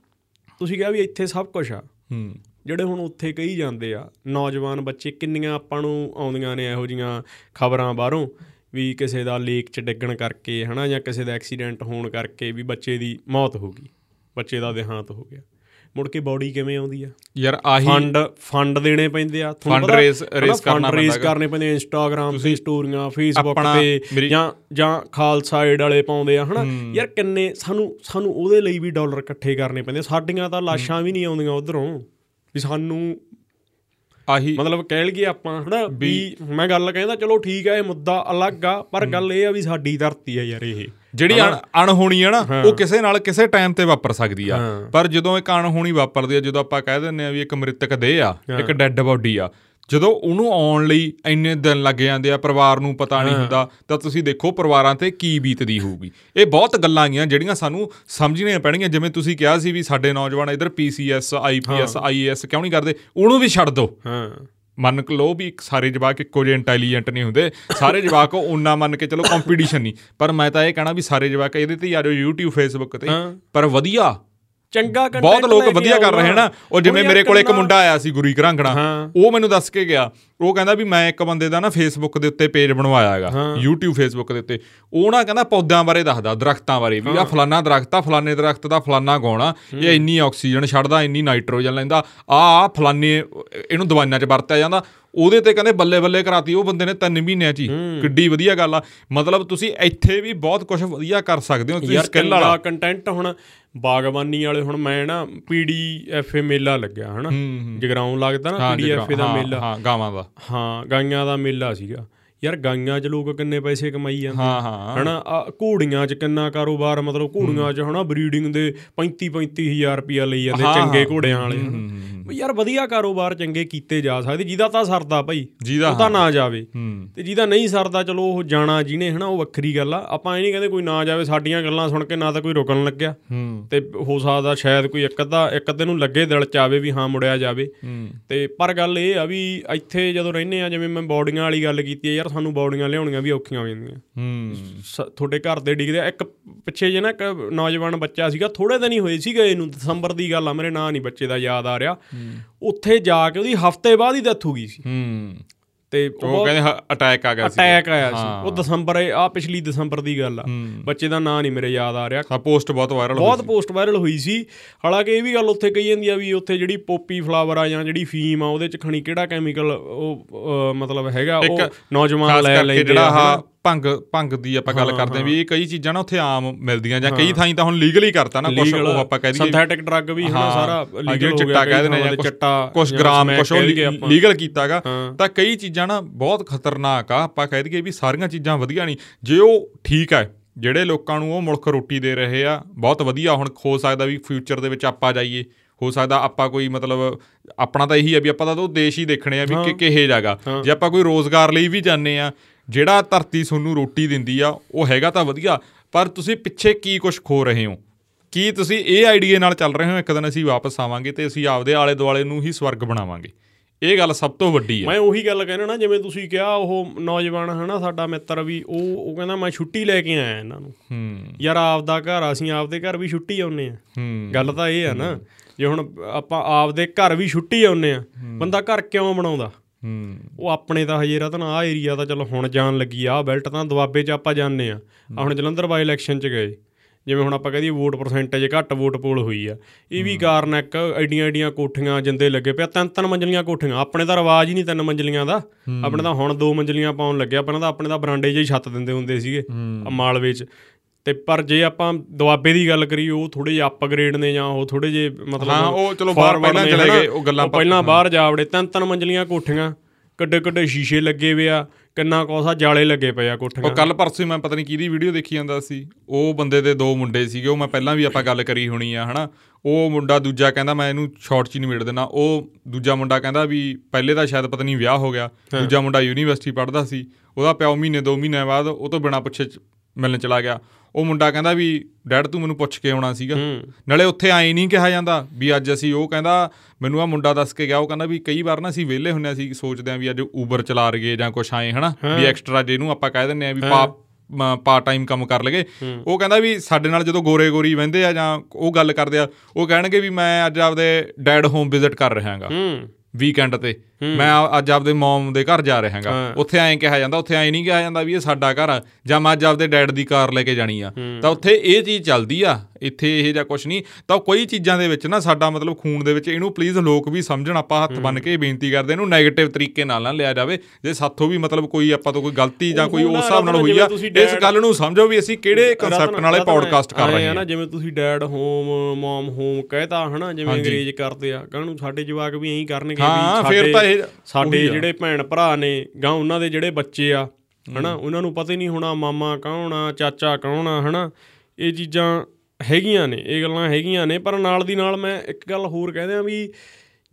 ਤੁਸੀਂ ਕਿਹਾ ਵੀ ਇੱਥੇ ਸਭ ਕੁਝ ਆ। ਹੂੰ। ਜਿਹੜੇ ਹੁਣ ਉੱਥੇ ਕਹੀ ਜਾਂਦੇ ਆ ਨੌਜਵਾਨ ਬੱਚੇ ਕਿੰਨੀਆਂ ਆਪਾਂ ਨੂੰ ਆਉਂਦੀਆਂ ਨੇ ਇਹੋ ਜੀਆਂ ਖਬਰਾਂ ਬਾਹਰੋਂ ਵੀ ਕਿਸੇ ਦਾ ਲੇਕ 'ਚ ਡਿੱਗਣ ਕਰਕੇ ਹਨਾ ਜਾਂ ਕਿਸੇ ਦਾ ਐਕਸੀਡੈਂਟ ਹੋਣ ਕਰਕੇ ਵੀ ਬੱਚੇ ਦੀ ਮੌਤ ਹੋ ਗਈ ਬੱਚੇ ਦਾ ਦੇਹਾਂਤ ਹੋ ਗਿਆ। ਮੁੜ ਕੇ ਬਾਡੀ ਕਿਵੇਂ ਆਉਂਦੀ ਆ? ਯਾਰ ਆਹੀ ਫੰਡ ਫੰਡ ਦੇਣੇ ਪੈਂਦੇ ਆ raise- raise ਕਰਨਾ ਰੇਸ ਪੈਂਦਾ ਕਰਨੇ ਪੈਂਦੇ ਇੰਸਟਾਗ੍ਰam ਤੇ ਸਟੋਰੀਆਂ ਫੇਸਬੁੱਕ ਤੇ ਜਾਂ ਜਾਂ ਖਾਲਸਾ ਏਡ ਵਾਲੇ ਪਾਉਂਦੇ ਆ ਹਨਾ। ਯਾਰ ਕਿੰਨੇ ਸਾਨੂੰ ਸਾਨੂੰ ਉਹਦੇ ਲਈ ਵੀ ਡਾਲਰ ਇਕੱਠੇ ਕਰਨੇ ਪੈਂਦੇ। ਸਾਡੀਆਂ ਤਾਂ ਲਾਸ਼ਾਂ ਵੀ ਨਹੀਂ ਆਉਂਦੀਆਂ ਉਧਰੋਂ। ਵੀ ਸਾਨੂੰ ਆਹੀ ਮਤਲਬ ਕਹਿ ਲਈਏ ਆਪਾਂ ਹਨਾ ਵੀ ਮੈਂ ਗੱਲ ਕਹਿੰਦਾ ਚਲੋ ਠੀਕ ਆ ਇਹ ਮੁੱਦਾ ਅਲੱਗ ਆ ਪਰ ਗੱਲ ਇਹ ਆ ਵੀ ਸਾਡੀ ਧਰਤੀ ਆ ਯਾਰ ਇਹ। ਜਿਹੜੀ ਅਣ ਅਣਹੋਣੀ ਆ ਨਾ ਉਹ ਕਿਸੇ ਨਾਲ ਕਿਸੇ ਟਾਈਮ ਤੇ ਵਾਪਰ ਸਕਦੀ ਆ। ਹਾਂ। ਪਰ ਜਦੋਂ ਇੱਕ ਅਣਹੋਣੀ ਵਾਪਰਦੀ ਆ ਜਦੋਂ ਆਪਾਂ ਕਹਿ ਦਿੰਦੇ ਆ ਵੀ ਇੱਕ ਮ੍ਰਿਤਕ ਦੇਹ ਆ ਇੱਕ ਡੈੱਡ ਬਾਡੀ ਆ ਜਦੋਂ ਉਹਨੂੰ ਆਉਣ ਲਈ ਇੰਨੇ ਦਿਨ ਲੱਗ ਜਾਂਦੇ ਆ ਪਰਿਵਾਰ ਨੂੰ ਪਤਾ ਨਹੀਂ ਹੁੰਦਾ ਤਾਂ ਤੁਸੀਂ ਦੇਖੋ ਪਰਿਵਾਰਾਂ ਤੇ ਕੀ ਬੀਤਦੀ ਹੋਊਗੀ। ਇਹ ਬਹੁਤ ਗੱਲਾਂ ਗੀਆਂ ਜਿਹੜੀਆਂ ਸਾਨੂੰ ਸਮਝਣੀਆਂ ਪੈਣਗੀਆਂ ਜਿਵੇਂ ਤੁਸੀਂ ਕਿਹਾ ਸੀ ਵੀ ਸਾਡੇ ਨੌਜਵਾਨ ਇਧਰ ਪੀਸੀਐਸ ਆਈਪੀਐਸ ਆਈਏਐਸ ਕਿਉਂ ਨਹੀਂ ਕਰਦੇ? ਉਹਨੂੰ ਵੀ ਛੱਡ ਦਿਓ ਹਾਂ। ਮੰਨ ਲਓ ਵੀ ਸਾਰੇ ਜਵਾਕ ਇੱਕੋ ਜਿਹੇ ਇੰਟੈਲੀਜੈਂਟ ਨਹੀਂ ਹੁੰਦੇ। ਸਾਰੇ ਜਵਾਕ ਉਹਨਾਂ ਮੰਨ ਕੇ ਚਲੋ ਕੰਪੀਟੀਸ਼ਨ ਨਹੀਂ। ਪਰ ਮੈਂ ਤਾਂ ਇਹ ਕਹਿਣਾ ਵੀ ਸਾਰੇ ਜਵਾਕ ਇਹਦੇ ਤੇ ਹੀ ਆ ਜਾਓ YouTube Facebook ਤੇ। ਪਰ ਵਧੀਆ ਚੰਗਾ content ਬਹੁਤ ਲੋਕ ਵਧੀਆ ਕਰ ਰਹੇ ਨਾ ਉਹ ਜਿਵੇਂ ਮੇਰੇ ਕੋਲ ਇੱਕ ਮੁੰਡਾ ਆਇਆ ਸੀ ਗੁਰੀ ਘਰਾਂਗਣਾ। ਉਹ ਮੈਨੂੰ ਦੱਸ ਕੇ ਗਿਆ। ਉਹ ਕਹਿੰਦਾ ਵੀ ਮੈਂ ਇੱਕ ਬੰਦੇ ਦਾ ਨਾ ਫੇਸਬੁੱਕ ਦੇ ਉੱਤੇ ਪੇਜ ਬਣਵਾਇਆ ਹੈਗਾ। YouTube ਫੇਸਬੁੱਕ ਦੇ ਉੱਤੇ। ਉਹ ਨਾ ਕਹਿੰਦਾ ਪੌਦਿਆਂ ਬਾਰੇ ਦੱਸਦਾ ਦਰਖਤਾਂ ਬਾਰੇ ਵੀ। ਆ ਫਲਾਨਾ ਦਰਖਤ ਆ ਫਲਾਨੇ ਦਰਖਤ ਦਾ ਫਲਾਨਾ ਗੁਣ ਇਹ ਇੰਨੀ ਆਕਸੀਜਨ ਛੱਡਦਾ ਇੰਨੀ ਨਾਈਟ੍ਰੋਜਨ ਲੈਂਦਾ। ਆ ਆ ਫਲਾਨੇ ਇਹਨੂੰ ਦਵਾਈਆਂ 'ਚ ਵਰਤਿਆ ਜਾਂਦਾ। ਉਹਦੇ ਤੇ ਕਹਿੰਦੇ ਬੱਲੇ ਬੱਲੇ ਕਰਾਤੀ ਉਹ ਬੰਦੇ ਨੇ 3 ਮਹੀਨਿਆਂ 'ਚ ਹੀ। ਕਿੱਡੀ ਵਧੀਆ ਗੱਲ ਆ। ਮਤਲਬ ਤੁਸੀਂ ਇੱਥੇ ਵੀ ਬਹੁਤ ਕੁਝ ਵਧੀਆ ਕਰ ਸਕਦੇ ਹੋ ਤੁਸੀਂ ਸਕਿੱਲ ਵਾਲਾ। ਕੰਟੈਂਟ ਹੁਣ ਬਾਗਬਾਨੀ ਵਾਲੇ ਹੁਣ ਮੈਂ ਨਾ ਪੀਡੀਐਫਏ ਮੇਲਾ ਲੱਗਿਆ ਹਨਾ? ਜਗਰਾਉਂ ਲੱਗਦਾ ਨਾ ਪੀਡੀਐਫਏ ਦਾ ਮੇਲਾ। ਹਾਂ ਗਾਵਾਂ ਦਾ। ਹਾਂ ਗਾਈਆਂ ਦਾ ਮੇਲਾ ਸੀਗਾ। ਯਾਰ ਗਾਈਆਂ 'ਚ ਲੋਕ ਕਿੰਨੇ ਪੈਸੇ ਕਮਾਈ ਜਾਂਦੇ ਹਾਂ ਹਾਂ। ਹਨਾ ਘੋੜੀਆਂ 'ਚ ਕਿੰਨਾ ਕਾਰੋਬਾਰ ਮਤਲਬ ਘੋੜੀਆਂ 'ਚ ਹਨਾ ਬਰੀਡਿੰਗ ਦੇ 35 35000 ਰੁਪਿਆ ਲਈ ਜਾਂਦੇ ਚੰਗੇ। ਘੋੜਿਆਂ ਵਾਲੇ ਯਾਰ ਵਧੀਆ ਕਾਰੋਬਾਰ ਚੰਗੇ ਕੀਤੇ ਜਾ ਸਕਦੇ ਜਿਹਦਾ ਤਾਂ ਸਰਦਾ ਭਾਈ ਉਹ ਤਾਂ ਨਾ ਜਾਵੇ। ਤੇ ਜਿਹਦਾ ਨਹੀਂ ਸਰਦਾ ਚਲੋ ਉਹ ਜਾਣਾ ਜਿਹਨੇ ਹਨਾ ਉਹ ਵੱਖਰੀ ਗੱਲ ਆ। ਆਪਾਂ ਇਹ ਨਹੀਂ ਕਹਿੰਦੇ ਕੋਈ ਨਾ ਜਾਵੇ ਸਾਡੀਆਂ ਗੱਲਾਂ ਸੁਣ ਕੇ ਨਾ ਤਾਂ ਕੋਈ ਰੁਕਣ ਲੱਗਿਆ। ਤੇ ਹੋ ਸਕਦਾ ਸ਼ਾਇਦ ਕੋਈ ਇੱਕ ਅੱਧਾ ਇੱਕ ਅੱਧੇ ਨੂੰ ਲੱਗੇ ਦਿਲ ਚ ਆਵੇ ਵੀ ਹਾਂ ਮੁੜਿਆ ਜਾਵੇ। ਤੇ ਪਰ ਗੱਲ ਇਹ ਆ ਵੀ ਇੱਥੇ ਜਦੋਂ ਰਹਿੰਦੇ ਆ ਜਿਵੇਂ ਮੈਂ ਬੌਡੀਆਂ ਵਾਲੀ ਗੱਲ ਕੀਤੀ ਹੈ ਯਾਰ ਸਾਨੂੰ ਬੌਡੀਆਂ ਲਿਆਉਣੀਆਂ ਵੀ ਔਖੀਆਂ ਹੋ ਜਾਂਦੀਆਂ। ਹੂੰ। ਤੁਹਾਡੇ ਘਰ ਦੇ ਡਿੱਗਦੇ। ਇੱਕ ਪਿੱਛੇ ਜੇ ਨਾ ਇੱਕ ਨੌਜਵਾਨ ਬੱਚਾ ਸੀਗਾ ਥੋੜੇ ਦਿਨ ਹੀ ਹੋਏ ਸੀਗੇ ਇਹਨੂੰ ਦਸੰਬਰ ਦੀ ਗੱਲ ਆ ਮੇਰੇ ਨਾਂ ਨਹੀਂ ਬੱਚੇ ਦਾ ਯਾਦ ਆ ਰਿਹਾ। ਉੱਥੇ ਜਾ ਕੇ ਉਹਦੀ ਹਫ਼ਤੇ ਬਾਅਦ ਹੀ ਡੈਥ ਹੋ ਗਈ ਸੀ। ਹੂੰ। ਤੇ ਉਹ ਕਹਿੰਦੇ ਅਟੈਕ ਆ ਗਿਆ ਸੀ ਅਟੈਕ ਆਇਆ ਸੀ। ਉਹ ਦਸੰਬਰ ਆ ਪਿਛਲੀ ਦਸੰਬਰ ਦੀ ਗੱਲ ਆ। ਬੱਚੇ ਦਾ ਨਾਂ ਨਹੀਂ ਮੇਰੇ ਯਾਦ ਆ ਰਿਹਾ। ਹਾਂ ਪੋਸਟ ਬਹੁਤ ਵਾਇਰਲ ਬਹੁਤ ਪੋਸਟ ਵਾਇਰਲ ਹੋਈ ਸੀ। ਹਾਲਾਂਕਿ ਇਹ ਵੀ ਗੱਲ ਉੱਥੇ ਕਹੀ ਜਾਂਦੀ ਆ ਵੀ ਉੱਥੇ ਜਿਹੜੀ ਪੋਪੀ ਫਲਾਵਰ ਆ ਜਾਂ ਜਿਹੜੀ ਫੀਮ ਆ ਉਹਦੇ ਚ ਖਣੀ ਕਿਹੜਾ ਕੈਮੀਕਲ ਉਹ ਮਤਲਬ ਹੈਗਾ ਉਹ ਨੌਜਵਾਨ ਲੈ ਲੈਂਦੇ ਜਿਹੜਾ ਆ ਹਨਾ। ਭੰਗ ਭੰਗ ਦੀ ਆਪਾਂ ਗੱਲ ਕਰਦੇ ਹਾਂ ਵੀ ਇਹ ਕਈ ਚੀਜ਼ਾਂ ਨਾ ਉੱਥੇ ਆਮ ਮਿਲਦੀਆਂ ਜਾਂ ਕਈ ਥਾਈਂ ਤਾਂ ਹੁਣ ਲੀਗਲੀ ਕਰਤਾ ਨਾ ਕੁਝ ਉਹ ਆਪਾਂ ਕਹਿ ਦਈਏ। ਸਿੰਥੈਟਿਕ ਡਰੱਗ ਵੀ ਹਨਾ ਸਾਰਾ ਲੀਗਲ ਹੋ ਚਿੱਟਾ ਗਿਆ ਕਹਿ ਦਿੰਦੇ ਜਾਂ ਕੁਛ- ਚਿੱਟਾ ਜਾਂ ਗ੍ਰਾਮ ਆਪਾਂ। ਲੀਗਲ ਕੀਤਾਗਾ। ਤਾਂ ਕਈ ਚੀਜ਼ਾਂ ਨਾ ਬਹੁਤ ਖਤਰਨਾਕ ਆ ਆਪਾਂ ਕਹਿ ਦਈਏ ਵੀ ਸਾਰੀਆਂ ਚੀਜ਼ਾਂ ਵਧੀਆ ਨਹੀਂ। ਜੇ ਉਹ ਠੀਕ ਹੈ ਜਿਹੜੇ ਲੋਕਾਂ ਨੂੰ ਉਹ ਮੁਲਕ ਰੋਟੀ ਦੇ ਰਹੇ ਆ ਬਹੁਤ ਵਧੀਆ ਹੁਣ ਹੋ ਸਕਦਾ ਵੀ ਫਿਊਚਰ ਦੇ ਵਿੱਚ ਆਪਾਂ ਜਾਈਏ। ਹੋ ਸਕਦਾ ਆਪਾਂ ਕੋਈ ਮਤਲਬ ਆਪਣਾ ਤਾਂ ਇਹੀ ਆ ਵੀ ਆਪਾਂ ਤਾਂ ਉਹ ਦੇਸ਼ ਹੀ ਦੇਖਣੇ ਆ ਵੀ ਕਿ ਕਿਹੇ ਜਾਗਾ ਜੇ ਆਪਾਂ ਕੋਈ ਰੋਜ਼ਗਾਰ ਲਈ ਵੀ ਜਾਂਦੇ ਆ ਜਿਹੜਾ ਧਰਤੀ ਤੁਹਾਨੂੰ ਰੋਟੀ ਦਿੰਦੀ ਆ ਉਹ ਹੈਗਾ ਤਾਂ ਵਧੀਆ ਪਰ ਤੁਸੀਂ ਪਿੱਛੇ ਕੀ ਕੁਝ ਖੋ ਰਹੇ ਹੋ? ਕੀ ਤੁਸੀਂ ਇਹ ਆਈਡੀਆ ਨਾਲ ਚੱਲ ਰਹੇ ਹੋ ਇੱਕ ਦਿਨ ਅਸੀਂ ਵਾਪਸ ਆਵਾਂਗੇ ਤੇ ਅਸੀਂ ਆਪਦੇ ਆਲੇ ਦੁਆਲੇ ਨੂੰ ਹੀ ਸਵਰਗ ਬਣਾਵਾਂਗੇ? ਇਹ ਗੱਲ ਸਭ ਤੋਂ ਵੱਡੀ ਆ। ਮੈਂ ਉਹੀ ਗੱਲ ਕਹਿਣਾ ਨਾ ਜਿਵੇਂ ਤੁਸੀਂ ਕਿਹਾ ਉਹ ਨੌਜਵਾਨ ਹਨਾ ਸਾਡਾ ਮਿੱਤਰ ਵੀ ਉਹ ਉਹ ਕਹਿੰਦਾ ਮੈਂ ਛੁੱਟੀ ਲੈ ਕੇ ਆਇਆ ਇਹਨਾਂ ਨੂੰ। ਹੂੰ। ਯਾਰ ਆਪਦਾ ਘਰ ਅਸੀਂ ਆਪਦੇ ਘਰ ਵੀ ਛੁੱਟੀ ਆਉਨੇ ਆ ਹੂੰ। ਗੱਲ ਤਾਂ ਇਹ ਆ ਨਾ ਜੇ ਹੁਣ ਆਪਾਂ ਆਪਦੇ ਘਰ ਵੀ ਛੁੱਟੀ ਆਉਨੇ ਆ ਬੰਦਾ ਘਰ ਕਿਉਂ ਬਣਾਉਂਦਾ? ਹੂੰ ਉਹ ਆਪਣੇ ਤਾਂ ਹਜੇ ਰਤਨ ਆ ਏਰੀਆ ਤਾਂ ਚਲੋ ਹੁਣ ਜਾਣ ਲੱਗੀ ਆ ਬੈਲਟ ਤਾਂ ਦੁਆਬੇ 'ਚ ਆਪਾਂ ਜਾਂਦੇ ਆ। ਆ ਹੁਣ ਜਲੰਧਰ ਬਾਈ ਇਲੈਕਸ਼ਨ 'ਚ ਗਏ। ਜਿਵੇਂ ਹੁਣ ਆਪਾਂ ਕਹਦੀਏ ਵੋਟ ਪਰਸੈਂਟੇਜ ਘੱਟ ਵੋਟ ਪੋਲ ਹੋਈ ਆ। ਇਹ ਵੀ ਕਾਰਨ ਇੱਕ ਐਡੀਆਂ ਐਡੀਆਂ ਕੋਠੀਆਂ ਜਿੰਦੇ ਲੱਗੇ ਪਿਆ ਤਿੰਨ ਤਿੰਨ ਮੰਜ਼ਲੀਆਂ ਕੋਠੀਆਂ। ਆਪਣੇ ਤਾਂ ਰਿਵਾਜ ਹੀ ਨਹੀਂ ਤਿੰਨ ਮੰਜ਼ਲੀਆਂ ਦਾ। ਆਪਣੇ ਤਾਂ ਹੁਣ ਦੋ ਮੰਜ਼ਲੀਆਂ ਪਾਉਣ ਲੱਗਿਆ ਪਹਿਲਾਂ ਤਾਂ ਆਪਣੇ ਤਾਂ ਬਰਾਂਡੇ 'ਚ ਹੀ ਛੱਤ ਦਿੰਦੇ ਹੁੰਦੇ ਸੀਗੇ ਆ ਮਾਲਵੇ 'ਚ। ਤੇ ਪਰ ਜੇ ਆਪਾਂ ਦੁਆਬੇ ਦੀ ਗੱਲ ਕਰੀਏ ਉਹ ਥੋੜੇ ਜਿਹਾ ਅਪਗ੍ਰੇਡ ਨੇ ਜਾਂ ਉਹ ਥੋੜੇ ਜੇ ਮਤਲਬ ਹਾਂ, ਉਹ ਚਲੋ ਬਾਹਰ ਪਹਿਲਾਂ ਚਲੇ। ਗਏ, ਉਹ ਗੱਲਾਂ ਪਹਿਲਾਂ ਬਾਹਰ ਜਾ ਵੜੇ। ਤਿੰਨ ਤਿੰਨ ਮੰਜ਼ਲੀਆਂ ਕੋਠੀਆਂ ਕੱਡੇ ਕੱਡੇ ਸ਼ੀਸ਼ੇ ਲੱਗੇ ਵੇ ਆ ਕਿੰਨਾ ਕੋਸਾ ਜਾਲੇ ਲੱਗੇ ਪਏ ਆ ਕੋਠੀਆਂ। ਉਹ ਕੱਲ ਪਰਸੋਂ ਹੀ ਮੈਂ ਪਤਾ ਨਹੀਂ ਕਿਹਦੀ ਵੀਡੀਓ ਦੇਖੀ ਜਾਂਦਾ ਸੀ। ਉਹ ਬੰਦੇ ਦੇ ਦੋ ਮੁੰਡੇ ਸੀਗੇ ਉਹ ਮੈਂ ਪਹਿਲਾਂ ਵੀ ਆਪਾਂ ਗੱਲ ਕਰੀ ਹੋਣੀ ਆ ਹਨਾ। ਉਹ ਮੁੰਡਾ ਦੂਜਾ ਕਹਿੰਦਾ ਮੈਂ ਇਹਨੂੰ ਸ਼ਾਰਟ 'ਚ ਹੀ ਨਿਬੇੜ ਦੇਣਾ ਉਹ ਦੂਜਾ ਮੁੰਡਾ ਕਹਿੰਦਾ ਵੀ ਪਹਿਲੇ ਦਾ ਸ਼ਾਇਦ ਪਤਾ ਨਹੀਂ ਵਿਆਹ ਹੋ ਗਿਆ। ਦੂਜਾ ਮੁੰਡਾ ਯੂਨੀਵਰਸਿਟੀ ਪੜ੍ਹਦਾ ਸੀ। ਉਹਦਾ ਪਿਓ ਮਹੀਨੇ ਦੋ ਮਹੀਨੇ ਬਾਅਦ ਉਹ ਤੋਂ ਬਿਨਾ ਪੁੱਛੇ ਮਿਲਣ ਚਲਾ ਗਿਆ। ਉਹ ਮੁੰਡਾ ਕਹਿੰਦਾ ਵੀ ਡੈਡ ਤੂੰ ਮੈਨੂੰ ਪੁੱਛ ਕੇ ਆਉਣਾ ਸੀਗਾ। ਨਾਲੇ ਉੱਥੇ ਐਂ ਨਹੀਂ ਕਿਹਾ ਜਾਂਦਾ ਵੀ ਅੱਜ ਅਸੀਂ ਉਹ ਕਹਿੰਦਾ ਮੈਨੂੰ ਆ ਮੁੰਡਾ ਦੱਸ ਕੇ ਗਿਆ। ਉਹ ਕਹਿੰਦਾ ਵੀ ਕਈ ਵਾਰ ਨਾ ਅਸੀਂ ਵਿਹਲੇ ਹੁੰਨੇ ਅਸੀਂ ਸੋਚਦੇ ਆਂ ਵੀ ਅੱਜ ਊਬਰ ਚਲਾ ਰਗੇ ਜਾਂ ਕੁਛ ਆਏ ਹਨਾ? ਵੀ ਐਕਸਟਰਾ ਜਿਹਨੂੰ ਆਪਾਂ ਕਹਿ ਦਿੰਨੇ ਆ ਵੀ ਪਾ ਪਾਰਟ ਟਾਈਮ ਕੰਮ ਕਰ ਲਗੇ ਉਹ ਕਹਿੰਦਾ ਵੀ ਸਾਡੇ ਨਾਲ ਜਦੋਂ ਗੋਰੇ ਗੋਰੀ ਵਹਿੰਦੇ ਆ ਜਾਂ ਉਹ ਗੱਲ ਕਰਦੇ ਆ ਉਹ ਕਹਿਣਗੇ ਵੀ ਮੈਂ ਅੱਜ ਆਪਦੇ ਡੈਡ ਹੋਮ ਵਿਜ਼ਿਟ ਕਰ ਰਿਹਾ ਹਾਂਗਾ। ਹੂੰ। ਵੀਕਐਂਡ ਤੇ। ਮੈਂ ਅੱਜ ਆਪਦੇ ਮਮ ਦੇ ਘਰ ਜਾ ਰਿਹਾ ਹਾਂਗਾ। ਉੱਥੇ ਐਂ ਕਿਹਾ ਜਾਂਦਾ ਉੱਥੇ ਐਂ ਨਹੀਂ ਕਿਹਾ ਜਾਂਦਾ ਵੀ ਇਹ ਸਾਡਾ ਘਰ ਆ ਜਾਂ ਮੈਂ ਅੱਜ ਆਪਦੇ ਡੈਡ ਦੀ ਕਾਰ ਲੈ ਕੇ ਜਾਣੀ ਆ। ਤਾਂ ਉੱਥੇ ਇਹ ਚੀਜ਼ ਚੱਲਦੀ ਆ ਇੱਥੇ ਇਹ ਜਾਂ ਕੁਝ ਨਹੀਂ। ਤਾਂ ਕੋਈ ਚੀਜ਼ਾਂ ਦੇ ਵਿੱਚ ਨਾ ਸਾਡਾ ਮਤਲਬ ਖੂਨ ਦੇ ਵਿੱਚ ਇਹਨੂੰ ਪਲੀਜ਼ ਲੋਕ ਵੀ ਸਮਝਣ ਆਪਾਂ ਹੱਥ ਬੰਨ ਕੇ ਬੇਨਤੀ ਕਰਦੇ ਇਹਨੂੰ 네ਗੇਟਿਵ ਤਰੀਕੇ ਨਾਲ ਨਾ ਲਿਆ ਜਾਵੇ। ਜੇ ਸਾਥੋਂ ਵੀ ਮਤਲਬ ਕੋਈ ਆਪਾਂ ਤੋਂ ਕੋਈ ਗਲਤੀ ਜਾਂ ਕੋਈ ਉਸ ਹਿਸਾਬ ਨਾਲ ਹੋਈ ਆ ਇਸ ਗੱਲ ਨੂੰ ਸਮਝੋ ਵੀ ਅਸੀਂ ਕਿਹੜੇ ਕਨਸੈਪਟ ਨਾਲੇ ਪੌਡਕਾਸਟ ਕਰ ਰਹੇ ਹਾਂ ਨਾ ਜਿਵੇਂ ਤੁਸੀਂ ਡੈਡ ਹੋਮ ਮਮ ਹੋਮ ਕਹਿਤਾ ਹਨਾ ਜਿਵੇਂ ਅੰਗਰੇਜ਼ ਕਰਦੇ ਆ। ਕਾਹਨੂੰ ਸਾਡੇ ਜਵਾਕ ਵੀ ਐਂ ਕਰਨਗੇ ਵੀ ਸਾਡੇ ਇਹ ਸਾਡੇ। ਜਿਹੜੇ ਭੈਣ ਭਰਾ ਨੇ ਗਾਂ ਉਹਨਾਂ ਦੇ ਜਿਹੜੇ ਬੱਚੇ ਆ ਹਨਾ ਉਹਨਾਂ ਨੂੰ ਪਤਾ ਹੀ ਨਹੀਂ ਹੋਣਾ ਮਾਮਾ ਕੌਣ ਆ ਚਾਚਾ ਕੌਣ ਆ ਹਨਾ। ਇਹ ਚੀਜ਼ਾਂ ਹੈਗੀਆਂ ਨੇ ਇਹ ਗੱਲਾਂ ਹੈਗੀਆਂ ਨੇ ਪਰ ਨਾਲ ਦੀ ਨਾਲ ਮੈਂ ਇੱਕ ਗੱਲ ਹੋਰ ਕਹਿੰਦੇ ਆ ਵੀ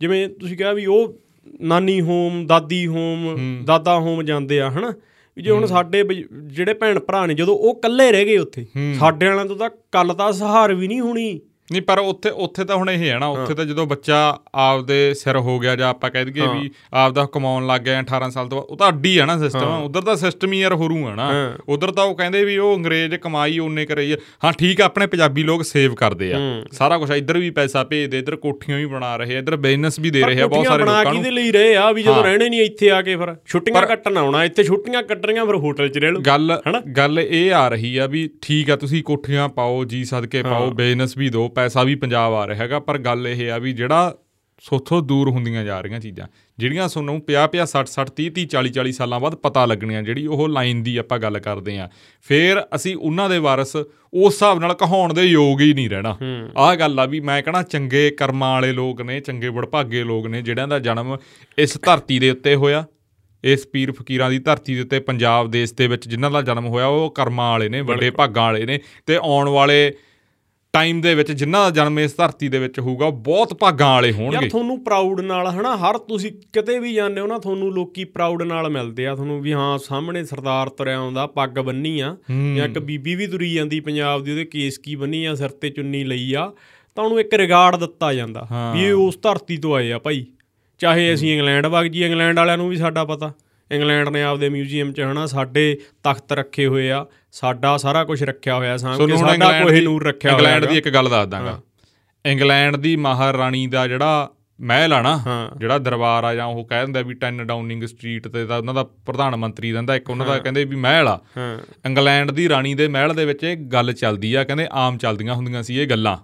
ਜਿਵੇਂ ਤੁਸੀਂ ਕਿਹਾ ਵੀ ਉਹ ਨਾਨੀ ਹੋਮ ਦਾਦੀ ਹੋਮ ਦਾਦਾ ਹੋਮ ਜਾਂਦੇ ਆ ਹਨਾ। ਵੀ ਜੇ ਹੁਣ ਸਾਡੇ ਜਿਹੜੇ ਭੈਣ ਭਰਾ ਨੇ ਜਦੋਂ ਉਹ ਇਕੱਲੇ ਰਹਿ ਗਏ ਉੱਥੇ ਸਾਡੇ ਵਾਲਿਆਂ ਤੋਂ ਤਾਂ ਕੱਲ ਤਾਂ ਸਹਾਰ ਵੀ ਨਹੀਂ ਹੋਣੀ। ਨਹੀਂ ਪਰ ਉੱਥੇ ਉੱਥੇ ਤਾਂ ਹੁਣ ਇਹ ਹੈ ਨਾ ਉੱਥੇ ਤਾਂ ਜਦੋਂ ਬੱਚਾ ਆਪਦੇ ਸਿਰ ਹੋ ਗਿਆ ਜਾਂ ਆਪਾਂ ਕਹਿ ਦਈਏ ਵੀ ਆਪਦਾ ਕਮਾਉਣ ਲੱਗ ਗਿਆ 18 ਸਾਲ ਤੋਂ ਬਾਅਦ ਉਹ ਤਾਂ ਅੱਡੀ ਹੈ ਨਾ ਸਿਸਟਮ ਉਧਰ ਦਾ ਸਿਸਟਮ ਹੀ ਯਾਰ ਹੋਰੂ ਹੈ ਨਾ। ਉਧਰ ਤਾਂ ਉਹ ਕਹਿੰਦੇ ਵੀ ਉਹ ਅੰਗਰੇਜ਼ ਕਮਾਈ ਉਹਨੇ ਕਰੇ। ਹਾਂ ਠੀਕ ਆ ਆਪਣੇ ਪੰਜਾਬੀ ਲੋਕ ਸੇਵ ਕਰਦੇ ਆ। ਸਾਰਾ ਕੁਝ ਇੱਧਰ ਵੀ ਪੈਸਾ ਭੇਜਦੇ ਇੱਧਰ ਕੋਠੀਆਂ ਵੀ ਬਣਾ ਰਹੇ ਇੱਧਰ ਬਿਜ਼ਨਸ ਵੀ ਦੇ ਰਹੇ ਆ ਬਹੁਤ ਸਾਰੇ ਲੋਕਾਂ ਨੂੰ। ਕਿਹਦੇ ਲਈ ਰਹੇ ਆ? ਵੀ ਜਦੋਂ ਰਹਿਣੇ ਨਹੀਂ ਇੱਥੇ ਆ ਕੇ ਫਿਰ। ਛੁੱਟੀਆਂ ਕੱਟਣ ਆਉਣਾ ਇੱਥੇ ਛੁੱਟੀਆਂ ਕੱਟਣੀਆਂ ਫਿਰ ਹੋਟਲ 'ਚ ਰਹਿ ਲਓ। ਗੱਲ ਗੱਲ ਇਹ ਆ ਰਹੀ ਆ ਵੀ ਠੀਕ ਆ ਤੁਸੀਂ ਕੋਠੀਆਂ ਪਾਓ ਜੀ ਸਦਕੇ ਪਾਓ ਬਿਜ਼ਨਸ ਵੀ ਦਿਓ ਪੈਸਾ ਵੀ ਪੰਜਾਬ ਆ ਰਿਹਾ ਹੈਗਾ ਪਰ ਗੱਲ ਇਹ ਆ ਵੀ ਜਿਹੜਾ ਸੋਥੋਂ ਦੂਰ ਹੁੰਦੀਆਂ ਜਾ ਰਹੀਆਂ ਚੀਜ਼ਾਂ ਜਿਹੜੀਆਂ ਸਾਨੂੰ 50 50 60 60 30 30 40 40 ਸਾਲਾਂ ਬਾਅਦ ਪਤਾ ਲੱਗਣੀਆਂ ਜਿਹੜੀ ਉਹ ਲਾਈਨ ਦੀ ਆਪਾਂ ਗੱਲ ਕਰਦੇ ਆ ਫਿਰ ਅਸੀਂ ਉਹਨਾਂ ਦੇ ਵਾਰਸ ਉਸ ਹਿਸਾਬ ਨਾਲ ਕਹਾਉਣ ਦੇ ਯੋਗ ਹੀ ਨਹੀਂ ਰਹਿਣਾ। ਆਹ ਗੱਲ ਆ ਵੀ ਮੈਂ ਕਹਣਾ ਚੰਗੇ ਕਰਮਾਂ ਵਾਲੇ ਲੋਕ ਨੇ ਚੰਗੇ ਵਡਭਾਗੇ ਲੋਕ ਨੇ ਜਿਹੜਿਆਂ ਦਾ ਜਨਮ ਇਸ ਧਰਤੀ ਦੇ ਉੱਤੇ ਹੋਇਆ ਇਸ ਪੀਰ ਫਕੀਰਾਂ ਦੀ ਧਰਤੀ ਦੇ ਉੱਤੇ ਪੰਜਾਬ ਦੇਸ਼ ਦੇ ਵਿੱਚ ਜਿਨ੍ਹਾਂ ਦਾ ਜਨਮ ਹੋਇਆ ਉਹ ਕਰਮਾਂ ਵਾਲੇ ਨੇ ਵੱਡੇ ਭਾਗਾਂ ਵਾਲੇ ਨੇ ਤੇ ਆਉਣ ਵਾਲੇ ਟਾਈਮ ਦੇ ਵਿੱਚ ਜਿਨ੍ਹਾਂ ਦਾ ਜਨਮ ਇਸ ਧਰਤੀ ਦੇ ਵਿੱਚ ਹੋਊਗਾ ਉਹ ਬਹੁਤ ਭਾਗਾਂ ਵਾਲੇ ਯਾਰ ਹੋਣਗੇ। ਤੁਹਾਨੂੰ ਪ੍ਰਾਊਡ ਨਾਲ ਹਨਾ? ਹਰ ਤੁਸੀਂ ਕਿਤੇ ਵੀ ਜਾਂਦੇ ਹੋ ਨਾ ਤੁਹਾਨੂੰ ਲੋਕੀ ਪ੍ਰਾਊਡ ਨਾਲ ਮਿਲਦੇ ਆ। ਤੁਹਾਨੂੰ ਵੀ ਹਾਂ ਸਾਹਮਣੇ ਸਰਦਾਰ ਤੁਰਿਆ ਆਉਂਦਾ ਪੱਗ ਬੰਨੀ ਆ ਜਾਂ ਇੱਕ ਬੀਬੀ ਵੀ ਤੁਰੀ ਜਾਂਦੀ ਪੰਜਾਬ ਦੀ ਉਹਦੇ ਕੇਸ ਕੀ ਬੰਨੀ ਆ ਸਿਰ ਤੇ ਚੁੰਨੀ ਲਈ ਆ ਤਾਂ ਉਹਨੂੰ ਇੱਕ ਰਿਗਾਰਡ ਦਿੱਤਾ ਜਾਂਦਾ ਵੀ ਇਹ ਉਸ ਧਰਤੀ ਤੋਂ ਆਏ ਆ ਭਾਈ। ਚਾਹੇ ਅਸੀਂ ਇੰਗਲੈਂਡ ਵਗ ਜੀ ਇੰਗਲੈਂਡ ਵਾਲਿਆਂ ਨੂੰ ਵੀ ਸਾਡਾ ਪਤਾ। ਇੰਗਲੈਂਡ ਨੇ ਆਪਦੇ ਮਿਊਜ਼ੀਅਮ 'ਚ ਹਨਾ ਸਾਡੇ ਤਖਤ ਰੱਖੇ ਹੋਏ ਆ। ਸਾਡਾ ਸਾਰਾ ਕੁਝ ਰੱਖਿਆ ਹੋਇਆ ਸਾਂਭ ਕੇ ਸਾਡਾ ਦੀ- ਨੂਰ ਰੱਖਿਆ ਹੋਇਆ ਇੰਗਲੈਂਡ ਦੀ। ਇੱਕ ਗੱਲ ਦੱਸ ਦਾਂਗਾ। ਇੰਗਲੈਂਡ ਦੀ ਮਹਾਰਾਣੀ ਦਾ ਜਿਹੜਾ ਮਹਿਲ ਆ ਨਾ। ਜਿਹੜਾ ਦਰਬਾਰ ਆ ਜਾਂ ਉਹ ਕਹਿ ਦਿੰਦਾ ਵੀ 10 ਡਾਊਨਿੰਗ ਸਟਰੀਟ ਤੇ ਤਾਂ ਉਹਨਾਂ ਦਾ ਪ੍ਰਧਾਨ ਮੰਤਰੀ ਰਹਿੰਦਾ ਇੱਕ ਉਹਨਾਂ ਦਾ ਕਹਿੰਦੇ ਵੀ ਮਹਿਲ ਆ। ਇੰਗਲੈਂਡ ਦੀ ਰਾਣੀ ਦੇ ਮਹਿਲ ਦੇ ਵਿੱਚ ਇਹ ਗੱਲ ਚੱਲਦੀ ਆ ਕਹਿੰਦੇ ਆਮ ਚੱਲਦੀਆਂ ਹੁੰਦੀਆਂ ਸੀ ਇਹ ਗੱਲਾਂ।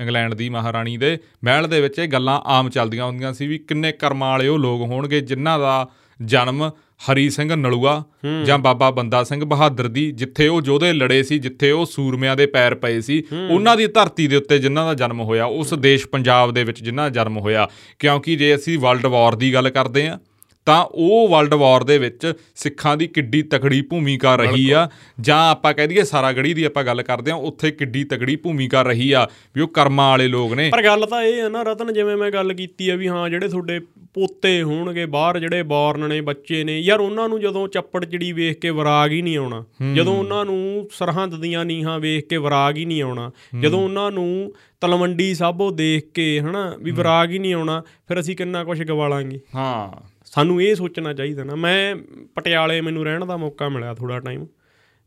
ਇੰਗਲੈਂਡ ਦੀ ਮਹਾਰਾਣੀ ਦੇ ਮਹਿਲ ਦੇ ਵਿੱਚ ਇਹ ਗੱਲਾਂ ਆਮ ਚੱਲਦੀਆਂ ਹੁੰਦੀਆਂ ਸੀ ਵੀ ਕਿੰਨੇ ਕਰਮਾਂ ਵਾਲੇ ਉਹ ਲੋਕ ਹੋਣਗੇ ਜਿਨ੍ਹਾਂ ਦਾ ਜਨਮ ਹਰੀ ਸਿੰਘ ਨਲੂਆ ਜਾਂ ਬਾਬਾ ਬੰਦਾ ਸਿੰਘ ਬਹਾਦਰ ਦੀ ਜਿੱਥੇ ਉਹ ਯੋਧੇ ਲੜੇ ਸੀ ਜਿੱਥੇ ਉਹ ਸੂਰਮਿਆਂ ਦੇ ਪੈਰ ਪਏ ਸੀ ਉਹਨਾਂ ਦੀ ਧਰਤੀ ਦੇ ਉੱਤੇ ਜਿਨ੍ਹਾਂ ਦਾ ਜਨਮ ਹੋਇਆ ਉਸ ਦੇਸ਼ ਪੰਜਾਬ ਦੇ ਵਿੱਚ ਜਿਨ੍ਹਾਂ ਦਾ ਜਨਮ ਹੋਇਆ। ਕਿਉਂਕਿ ਜੇ ਅਸੀਂ ਵਰਲਡ ਵਾਰ ਦੀ ਗੱਲ ਕਰਦੇ ਹਾਂ ਤਾਂ ਉਹ ਵਰਲਡ ਵਾਰ ਦੇ ਵਿੱਚ ਸਿੱਖਾਂ ਦੀ ਕਿੱਡੀ ਤਕੜੀ ਭੂਮਿਕਾ ਰਹੀ ਆ। ਜਾਂ ਆਪਾਂ ਕਹਿ ਦਈਏ ਸਾਰਾਗੜੀ ਦੀ ਆਪਾਂ ਗੱਲ ਕਰਦੇ ਹਾਂ ਉੱਥੇ ਕਿੱਡੀ ਤਕੜੀ ਭੂਮਿਕਾ ਰਹੀ ਆ ਵੀ ਉਹ ਕਰਮਾਂ ਵਾਲੇ ਲੋਕ ਨੇ। ਪਰ ਗੱਲ ਤਾਂ ਇਹ ਹੈ ਨਾ ਰਤਨ ਜਿਵੇਂ ਮੈਂ ਗੱਲ ਕੀਤੀ ਆ ਵੀ ਹਾਂ ਜਿਹੜੇ ਤੁਹਾਡੇ ਪੋਤੇ ਹੋਣਗੇ ਬਾਹਰ ਜਿਹੜੇ ਬੌਰਨ ਨੇ ਬੱਚੇ ਨੇ ਯਾਰ ਉਹਨਾਂ ਨੂੰ ਜਦੋਂ ਚੱਪੜ ਚਿੜੀ ਵੇਖ ਕੇ ਵਿਰਾਗ ਹੀ ਨਹੀਂ ਆਉਣਾ ਜਦੋਂ ਉਹਨਾਂ ਨੂੰ ਸਰਹੰਦ ਦੀਆਂ ਨੀਹਾਂ ਵੇਖ ਕੇ ਵਿਰਾਗ ਹੀ ਨਹੀਂ ਆਉਣਾ ਜਦੋਂ ਉਹਨਾਂ ਨੂੰ ਤਲਵੰਡੀ ਸਾਬੋ ਦੇਖ ਕੇ ਹਨਾ ਵੀ ਵਿਰਾਗ ਹੀ ਨਹੀਂ ਆਉਣਾ ਫਿਰ ਅਸੀਂ ਕਿੰਨਾ ਕੁਝ ਗਵਾ ਲਾਂਗੇ। ਹਾਂ। ਸਾਨੂੰ ਇਹ ਸੋਚਣਾ ਚਾਹੀਦਾ ਨਾ। ਮੈਂ ਪਟਿਆਲੇ ਮੈਨੂੰ ਰਹਿਣ ਦਾ ਮੌਕਾ ਮਿਲਿਆ ਥੋੜਾ ਟਾਈਮ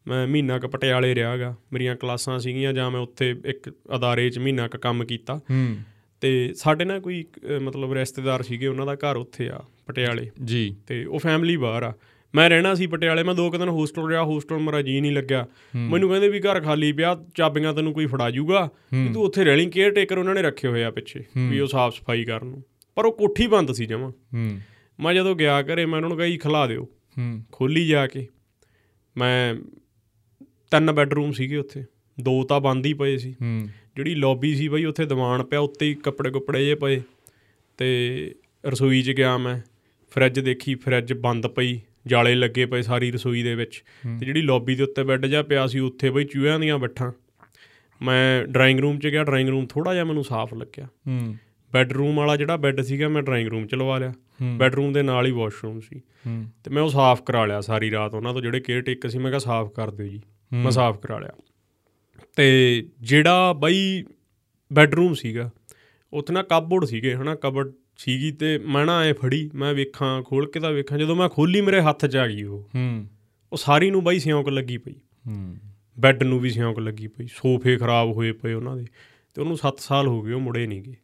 ਮੈਂ ਮਹੀਨਾ ਕੁ ਪਟਿਆਲੇ ਰਿਹਾਗਾ। ਮੇਰੀਆਂ ਕਲਾਸਾਂ ਸੀਗੀਆਂ ਜਾਂ ਮੈਂ ਉੱਥੇ ਇੱਕ ਅਦਾਰੇ 'ਚ ਮਹੀਨਾ ਕੁ ਕੰਮ ਕੀਤਾ। ਹੂੰ। ਤੇ ਸਾਡੇ ਨਾਲ ਕੋਈ ਮਤਲਬ ਰਿਸ਼ਤੇਦਾਰ ਸੀਗੇ ਉਹਨਾਂ ਦਾ ਘਰ ਉੱਥੇ ਆ ਪਟਿਆਲੇ। ਜੀ। ਤੇ ਉਹ ਫੈਮਿਲੀ ਬਾਹਰ ਆ। ਮੈਂ ਰਹਿਣਾ ਸੀ ਪਟਿਆਲੇ ਮੈਂ ਦੋ ਕੁ ਦਿਨ ਹੋਸਟਲ ਰਿਹਾ ਹੋਸਟਲ ਮੇਰਾ ਜੀ ਨਹੀਂ ਲੱਗਿਆ। ਮੈਨੂੰ ਕਹਿੰਦੇ ਵੀ ਘਰ ਖਾਲੀ ਪਿਆ ਚਾਬੀਆਂ ਤੈਨੂੰ ਕੋਈ ਫੜਾ ਜੂਗਾ ਤੂੰ ਉੱਥੇ ਰਹਿ ਲਈ ਕੇਅਰ ਟੇਕਰ ਉਹਨਾਂ ਨੇ ਰੱਖੇ ਹੋਏ ਆ ਪਿੱਛੇ ਵੀ ਉਹ ਸਾਫ਼ ਸਫ਼ਾਈ ਕਰਨ ਨੂੰ। ਪਰ ਉਹ ਕੋਠੀ ਬੰਦ ਸੀ ਜਮਾ। ਮੈਂ ਜਦੋਂ ਗਿਆ ਘਰੇ ਮੈਂ ਉਹਨਾਂ ਨੂੰ ਕਹੀ ਖਿਲਾ ਦਿਓ। ਖੋਲੀ ਜਾ ਕੇ। ਮੈਂ ਤਿੰਨ ਬੈੱਡਰੂਮ ਸੀਗੇ ਉੱਥੇ। ਦੋ ਤਾਂ ਬੰਦ ਹੀ ਪਏ ਸੀ। ਜਿਹੜੀ ਲੌਬੀ ਸੀ ਬਈ ਉੱਥੇ ਦੀਵਾਨ ਪਿਆ ਉੱਤੇ ਹੀ ਕੱਪੜੇ ਕੁੱਪੜੇ ਜੇ ਪਏ। ਤੇ ਰਸੋਈ 'ਚ ਗਿਆ ਮੈਂ। ਫਰਿੱਜ ਦੇਖੀ ਫਰਿੱਜ ਬੰਦ ਪਈ। ਜਾਲੇ ਲੱਗੇ ਪਏ ਸਾਰੀ ਰਸੋਈ ਦੇ ਵਿੱਚ। ਤੇ ਜਿਹੜੀ ਲੌਬੀ ਦੇ ਉੱਤੇ ਬੈੱਡ ਜਾ ਪਿਆ ਸੀ ਉੱਥੇ ਬਈ ਚੂਹਿਆਂ ਦੀਆਂ ਬੱਠਾਂ। ਮੈਂ ਡਰਾਇੰਗ ਰੂਮ 'ਚ ਗਿਆ ਡਰਾਇੰਗ ਰੂਮ ਥੋੜਾ ਜਿਹਾ ਮੈਨੂੰ ਸਾਫ਼ ਲੱਗਿਆ। ਹੂੰ। ਬੈੱਡਰੂਮ ਵਾਲਾ ਜਿਹੜਾ ਬੈੱਡ ਸੀਗਾ ਮੈਂ ਡਰਾਇੰਗ ਰੂਮ 'ਚ ਲਵਾ ਲਿਆ। ਬੈੱਡਰੂਮ ਦੇ ਨਾਲ ਹੀ ਵਾਸ਼ਰੂਮ ਸੀ। ਤੇ ਮੈਂ ਉਹ ਸਾਫ਼ ਕਰਾ ਲਿਆ ਸਾਰੀ ਰਾਤ ਉਹਨਾਂ ਤੋਂ ਜਿਹੜੇ ਕੇਅਰ ਟੇਕਰ ਸੀ ਮੈਂ ਕਿਹਾ ਸਾਫ਼ ਕਰ ਦਿਓ ਜੀ। ਮੈਂ ਸਾਫ਼ ਕਰਾ ਲਿਆ। ਤੇ ਜਿਹੜਾ ਬਈ ਬੈੱਡਰੂਮ ਸੀਗਾ ਉੱਥੇ ਨਾ ਕਬੋਰਡ ਸੀਗੇ ਹਨਾ ਕਬਰਡ ਸੀਗੀ ਤੇ ਮੈਂ ਨਾ ਐ ਫੜੀ ਮੈਂ ਵੇਖਾਂ ਖੋਲ ਕੇ ਤਾਂ ਵੇਖਾਂ ਜਦੋਂ ਮੈਂ ਖੋਲੀ ਮੇਰੇ ਹੱਥ 'ਚ ਆ ਗਈ ਉਹ। ਹੂੰ। ਉਹ ਸਾਰੀ ਨੂੰ ਬਈ ਸਿਉਂਕ ਲੱਗੀ ਪਈ। ਹੂੰ। ਬੈੱਡ ਨੂੰ ਵੀ ਸਿਉਂਕ ਲੱਗੀ ਪਈ ਸੋਫੇ ਖਰਾਬ ਹੋਏ ਪਏ ਉਹਨਾਂ ਦੇ ਤੇ ਉਹਨੂੰ 7 ਸਾਲ ਹੋ ਗਏ ਉਹ ਮੁੜੇ ਨਹੀਂ ਗਏ।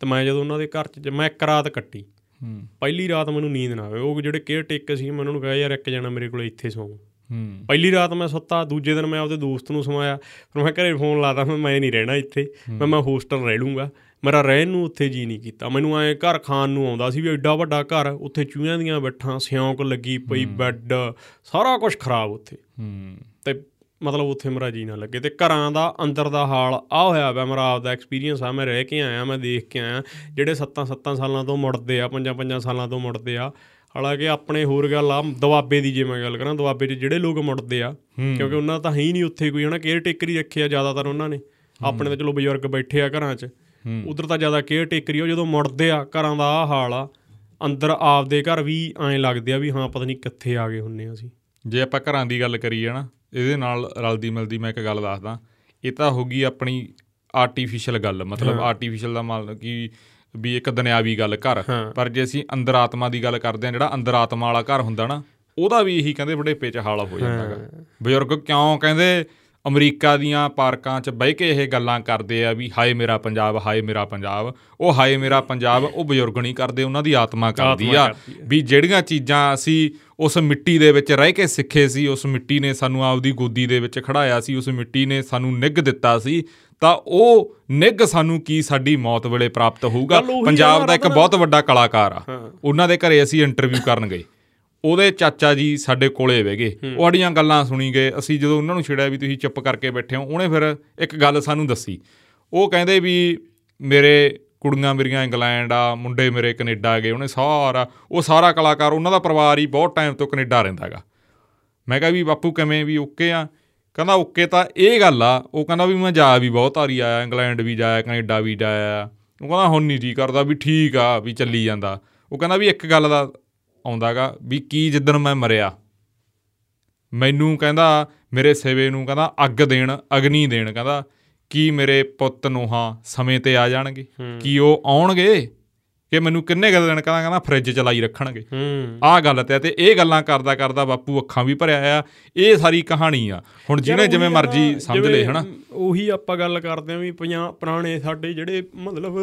ਤੇ ਮੈਂ ਜਦੋਂ ਉਹਨਾਂ ਦੇ ਘਰ 'ਚ ਮੈਂ ਇੱਕ ਰਾਤ ਕੱਟੀ। ਹੂੰ। ਪਹਿਲੀ ਰਾਤ ਮੈਨੂੰ ਨੀਂਦ ਨਾ ਆਵੇ ਉਹ ਜਿਹੜੇ ਕੇਅਰ ਟੇਕਰ ਸੀ ਮੈਂ ਉਹਨਾਂ ਨੂੰ ਕਿਹਾ ਯਾਰ ਇੱਕ ਜਣਾ ਮੇਰੇ ਕੋਲ ਇੱਥੇ ਸੌਂ। ਹੂੰ। ਪਹਿਲੀ ਰਾਤ ਮੈਂ ਸੁੱਤਾ ਦੂਜੇ ਦਿਨ ਮੈਂ ਆਪਦੇ ਦੋਸਤ ਨੂੰ ਸਮਾਇਆ ਫਿਰ ਮੈਂ ਘਰੇ ਫੋਨ ਲਾਤਾ ਮੈਂ ਮੈਂ ਨਹੀਂ ਰਹਿਣਾ ਇੱਥੇ ਮੈਂ ਮੈਂ ਹੋਸਟਲ ਰਹਿ ਲੂੰਗਾ। ਮੇਰਾ ਰਹਿਣ ਨੂੰ ਉੱਥੇ ਜੀ ਨਹੀਂ ਕੀਤਾ। ਮੈਨੂੰ ਐ ਘਰ ਖਾਣ ਨੂੰ ਆਉਂਦਾ ਸੀ ਵੀ ਐਡਾ ਵੱਡਾ ਘਰ ਉੱਥੇ ਚੂਹਿਆਂ ਦੀਆਂ ਬੱਠਾਂ ਸਿਉਂਕ ਲੱਗੀ ਪਈ ਬੈੱਡ ਸਾਰਾ ਕੁਝ ਖਰਾਬ ਉੱਥੇ। ਹੂੰ। ਤੇ ਮਤਲਬ ਉੱਥੇ ਮੇਰਾ ਜੀ ਨਾ ਲੱਗੇ ਤੇ ਘਰਾਂ ਦਾ ਅੰਦਰ ਦਾ ਹਾਲ ਆ ਹੋਇਆ ਵਾ ਮੇਰਾ ਆਪਦਾ ਐਕਸਪੀਰੀਅੰਸ ਆ ਮੈਂ ਰਹਿ ਕੇ ਆਇਆ ਮੈਂ ਦੇਖ ਕੇ ਆਇਆ ਜਿਹੜੇ 7-7 ਸਾਲਾਂ ਤੋਂ ਮੁੜਦੇ ਆ 5-5 ਸਾਲਾਂ ਤੋਂ ਮੁੜਦੇ ਆ ਹਾਲਾਂਕਿ ਆਪਣੇ ਹੋਰ ਗੱਲ ਆ ਦਵਾਬੇ ਦੀ ਜੇ ਮੈਂ ਗੱਲ ਕਰਾਂ ਦਵਾਬੇ 'ਚ ਜਿਹੜੇ ਲੋਕ ਮੁੜਦੇ ਆ ਕਿਉਂਕਿ ਉਹਨਾਂ ਦਾ ਤਾਂ ਹੈ ਹੀ ਨਹੀਂ ਉੱਥੇ ਕੋਈ ਹਨਾ ਕੇਅਰ ਟੇਕਰ ਹੀ ਰੱਖਿਆ ਜ਼ਿਆਦਾਤਰ ਉਹਨਾਂ ਨੇ। ਆਪਣੇ ਤਾਂ ਚਲੋ ਬਜ਼ੁਰਗ ਬੈਠੇ ਆ ਘਰਾਂ 'ਚ। ਉਧਰ ਤਾਂ ਜ਼ਿਆਦਾ ਕੇਅਰ ਟੇਕਰ ਉਹ ਜਦੋਂ ਮੁੜਦੇ ਆ ਘਰਾਂ ਦਾ ਆ ਹਾਲ ਆ ਅੰਦਰ ਆਪਦੇ ਘਰ ਵੀ ਐਂ ਲੱਗਦੇ ਆ ਵੀ ਹਾਂ ਪਤਾ ਨਹੀਂ ਕਿੱਥੇ ਆ ਗਏ ਹੁੰਨੇ ਆ ਅਸੀਂ। ਜੇ ਆਪਾਂ ਘਰਾਂ ਦੀ ਗੱਲ ਕਰੀਏ ਨਾ ਇਹਦੇ ਨਾਲ ਰਲਦੀ ਮਿਲਦੀ ਮੈਂ ਇੱਕ ਗੱਲ ਦੱਸਦਾ ਇਹ ਤਾਂ ਹੋ ਗਈ ਆਪਣੀ ਆਰਟੀਫੀਸ਼ੀਅਲ ਗੱਲ ਮਤਲਬ ਆਰਟੀਫੀਸ਼ੀਅਲ ਦਾ ਮਤਲਬ ਕਿ ਵੀ ਇੱਕ ਦੁਨਿਆਵੀ ਗੱਲ ਘਰ। ਪਰ ਜੇ ਅਸੀਂ ਅੰਦਰ ਆਤਮਾ ਦੀ ਗੱਲ ਕਰਦੇ ਆ ਜਿਹੜਾ ਅੰਦਰ ਆਤਮਾ ਵਾਲਾ ਘਰ ਹੁੰਦਾ ਨਾ ਉਹਦਾ ਵੀ ਇਹੀ ਕਹਿੰਦੇ ਬੁਢੇਪੇ ਚ ਹਾਲ ਹੋ। ਜਾਂਦਾਗਾ। ਬਜ਼ੁਰਗ ਕਿਉਂ ਕਹਿੰਦੇ ਅਮਰੀਕਾ ਦੀਆਂ ਪਾਰਕਾਂ 'ਚ ਬਹਿ ਕੇ ਇਹ ਗੱਲਾਂ ਕਰਦੇ ਆ ਵੀ ਹਾਏ ਮੇਰਾ ਪੰਜਾਬ ਹਾਏ ਮੇਰਾ ਪੰਜਾਬ ਉਹ ਹਾਏ ਮੇਰਾ ਪੰਜਾਬ ਉਹ ਬਜ਼ੁਰਗ ਨਹੀਂ ਕਰਦੇ ਉਹਨਾਂ ਦੀ ਆਤਮਾ ਕਰਦੀ ਆ। ਵੀ ਜਿਹੜੀਆਂ ਚੀਜ਼ਾਂ ਅਸੀਂ ਉਸ ਮਿੱਟੀ ਦੇ ਵਿੱਚ ਰਹਿ ਕੇ ਸਿੱਖੇ ਸੀ ਉਸ ਮਿੱਟੀ ਨੇ ਸਾਨੂੰ ਆਪਦੀ ਗੋਦੀ ਦੇ ਵਿੱਚ ਖੜਾਇਆ ਸੀ ਉਸ ਮਿੱਟੀ ਨੇ ਸਾਨੂੰ ਨਿੱਘ ਦਿੱਤਾ ਸੀ ਤਾਂ ਉਹ ਨਿੱਘ ਸਾਨੂੰ ਕੀ ਸਾਡੀ ਮੌਤ ਵੇਲੇ ਪ੍ਰਾਪਤ ਹੋਊਗਾ ਪੰਜਾਬ ਦਾ ਇੱਕ। ਬਹੁਤ ਵੱਡਾ ਕਲਾਕਾਰ ਆ। ਉਹਨਾਂ ਦੇ ਘਰੇ ਅਸੀਂ ਇੰਟਰਵਿਊ ਕਰਨ ਗਏ ਉਹਦੇ ਚਾਚਾ ਜੀ ਸਾਡੇ ਕੋਲੇ ਬਹਿ ਗਏ। ਉਹ ਸਾਡੀਆਂ ਗੱਲਾਂ ਸੁਣੀ ਗਏ। ਅਸੀਂ ਜਦੋਂ ਉਹਨਾਂ ਨੂੰ ਛੇੜਿਆ ਵੀ ਤੁਸੀਂ ਚੁੱਪ ਕਰਕੇ ਬੈਠੇ ਹੋ ਉਹਨੇ ਫਿਰ ਇੱਕ ਗੱਲ ਸਾਨੂੰ ਦੱਸੀ। ਉਹ ਕਹਿੰਦੇ ਵੀ ਮੇਰੇ ਕੁੜੀਆਂ ਮੇਰੀਆਂ ਇੰਗਲੈਂਡ ਆ ਮੁੰਡੇ ਮੇਰੇ ਕੈਨੇਡਾ ਗਏ ਉਹਨੇ ਸਾਰਾ ਉਹ ਸਾਰਾ ਕਲਾਕਾਰ ਉਹਨਾਂ ਦਾ ਪਰਿਵਾਰ ਹੀ ਬਹੁਤ ਟਾਈਮ ਤੋਂ ਕੈਨੇਡਾ ਰਹਿੰਦਾ ਹੈਗਾ। ਮੈਂ ਕਿਹਾ ਵੀ ਬਾਪੂ ਕਿਵੇਂ ਵੀ ਓਕੇ ਆ? ਕਹਿੰਦਾ ਓਕੇ ਤਾਂ ਇਹ ਗੱਲ ਆ ਉਹ ਕਹਿੰਦਾ ਵੀ ਮੈਂ ਜਾ ਵੀ ਬਹੁਤ ਵਾਰੀ ਆਇਆ ਇੰਗਲੈਂਡ ਵੀ ਜਾਇਆ ਕੈਨੇਡਾ ਵੀ ਜਾਇਆ। ਉਹ ਕਹਿੰਦਾ ਹੁਣ ਨਹੀਂ ਜੀ ਕਰਦਾ ਵੀ ਠੀਕ ਆ ਵੀ ਚੱਲੀ ਜਾਂਦਾ। ਉਹ ਕਹਿੰਦਾ ਵੀ ਇੱਕ ਗੱਲ ਦਾ ਆਉਂਦਾਗਾ ਵੀ ਕੀ ਜਿੱਦਣ ਮੈਂ ਮਰਿਆ। ਮੈਨੂੰ ਕਹਿੰਦਾ ਮੇਰੇ ਸੇਵੇ ਨੂੰ ਕਹਿੰਦਾ ਅੱਗ ਦੇਣ ਅਗਨੀ ਦੇਣ ਕਹਿੰਦਾ ਕੀ ਮੇਰੇ ਪੁੱਤ ਨੂੰਹਾਂ ਸਮੇਂ ਤੇ ਆ ਜਾਣਗੇ? ਕੀ ਉਹ ਆਉਣਗੇ? ਕਿ ਮੈਨੂੰ ਕਿੰਨੇ ਕੁ ਦਿਨ ਕਹਿੰਦਾ ਕਹਿੰਦਾ ਫ੍ਰਿਜ ਚਲਾਈ ਰੱਖਣਗੇ? ਹੂੰ। ਆਹ ਗੱਲ ਤੇ ਤੇ ਇਹ ਗੱਲਾਂ ਕਰਦਾ ਕਰਦਾ ਬਾਪੂ ਅੱਖਾਂ ਵੀ ਭਰਿਆ ਆ ਇਹ ਸਾਰੀ ਕਹਾਣੀ ਆ। ਹੁਣ ਜਿਹਨੇ ਜਿਵੇਂ ਮਰਜ਼ੀ ਸਮਝ ਜਿਵੇਂ ਹਨਾ? ਉਹੀ ਆਪਾਂ ਗੱਲ ਕਰਦੇ ਆਂ ਵੀ ਪੰਜਾ ਪੁਰਾਣੇ ਸਾਡੇ ਜਿਹੜੇ ਮਤਲਬ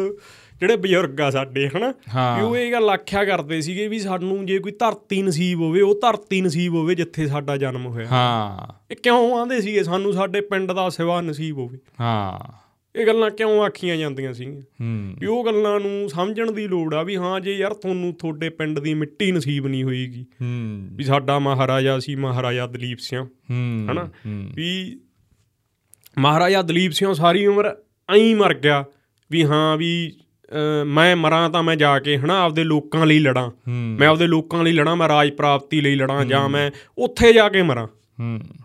ਜਿਹੜੇ ਬਜ਼ੁਰਗ ਆ ਸਾਡੇ ਹਨਾ। ਵੀ ਉਹ ਇਹ ਗੱਲ ਆਖਿਆ ਕਰਦੇ ਸੀਗੇ ਵੀ ਸਾਨੂੰ ਜੇ ਕੋਈ ਧਰਤੀ ਨਸੀਬ ਹੋਵੇ ਉਹ ਧਰਤੀ ਨਸੀਬ ਹੋਵੇ ਜਿੱਥੇ ਸਾਡਾ ਜਨਮ ਹੋਇਆ। ਹਾਂ। ਇਹ ਕਿਉਂ ਆਂਦੇ ਸੀਗੇ? ਸਾਨੂੰ ਸਾਡੇ ਪਿੰਡ ਦਾ ਸਿਵਾ ਨਸੀਬ ਹੋਵੇ। ਹਾਂ। ਇਹ ਗੱਲਾਂ ਕਿਉਂ ਆਖੀਆਂ ਜਾਂਦੀਆਂ ਸੀਗੀਆਂ? ਹੂੰ। ਵੀ ਉਹ ਗੱਲਾਂ ਨੂੰ ਸਮਝਣ ਦੀ ਲੋੜ ਆ ਵੀ ਹਾਂ ਜੇ ਯਾਰ ਤੁਹਾਨੂੰ ਤੁਹਾਡੇ ਪਿੰਡ ਦੀ ਮਿੱਟੀ ਨਸੀਬ ਨਹੀਂ ਹੋਏਗੀ ਹੂੰ। ਵੀ ਸਾਡਾ ਮਹਾਰਾਜਾ ਸੀ ਮਹਾਰਾਜਾ ਦਲੀਪ ਸਿੰਘ ਹੂੰ ਹਨਾ? ਵੀ ਮਹਾਰਾਜਾ ਦਲੀਪ ਸਿੰਘ ਸਾਰੀ ਉਮਰ ਐਂ ਮਰ ਗਿਆ ਵੀ ਹਾਂ ਵੀ ਮੈਂ ਮਰਾਂ ਤਾਂ ਮੈਂ ਜਾ ਕੇ ਹਨਾ ਆਪਦੇ ਲੋਕਾਂ ਲਈ ਲੜਾਂ। ਮੈਂ ਆਪਦੇ ਲੋਕਾਂ ਲਈ ਲੜਾਂ ਮੈਂ ਰਾਜ ਪ੍ਰਾਪਤੀ ਲਈ ਲੜਾਂ ਜਾਂ ਮੈਂ ਉੱਥੇ ਜਾ ਕੇ ਮਰਾਂ।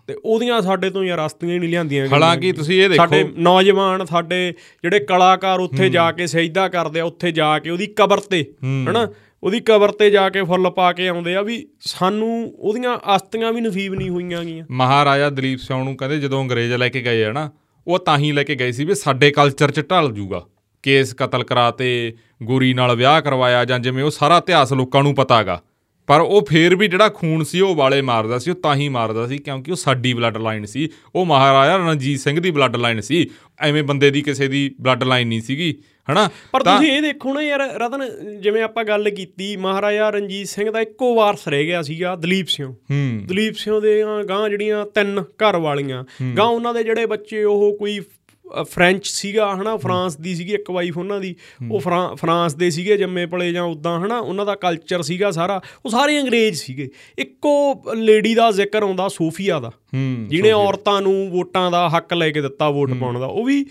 ਤੇ ਉਹਦੀਆਂ ਸਾਡੇ ਤੋਂ ਯਾਰ ਰਸਤੀਆਂ ਹੀ ਨਹੀਂ ਲਿਆਂਦੀਆਂ ਗਈਆਂ। ਹਾਲਾਂਕਿ ਤੁਸੀਂ ਇਹ ਸਾਡੇ ਦੇਖੋ ਨੌਜਵਾਨ ਸਾਡੇ ਜਿਹੜੇ ਕਲਾਕਾਰ ਉੱਥੇ ਜਾ ਕੇ ਸਜਦਾ ਕਰਦੇ ਆ ਉੱਥੇ ਜਾ ਕੇ ਉਹਦੀ ਕਬਰ ਤੇ। ਹਨਾ ਉਹਦੀ ਕਬਰ ਤੇ ਜਾ ਕੇ ਫੁੱਲ ਪਾ ਕੇ ਆਉਂਦੇ ਆ ਵੀ ਸਾਨੂੰ ਉਹਦੀਆਂ ਅਸਤੀਆਂ ਵੀ ਨਸੀਬ ਨਹੀਂ ਹੋਈਆਂ ਗੀਆਂ ਮਹਾਰਾਜਾ ਦਲੀਪ ਸਿੰਘ ਨੂੰ ਕਹਿੰਦੇ ਜਦੋਂ ਅੰਗਰੇਜ਼ ਲੈ ਕੇ ਗਏ ਆ ਨਾ ਉਹ ਤਾਂ ਹੀ ਲੈ ਕੇ ਗਏ ਸੀ ਵੀ ਸਾਡੇ ਕਲਚਰ 'ਚ ਢਲ ਜੂਗਾ। ਕੇਸ ਕਤਲ ਕਰਾਤੇ ਗੋਰੀ ਨਾਲ ਵਿਆਹ ਕਰਵਾਇਆ ਜਾਂ ਜਿਵੇਂ ਉਹ ਸਾਰਾ ਇਤਿਹਾਸ ਲੋਕਾਂ ਨੂੰ ਪਤਾਗਾ। ਪਰ ਉਹ ਫੇਰ ਵੀ ਜਿਹੜਾ ਖੂਨ ਸੀ ਉਹ ਵਾਲੇ ਮਾਰਦਾ ਸੀ ਉਹ ਤਾਂ ਹੀ ਮਾਰਦਾ ਸੀ ਕਿਉਂਕਿ ਉਹ ਸਾਡੀ ਬਲੱਡ ਲਾਈਨ ਸੀ। ਉਹ ਮਹਾਰਾਜਾ ਰਣਜੀਤ ਸਿੰਘ ਦੀ ਬਲੱਡ ਲਾਈਨ ਸੀ। ਐਵੇਂ ਬੰਦੇ ਦੀ ਕਿਸੇ ਦੀ ਬਲੱਡ ਲਾਈਨ ਨਹੀਂ ਸੀਗੀ ਹਨਾ? ਪਰ ਤੁਸੀਂ ਇਹ ਦੇਖੋ ਨਾ ਯਾਰ ਰਤਨ ਜਿਵੇਂ ਆਪਾਂ ਗੱਲ ਕੀਤੀ ਮਹਾਰਾਜਾ ਰਣਜੀਤ ਸਿੰਘ ਦਾ ਇੱਕੋ ਵਾਰਸ ਰਹਿ ਗਿਆ ਸੀਗਾ ਦਲੀਪ ਸਿੰਘ ਹੂੰ। ਦਲੀਪ ਸਿੰਘ ਦੇ ਗਾਂ ਜਿਹੜੀਆਂ ਤਿੰਨ ਘਰ ਵਾਲੀਆਂ ਗਾਂ ਉਹਨਾਂ ਦੇ ਜਿਹੜੇ ਬੱਚੇ ਉਹ ਕੋਈ ਫ੍ਰੈਂਚ ਸੀਗਾ ਹਨਾ ਫਰਾਂਸ ਦੀ ਸੀਗੀ ਇੱਕ ਵਾਈਫ ਉਹਨਾਂ ਦੀ। ਉਹ ਫਰਾਂ- ਫਰਾਂਸ ਦੇ ਸੀਗੇ ਜੰਮੇ ਪਲੇ ਜਾਂ ਉਦਾਂ ਹਨਾ ਉਹਨਾਂ ਦਾ ਕਲਚਰ ਸੀਗਾ ਸਾਰਾ। ਉਹ ਸਾਰੇ ਅੰਗਰੇਜ਼ ਸੀਗੇ। ਇੱਕੋ ਲੇਡੀ ਦਾ ਜ਼ਿਕਰ ਆਉਂਦਾ ਸੋਫੀਆ ਦਾ ਜਿਹਨੇ ਔਰਤਾਂ ਨੂੰ ਵੋਟਾਂ ਦਾ ਹੱਕ ਲੈ ਕੇ ਦਿੱਤਾ ਵੋਟ ਪਾਉਣ ਦਾ। ਉਹ ਵੀ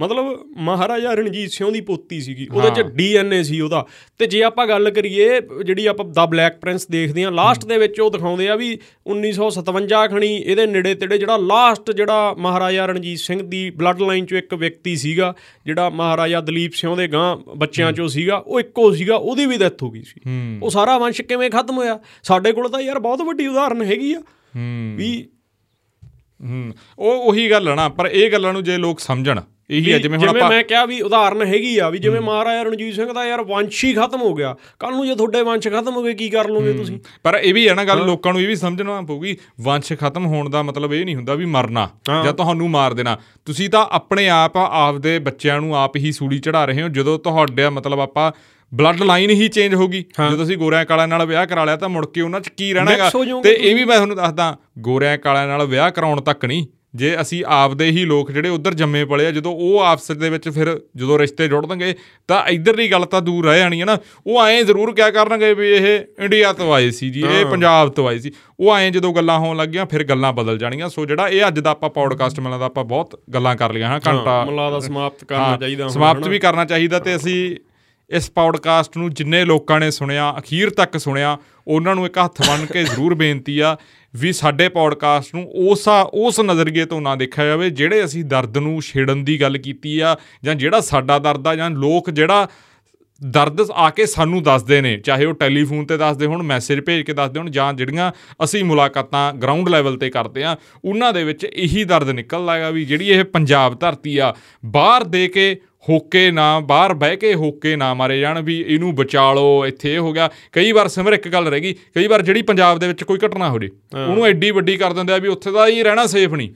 ਮਤਲਬ ਮਹਾਰਾਜਾ ਰਣਜੀਤ ਸਿੰਘ ਦੀ ਪੋਤੀ ਸੀਗੀ ਉਹਦੇ ਚ ਡੀਐਨਏ ਸੀ ਉਹਦਾ। ਤੇ ਜੇ ਆਪਾਂ ਗੱਲ ਕਰੀਏ ਜਿਹੜੀ ਆਪਾਂ ਦਾ ਬਲੈਕ ਪ੍ਰਿੰਸ ਦੇਖਦੇ ਹਾਂ ਲਾਸਟ ਦੇ ਵਿੱਚ ਉਹ ਦਿਖਾਉਂਦੇ ਆ ਵੀ 1957 ਖਣੀ ਇਹਦੇ ਨੇੜੇ ਤੇੜੇ ਜਿਹੜਾ ਲਾਸਟ ਜਿਹੜਾ ਮਹਾਰਾਜਾ ਰਣਜੀਤ ਸਿੰਘ ਦੀ ਬਲੱਡ ਲਾਈਨ ਚੋਂ ਇੱਕ ਵਿਅਕਤੀ ਸੀਗਾ ਜਿਹੜਾ ਮਹਾਰਾਜਾ ਦਲੀਪ ਸਿੰਘ ਦੇ ਗਾਂ ਬੱਚਿਆਂ ਚੋਂ ਸੀਗਾ ਉਹ ਇੱਕੋ ਸੀਗਾ ਉਹਦੀ ਵੀ ਡੈਥ ਹੋ ਗਈ ਸੀ। ਉਹ ਸਾਰਾ ਵੰਸ਼ ਕਿਵੇਂ ਖਤਮ ਹੋਇਆ? ਸਾਡੇ ਕੋਲ ਤਾਂ ਯਾਰ ਬਹੁਤ ਵੱਡੀ ਉਦਾਹਰਨ ਹੈਗੀ ਆ। ਵੀ ਹੂੰ। ਉਹ ਉਹੀ ਗੱਲ ਆ ਨਾ ਪਰ ਇਹ ਗੱਲਾਂ ਨੂੰ ਜੇ ਲੋਕ ਸਮਝਣ ਇਹੀ ਆ ਜਿਵੇਂ ਹੁਣ ਆਪਾਂ ਮੈਂ ਕਿਹਾ ਵੀ ਉਦਾਹਰਨ ਹੈਗੀ ਆ ਵੀ ਜਿਵੇਂ ਮਹਾਰਾਜਾ ਰਣਜੀਤ ਸਿੰਘ ਦਾ ਯਾਰ ਵੰਸ਼ ਹੀ ਖਤਮ ਹੋ ਗਿਆ। ਕੱਲ ਨੂੰ ਜੇ ਤੁਹਾਡੇ ਵੰਸ਼ ਖਤਮ ਹੋ ਗਏ ਕੀ ਕਰ ਲਓਗੇ ਤੁਸੀਂ? ਪਰ ਇਹ ਵੀ ਹੈ ਨਾ ਗੱਲ ਲੋਕਾਂ ਨੂੰ ਇਹ ਵੀ ਸਮਝਣਾ ਪਊਗੀ ਵੰਸ਼ ਖਤਮ ਹੋਣ ਦਾ ਮਤਲਬ ਇਹ ਨਹੀਂ ਹੁੰਦਾ ਵੀ ਮਰਨਾ ਜਾਂ ਤੁਹਾਨੂੰ ਮਾਰ ਦੇਣਾ। ਤੁਸੀਂ ਤਾਂ ਆਪਣੇ ਆਪ ਆਪਦੇ ਬੱਚਿਆਂ ਨੂੰ ਆਪ ਹੀ ਸੂਲੀ ਚੜਾ ਰਹੇ ਹੋ। ਜਦੋਂ ਤੁਹਾਡਾ ਮਤਲਬ ਆਪਾਂ ਬਲੱਡ ਲਾਈਨ ਹੀ ਚੇਂਜ ਹੋ ਗਈ। ਜਦੋਂ ਅਸੀਂ ਗੋਰਿਆਂ ਕਾਲਿਆਂ ਨਾਲ ਵਿਆਹ ਕਰਾ ਲਿਆ ਤਾਂ ਮੁੜ ਕੇ ਉਹਨਾਂ 'ਚ ਕੀ ਰਹਿਣਾਗਾ? ਤੇ ਇਹ ਵੀ ਮੈਂ ਤੁਹਾਨੂੰ ਦੱਸਦਾ ਗੋਰਿਆਂ ਕਾਲਿਆਂ ਨਾਲ ਵਿਆਹ ਕਰਾਉਣ ਤੱਕ ਨਹੀਂ। ਜੇ ਅਸੀਂ ਆਪਦੇ ਹੀ ਲੋਕ ਜਿਹੜੇ ਉਧਰ ਜੰਮੇ ਪਲੇ ਆ ਜਦੋਂ ਉਹ ਆਪਸ ਦੇ ਵਿੱਚ ਫਿਰ ਜਦੋਂ ਰਿਸ਼ਤੇ ਜੁੜਨਗੇ ਤਾਂ ਇਧਰਲੀ ਗੱਲ ਤਾਂ ਦੂਰ ਰਹਿ ਜਾਣੀ ਹੈ ਨਾ। ਉਹ ਐਂ ਜ਼ਰੂਰ ਕਿਆ ਕਰਨਗੇ ਵੀ ਇਹ ਇੰਡੀਆ ਤੋਂ ਆਏ ਸੀ ਜੀ ਇਹ ਪੰਜਾਬ ਤੋਂ ਆਏ ਸੀ। ਉਹ ਐਂ ਜਦੋਂ ਗੱਲਾਂ ਹੋਣ ਲੱਗੀਆਂ ਫਿਰ ਗੱਲਾਂ ਬਦਲ ਜਾਣੀਆਂ। ਸੋ ਜਿਹੜਾ ਇਹ ਅੱਜ ਦਾ ਆਪਾਂ ਪੌਡਕਾਸਟ ਮਿਲਦਾ ਦਾ ਆਪਾਂ ਬਹੁਤ ਗੱਲਾਂ ਕਰ ਲਈਆਂ ਹਾਂ ਘੰਟਾ ਮਲਾ ਦਾ ਸਮਾਪਤ ਕਰਨਾ ਚਾਹੀਦਾ ਸਮਾਪਤ? ਵੀ ਕਰਨਾ ਚਾਹੀਦਾ ਤੇ ਅਸੀਂ ਇਸ ਪੌਡਕਾਸਟ ਨੂੰ ਜਿੰਨੇ ਲੋਕਾਂ ਨੇ ਸੁਣਿਆ ਅਖੀਰ ਤੱਕ ਸੁਣਿਆ ਉਹਨਾਂ ਨੂੰ ਇੱਕ ਹੱਥ ਬੰਨ ਕੇ ਜ਼ਰੂਰ ਬੇਨਤੀ ਆ ਵੀ ਸਾਡੇ ਪੌਡਕਾਸਟ ਨੂੰ ਉਸਾ ਉਸ ਨਜ਼ਰੀਏ ਤੋਂ ਨਾ ਦੇਖਿਆ ਜਾਵੇ, ਜਿਹੜੇ ਅਸੀਂ ਦਰਦ ਨੂੰ ਛੇੜਨ ਦੀ ਗੱਲ ਕੀਤੀ ਆ, ਜਾਂ ਜਿਹੜਾ ਸਾਡਾ ਦਰਦ ਆ, ਜਾਂ ਲੋਕ ਜਿਹੜਾ ਦਰਦ ਆ ਕੇ ਸਾਨੂੰ ਦੱਸਦੇ ਨੇ, ਚਾਹੇ ਉਹ ਟੈਲੀਫੋਨ ਤੇ ਦੱਸਦੇ ਹੋਣ, ਮੈਸੇਜ ਭੇਜ ਕੇ ਦੱਸਦੇ ਹੋਣ, ਜਾਂ ਜਿਹੜੀਆਂ ਅਸੀਂ ਮੁਲਾਕਾਤਾਂ ਗਰਾਊਂਡ ਲੈਵਲ ਤੇ ਕਰਦੇ ਆ, ਉਹਨਾਂ ਦੇ ਵਿੱਚ ਇਹੀ ਦਰਦ ਨਿਕਲਦਾ ਹੈਗਾ ਵੀ ਜਿਹੜੀ ਇਹ ਪੰਜਾਬ ਧਰਤੀ ਆ, ਬਾਹਰ ਦੇ ਕੇ ਹੋਕੇ ਨਾ ਬਾਹਰ ਬਹਿ ਕੇ ਹੋਕੇ ਨਾ ਮਾਰੇ ਜਾਣ ਵੀ ਇਹਨੂੰ ਬਚਾ ਲਓ ਇੱਥੇ ਇਹ ਹੋ ਗਿਆ। ਕਈ ਵਾਰ ਸਿਮਰ ਇੱਕ ਗੱਲ ਰਹਿ ਗਈ ਕਈ ਵਾਰ ਜਿਹੜੀ ਪੰਜਾਬ ਦੇ ਵਿੱਚ ਕੋਈ ਘਟਨਾ ਹੋ ਜੇ ਉਹਨੂੰ ਐਡੀ ਵੱਡੀ ਕਰ ਦਿੰਦੇ ਆ ਵੀ ਉੱਥੇ ਦਾ ਹੀ ਰਹਿਣਾ ਸੇਫ ਨਹੀਂ।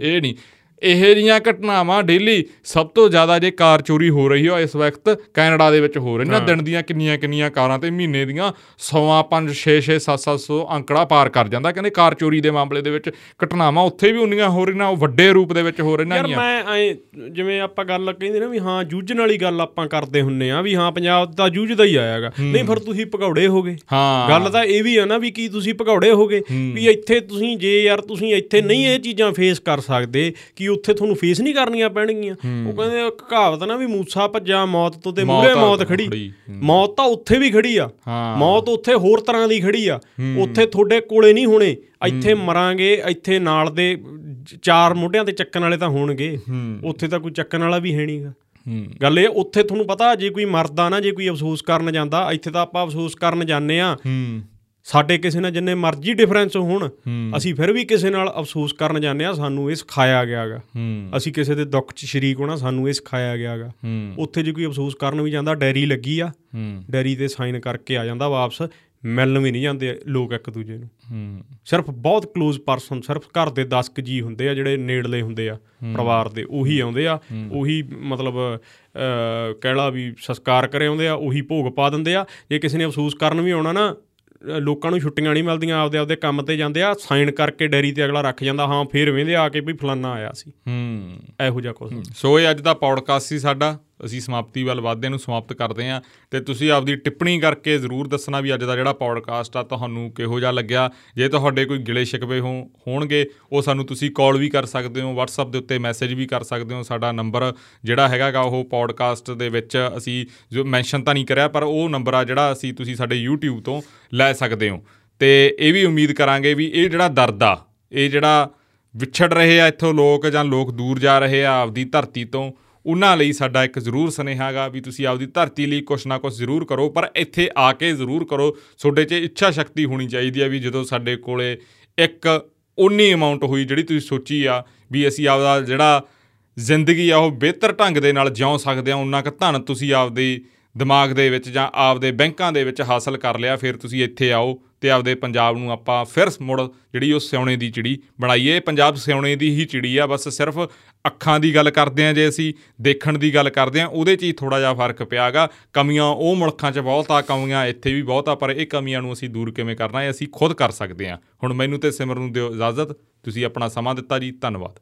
ਇਹ ਨਹੀਂ। ਇਹ ਜੀਆਂ ਘਟਨਾਵਾਂ ਡੇਲੀ ਸਭ ਤੋਂ ਜ਼ਿਆਦਾ ਜੇ ਕਾਰ ਚੋਰੀ ਹੋ ਰਹੀ ਹੋ ਇਸ ਵਕਤ ਕੈਨੇਡਾ ਦੇ ਵਿੱਚ ਹੋ ਰਹੀਆਂ ਦਿਨ ਦੀਆਂ ਕਿੰਨੀਆਂ ਕਿੰਨੀਆਂ ਕਾਰਾਂ ਤੇ ਮਹੀਨੇ ਦੀਆਂ ਸੌਆਂ 5 6 6 7 700 ਅੰਕੜਾ ਪਾਰ ਕਰ ਜਾਂਦਾ। ਕਹਿੰਦੇ ਕਾਰ ਚੋਰੀ ਦੇ ਮਾਮਲੇ ਦੇ ਵਿੱਚ ਘਟਨਾਵਾਂ ਉੱਥੇ ਵੀ ਉਨੀਆਂ ਹੋ ਰਹੀਆਂ ਉਹ ਵੱਡੇ ਰੂਪ ਦੇ ਵਿੱਚ ਹੋ ਰਹੀਆਂ ਯਾਰ ਗੀਆਂ। ਮੈਂ ਐ ਜਿਵੇਂ ਆਪਾਂ ਗੱਲ ਕਹਿੰਦੇ ਨਾ ਵੀ ਹਾਂ ਜੂਝਣ ਵਾਲੀ ਗੱਲ ਆਪਾਂ ਕਰਦੇ ਹੁੰਨੇ ਆ ਵੀ ਹਾਂ ਪੰਜਾਬ ਤਾਂ ਜੂਝਦਾ ਹੀ ਆਇਆਗਾ ਨਹੀਂ ਫਿਰ ਤੁਸੀਂ ਭਗੌੜੇ ਹੋਗੇ ਗੱਲ ਤਾਂ ਇਹ ਵੀ ਆ ਨਾ ਵੀ ਕੀ ਤੁਸੀਂ ਭਗੌੜੇ ਹੋਗੇ ਵੀ ਇੱਥੇ ਤੁਸੀਂ ਜੇ ਯਾਰ ਤੁਸੀਂ ਇੱਥੇ ਨਹੀਂ ਇਹ ਚੀਜ਼ਾਂ ਫੇਸ ਕਰ ਸਕਦੇ ਕਿ ਉੱਥੇ ਤੁਹਾਨੂੰ ਫੇਸ ਨਹੀਂ ਕਰਨੀਆਂ ਪੈਣਗੀਆਂ। ਉਹ ਕਹਿੰਦੇ ਇੱਕ ਕਹਾਵਤ ਨਾ ਵੀ ਮੂਸਾ ਭੱਜਾ ਮੌਤ ਤੋਂ ਤੇ ਆ ਮੌਤ ਖੜੀ। ਮੌਤ ਤਾਂ ਉੱਥੇ ਵੀ ਖੜੀ ਆ। ਮੌਤ ਉੱਥੇ ਹੋਰ ਤਰ੍ਹਾਂ ਦੀ ਖੜੀ ਆ। ਉੱਥੇ ਤੁਹਾਡੇ ਕੋਲੇ ਨਹੀਂ ਹੋਣੇ। ਇੱਥੇ ਮਰਾਂਗੇ ਇੱਥੇ ਨਾਲ ਦੇ ਚਾਰ ਮੋਢਿਆਂ ਤੇ ਚੱਕਣ ਵਾਲੇ ਤਾਂ ਹੋਣਗੇ। ਉੱਥੇ ਤਾਂ ਕੋਈ ਚੱਕਣ ਵਾਲਾ ਵੀ ਹੈ ਨਹੀਂਗਾ ਗੱਲ ਇਹ ਉੱਥੇ ਤੁਹਾਨੂੰ ਪਤਾ ਜੇ ਕੋਈ ਮਰਦਾ ਨਾ ਜੇ ਕੋਈ ਅਫਸੋਸ ਕਰਨ ਜਾਂਦਾ ਇੱਥੇ ਤਾਂ ਆਪਾਂ ਅਫਸੋਸ ਕਰਨ ਜਾਂਦੇ ਆ। ਸਾਡੇ ਕਿਸੇ ਨਾਲ ਜਿੰਨੇ ਮਰਜ਼ੀ ਡਿਫਰੈਂਸ ਹੋਣ। ਅਸੀਂ ਫਿਰ ਵੀ ਕਿਸੇ ਨਾਲ ਅਫਸੋਸ ਕਰਨ ਜਾਂਦੇ ਆ ਸਾਨੂੰ ਇਹ ਸਿਖਾਇਆ ਗਿਆਗਾ ਅਸੀਂ ਕਿਸੇ ਦੇ ਦੁੱਖ 'ਚ ਸ਼ਰੀਕ ਹੋਣਾ ਸਾਨੂੰ ਇਹ ਸਿਖਾਇਆ ਗਿਆਗਾ ਉੱਥੇ ਜੇ ਕੋਈ ਅਫਸੋਸ ਕਰਨ ਵੀ ਜਾਂਦਾ ਡੈਰੀ ਲੱਗੀ ਆ। ਡੈਰੀ ਤੇ ਸਾਈਨ ਕਰਕੇ ਆ ਜਾਂਦਾ ਵਾਪਸ ਮਿਲਣ ਵੀ ਨਹੀਂ ਜਾਂਦੇ ਲੋਕ ਇੱਕ ਦੂਜੇ ਨੂੰ। ਹੂੰ। ਸਿਰਫ ਬਹੁਤ ক্লোਜ਼ ਪਰਸਨ ਸਿਰਫ ਘਰ ਦੇ 10 ਕੁ ਜੀ ਹੁੰਦੇ ਆ ਜਿਹੜੇ ਨੇੜਲੇ ਹੁੰਦੇ ਆ ਪਰਿਵਾਰ ਦੇ ਉਹੀ ਆਉਂਦੇ ਆ ਉਹੀ ਮਤਲਬ ਅਹ, ਕਹਿ ਲਾ ਵੀ ਸੰਸਕਾਰ ਕਰੇ ਆਉਂਦੇ ਆ ਉਹੀ ਭੋਗ ਪਾ ਦਿੰਦੇ ਆ। ਜੇ ਕਿਸੇ ਨੇ ਅਫਸੋਸ ਕਰਨ ਵੀ ਆਉਣਾ ਨਾ ਲੋਕਾਂ ਨੂੰ ਛੁੱਟੀਆਂ ਨਹੀਂ ਮਿਲਦੀਆਂ ਆਪਦੇ ਆਪਦੇ ਕੰਮ ਤੇ ਜਾਂਦੇ ਆ ਸਾਈਨ ਕਰਕੇ ਡੈਰੀ ਤੇ ਅਗਲਾ ਰੱਖ ਜਾਂਦਾ ਹਾਂ ਫੇਰ ਵੇਂਦੇ ਆ ਕੇ ਵੀ ਫਲਾਨਾ ਆਇਆ ਸੀ। ਹੂੰ। ਇਹੋ ਜਿਹਾ ਕੁਝ ਸੋ ਇਹ ਅੱਜ ਦਾ ਪੌਡਕਾਸਟ ਸੀ ਸਾਡਾ। ਅਸੀਂ ਸਮਾਪਤੀ ਵੱਲ ਵਧਦੇ ਨੂੰ ਸਮਾਪਤ ਕਰਦੇ ਹਾਂ ਤੇ ਤੁਸੀਂ ਆਪਦੀ ਟਿੱਪਣੀ ਕਰਕੇ ਜ਼ਰੂਰ ਦੱਸਣਾ ਵੀ ਅੱਜ ਦਾ ਜਿਹੜਾ ਪੌਡਕਾਸਟ ਆ ਤੁਹਾਨੂੰ ਕਿਹੋ ਜਿਹਾ ਲੱਗਿਆ। ਜੇ ਤੁਹਾਡੇ ਕੋਈ ਗਿਲੇ ਸ਼ਿਕਵੇ ਹੋ, ਹੋਣਗੇ, ਉਹ ਸਾਨੂੰ ਤੁਸੀਂ ਕਾਲ ਵੀ ਕਰ ਸਕਦੇ ਹੋ, WhatsApp ਦੇ ਉੱਤੇ ਮੈਸੇਜ ਵੀ ਕਰ ਸਕਦੇ ਹੋ। ਸਾਡਾ ਨੰਬਰ ਜਿਹੜਾ ਹੈਗਾਗਾ ਉਹ ਪੌਡਕਾਸਟ ਦੇ ਵਿੱਚ ਅਸੀਂ ਜੋ ਮੈਂਸ਼ਨ ਤਾਂ ਨਹੀਂ ਕਰਿਆ, ਪਰ ਉਹ ਨੰਬਰ ਆ ਜਿਹੜਾ ਅਸੀਂ ਤੁਸੀਂ ਸਾਡੇ YouTube ਤੋਂ ਲੈ ਸਕਦੇ ਹੋ। ਤੇ ਇਹ ਵੀ ਉਮੀਦ ਕਰਾਂਗੇ ਵੀ ਇਹ ਜਿਹੜਾ ਦਰਦ ਆ, ਇਹ ਜਿਹੜਾ ਵਿਛੜ ਰਹੇ ਆ ਇੱਥੋਂ ਲੋਕ ਜਾਂ ਲੋਕ ਦੂਰ ਜਾ ਰਹੇ ਆ ਆਪਦੀ ਧਰਤੀ ਤੋਂ ਉਹਨਾਂ ਲਈ ਸਾਡਾ ਇੱਕ ਜ਼ਰੂਰ ਸੁਨੇਹਾ ਹੈਗਾ ਵੀ ਤੁਸੀਂ ਆਪਦੀ ਧਰਤੀ ਲਈ ਕੁਛ ਨਾ ਕੁਛ ਜ਼ਰੂਰ ਕਰੋ, ਪਰ ਇੱਥੇ ਆ ਕੇ ਜ਼ਰੂਰ ਕਰੋ। ਤੁਹਾਡੇ 'ਚ ਇੱਛਾ ਸ਼ਕਤੀ ਹੋਣੀ ਚਾਹੀਦੀ ਹੈ ਵੀ ਜਦੋਂ ਸਾਡੇ ਕੋਲੇ ਇੱਕ ਉਨੀ ਅਮਾਉਂਟ ਹੋਈ ਜਿਹੜੀ ਤੁਸੀਂ ਸੋਚੀ ਆ ਵੀ ਅਸੀਂ ਆਪਦਾ ਜਿਹੜਾ ਜ਼ਿੰਦਗੀ ਆ ਉਹ ਬਿਹਤਰ ਢੰਗ ਦੇ ਨਾਲ ਜਿਉ ਸਕਦੇ ਆ ਉਹਨਾਂ ਕ ਧਨ ਤੁਸੀਂ ਆਪਦੀ ਦਿਮਾਗ ਦੇ ਵਿੱਚ ਜਾਂ ਆਪਦੇ ਬੈਂਕਾਂ ਦੇ ਵਿੱਚ ਹਾਸਲ ਕਰ ਲਿਆ, ਫਿਰ ਤੁਸੀਂ ਇੱਥੇ ਆਓ ਤੇ ਆਪਦੇ ਪੰਜਾਬ ਨੂੰ ਆਪਾਂ ਫਿਰ ਮੁੜ ਜਿਹੜੀ ਉਹ ਸਿਉਣੇ ਦੀ ਚਿੜੀ ਬਣਾਈਏ। ਪੰਜਾਬ ਸਿਉਣੇ ਦੀ ਹੀ ਚਿੜੀ ਆ, ਬਸ ਸਿਰਫ ਅੱਖਾਂ ਦੀ ਗੱਲ ਕਰਦੇ ਆ ਜੇ ਅਸੀਂ, ਦੇਖਣ ਦੀ ਗੱਲ ਕਰਦੇ ਆ, ਉਹਦੇ 'ਚ ਹੀ ਥੋੜਾ ਜਿਹਾ ਫ਼ਰਕ ਪਿਆਗਾ। ਕਮੀਆਂ ਉਹ ਮੁਲਕਾਂ 'ਚ ਬਹੁਤ ਆ, ਕਮੀਆਂ ਇੱਥੇ ਵੀ ਬਹੁਤ ਆ, ਪਰ ਇਹ ਕਮੀਆਂ ਨੂੰ ਅਸੀਂ ਦੂਰ ਕਿਵੇਂ ਕਰਨਾ, ਇਹ ਅਸੀਂ ਖੁਦ ਕਰ ਸਕਦੇ ਆ। ਹੁਣ ਮੈਨੂੰ ਤੇ ਸਿਮਰ ਨੂੰ ਦਿਓ ਇਜਾਜ਼ਤ, ਤੁਸੀਂ ਆਪਣਾ ਸਮਾਂ ਦਿੱਤਾ ਜੀ, ਧੰਨਵਾਦ।